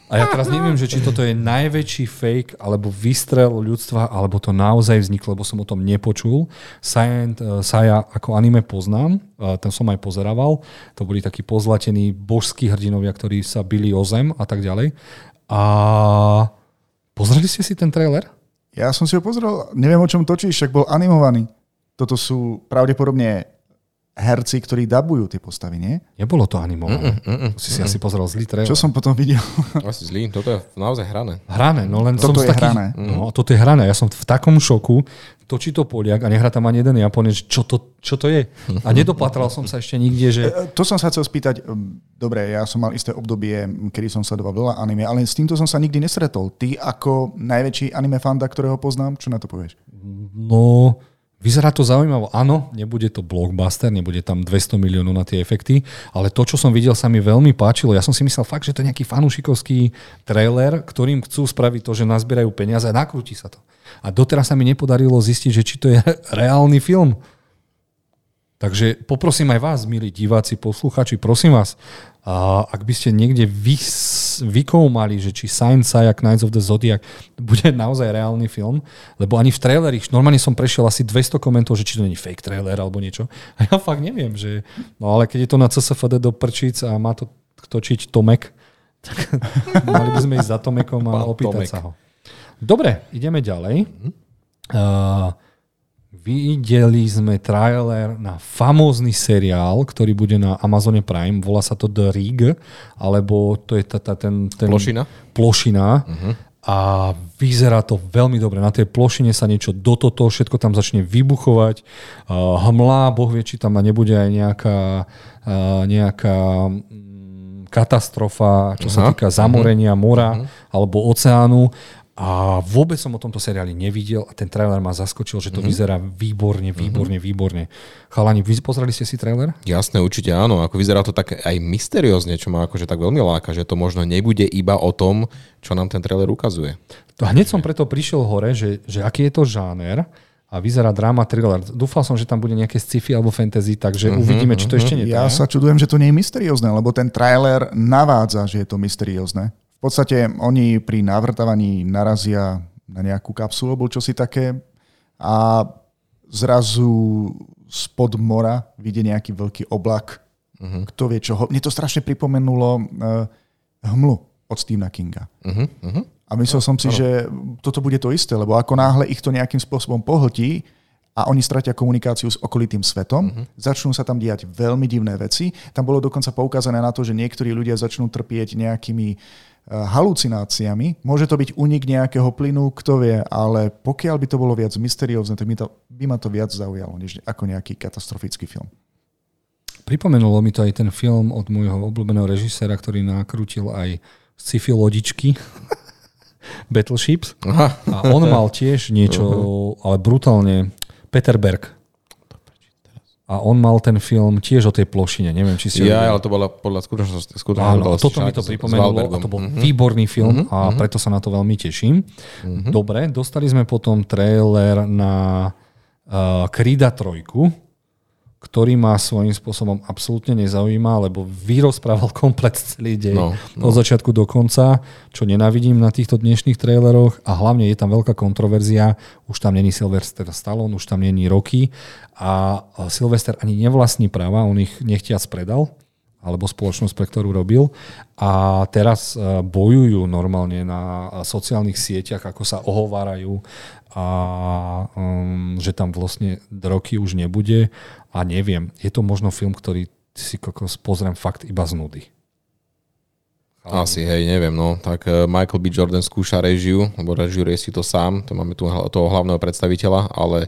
A ja teraz neviem, že či toto je najväčší fake alebo výstrel ľudstva, alebo to naozaj vzniklo, lebo som o tom nepočul. Science, uh, Saya ako anime poznám, uh, ten som aj pozeraval. To boli takí pozlatení božskí hrdinovia, ktorí sa bili o zem a tak ďalej. A pozreli ste si ten trailer? Ja som si ho pozrel, neviem o čom točíš, však bol animovaný. Toto sú pravdepodobne herci, ktorí dabujú tie postavy, nie? Nebolo to animované. Mm, mm, mm, si si asi pozrel zlý trailer. Čo som potom videl? Asi zlý, toto je naozaj hrané. Hrané, no len toto som je taký, hrané. No, toto je hrané. Ja som v takom šoku, točí to Poliak a nehrá tam ani jeden Japonec, čo to, čo to je. A nedopatral som sa ešte nikde, že... E, To som sa chcel spýtať, dobre, ja som mal isté obdobie, kedy som sledoval veľa anime, ale s týmto som sa nikdy nestretol. Ty ako najväčší anime fanda, ktorého poznám, čo na to povieš? No, vyzerá to zaujímavo. Áno, nebude to blockbuster, nebude tam 200 miliónov na tie efekty, ale to, čo som videl, sa mi veľmi páčilo. Ja som si myslel fakt, že to je nejaký fanúšikovský trailer, ktorým chcú spraviť to, že nazbierajú peniaze a nakrúti sa to. A doteraz sa mi nepodarilo zistiť, že či to je reálny film. Takže poprosím aj vás, milí diváci, posluchači, prosím vás, a ak by ste niekde vy, vykoumali, že či Science Saya Knights of the Zodiac bude naozaj reálny film, lebo ani v traileri, normálne som prešiel asi 200 komentov, že či to není fake trailer alebo niečo. A ja fakt neviem, že... No ale keď je to na CSFD do prčíc a má to točiť Tomek, tak mali by sme ísť za Tomekom a opýtať Tomek. sa ho. Dobre, ideme ďalej. Uh, videli sme trailer na famózny seriál, ktorý bude na Amazone Prime. Volá sa to The Rig, alebo to je tá, tá, ten, ten... Plošina? Plošina. Uh-huh. A vyzerá to veľmi dobre. Na tej plošine sa niečo do toto, všetko tam začne vybuchovať. Uh, hmla, boh vie, či tam nebude aj nejaká, uh, nejaká mm, katastrofa, čo sa Aha. týka zamorenia mora alebo oceánu. A vôbec som o tomto seriáli nevidel a ten trailer ma zaskočil, že to vyzerá výborne, výborne, výborne. Chalani, vy pozreli ste si trailer? Jasné, určite áno. Ako vyzerá to tak aj mysteriózne, čo ma akože tak veľmi láka, že to možno nebude iba o tom, čo nám ten trailer ukazuje. To hneď som preto prišiel hore, že, že aký je to žáner a vyzerá drama thriller. Dúfal som, že tam bude nejaké sci-fi alebo fantasy, takže uh-huh, uvidíme, či to ešte nie Ja sa čudujem, že to nie je mysteriózne, lebo ten trailer navádza, že je to mysteriózne. V podstate oni pri navrtávaní narazia na nejakú kapsulu, alebo čo si také a zrazu spod mora vidie nejaký veľký oblak. Uh-huh. Kto vie čo. ho- Mne to strašne pripomenulo uh, hmlu od Stephena Kinga. Uh-huh, uh-huh. A myslel som si, že toto bude to isté, lebo ako náhle ich to nejakým spôsobom pohltí a oni stratia komunikáciu s okolitým svetom, uh-huh. začnú sa tam diať veľmi divné veci. Tam bolo dokonca poukázané na to, že niektorí ľudia začnú trpieť nejakými halucináciami. Môže to byť unik nejakého plynu, kto vie, ale pokiaľ by to bolo viac mysteriózne, tak by, to, by ma to viac zaujalo, než ako nejaký katastrofický film. Pripomenulo mi to aj ten film od môjho obľúbeného režiséra, ktorý nakrútil aj sci-fi lodičky. Battleships. Aha. A on mal tiež niečo, ale brutálne, Peter Berg. A on mal ten film tiež o tej plošine. Neviem, či ho Ja, ale to bola podľa skutočnosti. skutočnosti Áno, toto mi to pripomenulo a to bol výborný film a preto sa na to veľmi teším. Dobre, dostali sme potom trailer na uh, Krida 3, ktorý ma svojím spôsobom absolútne nezaujíma, lebo vyrozprával komplet celý deň no, no. od začiatku do konca, čo nenávidím na týchto dnešných traileroch a hlavne je tam veľká kontroverzia, už tam není Sylvester Stallone, už tam není Rocky a Sylvester ani nevlastní práva, on ich nechtiac predal, alebo spoločnosť, pre ktorú robil. A teraz e, bojujú normálne na sociálnych sieťach, ako sa ohovárajú a um, že tam vlastne roky už nebude a neviem, je to možno film, ktorý si kokos pozriem fakt iba z nudy. Asi, hej, neviem, no. Tak uh, Michael B. Jordan skúša režiu, lebo režiruje si to sám, to máme tu toho hlavného predstaviteľa, ale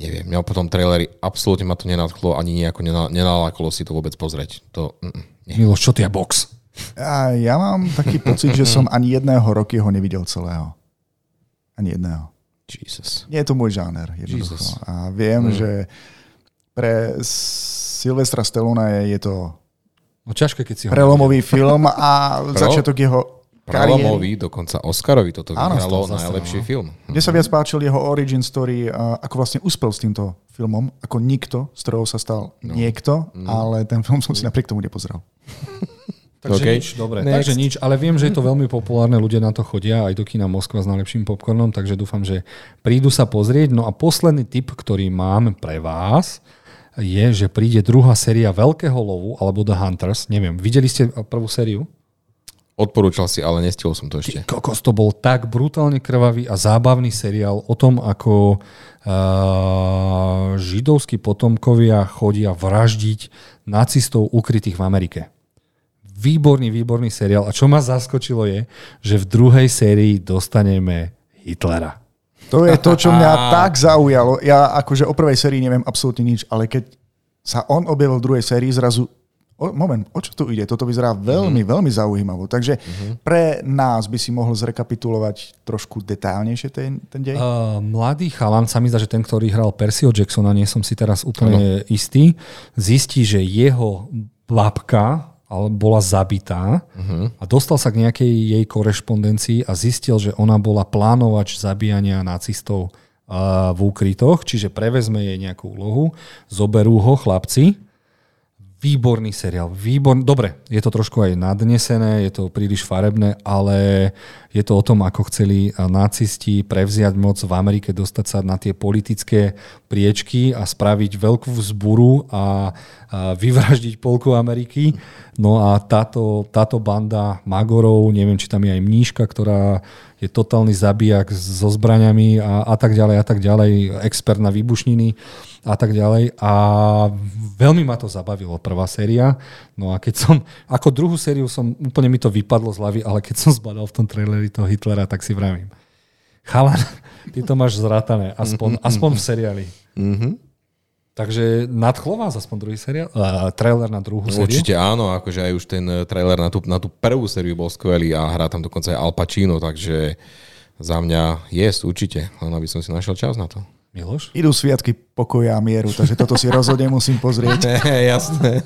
neviem, mňa potom trailery absolútne ma to nenadchlo, ani nejako nenalákalo si to vôbec pozrieť. To, mm. Miloš, čo ty je box? A ja mám taký pocit, že som ani jedného roky ho nevidel celého. Ani jedného. Jesus. Nie je to môj žáner. Jesus. A viem, mm. že pre Silvestra Stallone je, je to no, ťažké, keď si ho prelomový nevidel. film a Pro? začiatok jeho Prelomový, dokonca Oscarovi toto vyhralo najlepší no. film. Mne sa viac páčil jeho origin story, ako vlastne uspel s týmto filmom, ako nikto, z ktorého sa stal no. niekto, no. ale ten film som si napriek tomu nepozeral. Takže okay. nič, dobre. Next. Takže nič, ale viem, že je to veľmi populárne, ľudia na to chodia, aj do kina Moskva s najlepším popcornom, takže dúfam, že prídu sa pozrieť. No a posledný tip, ktorý mám pre vás, je, že príde druhá séria Veľkého lovu, alebo The Hunters, neviem, videli ste prvú sériu? Odporúčal si, ale nestihol som to ešte. Ty, kokos, to bol tak brutálne krvavý a zábavný seriál o tom, ako uh, židovskí potomkovia chodia vraždiť nacistov ukrytých v Amerike výborný, výborný seriál. A čo ma zaskočilo je, že v druhej sérii dostaneme Hitlera. To je to, čo mňa tak zaujalo. Ja akože o prvej sérii neviem absolútne nič, ale keď sa on objavil v druhej sérii, zrazu o, moment, o čo tu ide? Toto vyzerá veľmi, mm-hmm. veľmi zaujímavo. Takže mm-hmm. pre nás by si mohol zrekapitulovať trošku detálnejšie ten, ten dej? Uh, mladý chalan, sa mi zdá, že ten, ktorý hral Percyho Jacksona, nie som si teraz úplne ano. istý, zistí, že jeho babka ale bola zabitá uh-huh. a dostal sa k nejakej jej korešpondencii a zistil, že ona bola plánovač zabíjania nacistov uh, v úkrytoch, čiže prevezme jej nejakú úlohu, zoberú ho chlapci Výborný seriál, výborný. Dobre, je to trošku aj nadnesené, je to príliš farebné, ale je to o tom, ako chceli nacisti prevziať moc v Amerike, dostať sa na tie politické priečky a spraviť veľkú vzburu a, vyvraždiť polku Ameriky. No a táto, táto banda Magorov, neviem, či tam je aj Mníška, ktorá je totálny zabijak so zbraňami a, a tak ďalej a tak ďalej, expert na výbušniny a tak ďalej. A veľmi ma to zabavilo, prvá séria. No a keď som, ako druhú sériu som, úplne mi to vypadlo z hlavy, ale keď som zbadal v tom traileri toho Hitlera, tak si vravím. Chalan, ty to máš zratané, aspoň, aspoň v seriáli. Mm-hmm. Takže nadchlo vás aspoň druhý seriál, uh, trailer na druhú sériu? Určite áno, akože aj už ten eh, trailer na tú, na tú prvú sériu bol skvelý a hrá tam dokonca aj Al Pacino, takže za mňa je určite, len aby som si našiel čas na to. Miloš? Idú sviatky pokoja a mieru, takže toto si rozhodne musím pozrieť. Jasné.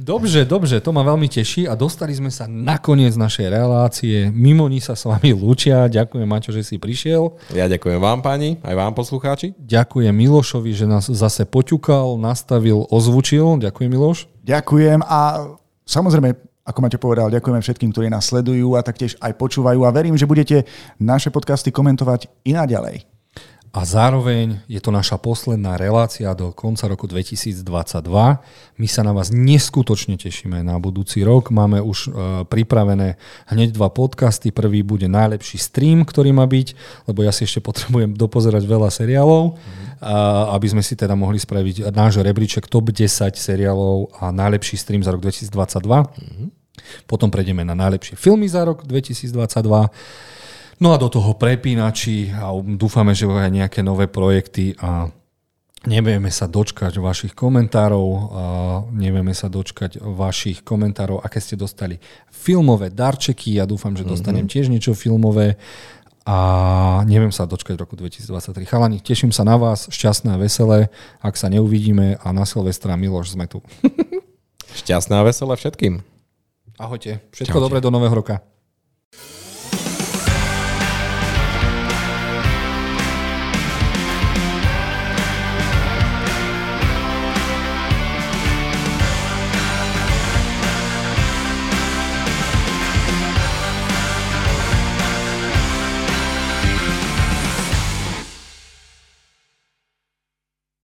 Dobře, dobře, to ma veľmi teší a dostali sme sa na koniec našej relácie. Mimo ní sa s vami lúčia. Ďakujem, Maťo, že si prišiel. Ja ďakujem vám, pani, aj vám, poslucháči. Ďakujem Milošovi, že nás zase poťukal, nastavil, ozvučil. Ďakujem, Miloš. Ďakujem a samozrejme ako Maťo povedal, ďakujeme všetkým, ktorí nás sledujú a taktiež aj počúvajú a verím, že budete naše podcasty komentovať i naďalej. A zároveň je to naša posledná relácia do konca roku 2022. My sa na vás neskutočne tešíme na budúci rok. Máme už e, pripravené hneď dva podcasty. Prvý bude najlepší stream, ktorý má byť, lebo ja si ešte potrebujem dopozerať veľa seriálov, mm. a, aby sme si teda mohli spraviť náš rebríček top 10 seriálov a najlepší stream za rok 2022. Mm. Potom prejdeme na najlepšie filmy za rok 2022 No a do toho prepínači a dúfame, že aj nejaké nové projekty a Nevieme sa dočkať vašich komentárov, nevieme sa dočkať vašich komentárov, aké ste dostali filmové darčeky. Ja dúfam, že dostanem mm-hmm. tiež niečo filmové a neviem sa dočkať roku 2023. Chalani, teším sa na vás, šťastné a veselé. Ak sa neuvidíme a na Silvestra Miloš sme tu. Šťastné a veselé všetkým. Ahojte. Všetko Čaute. dobré do nového roka.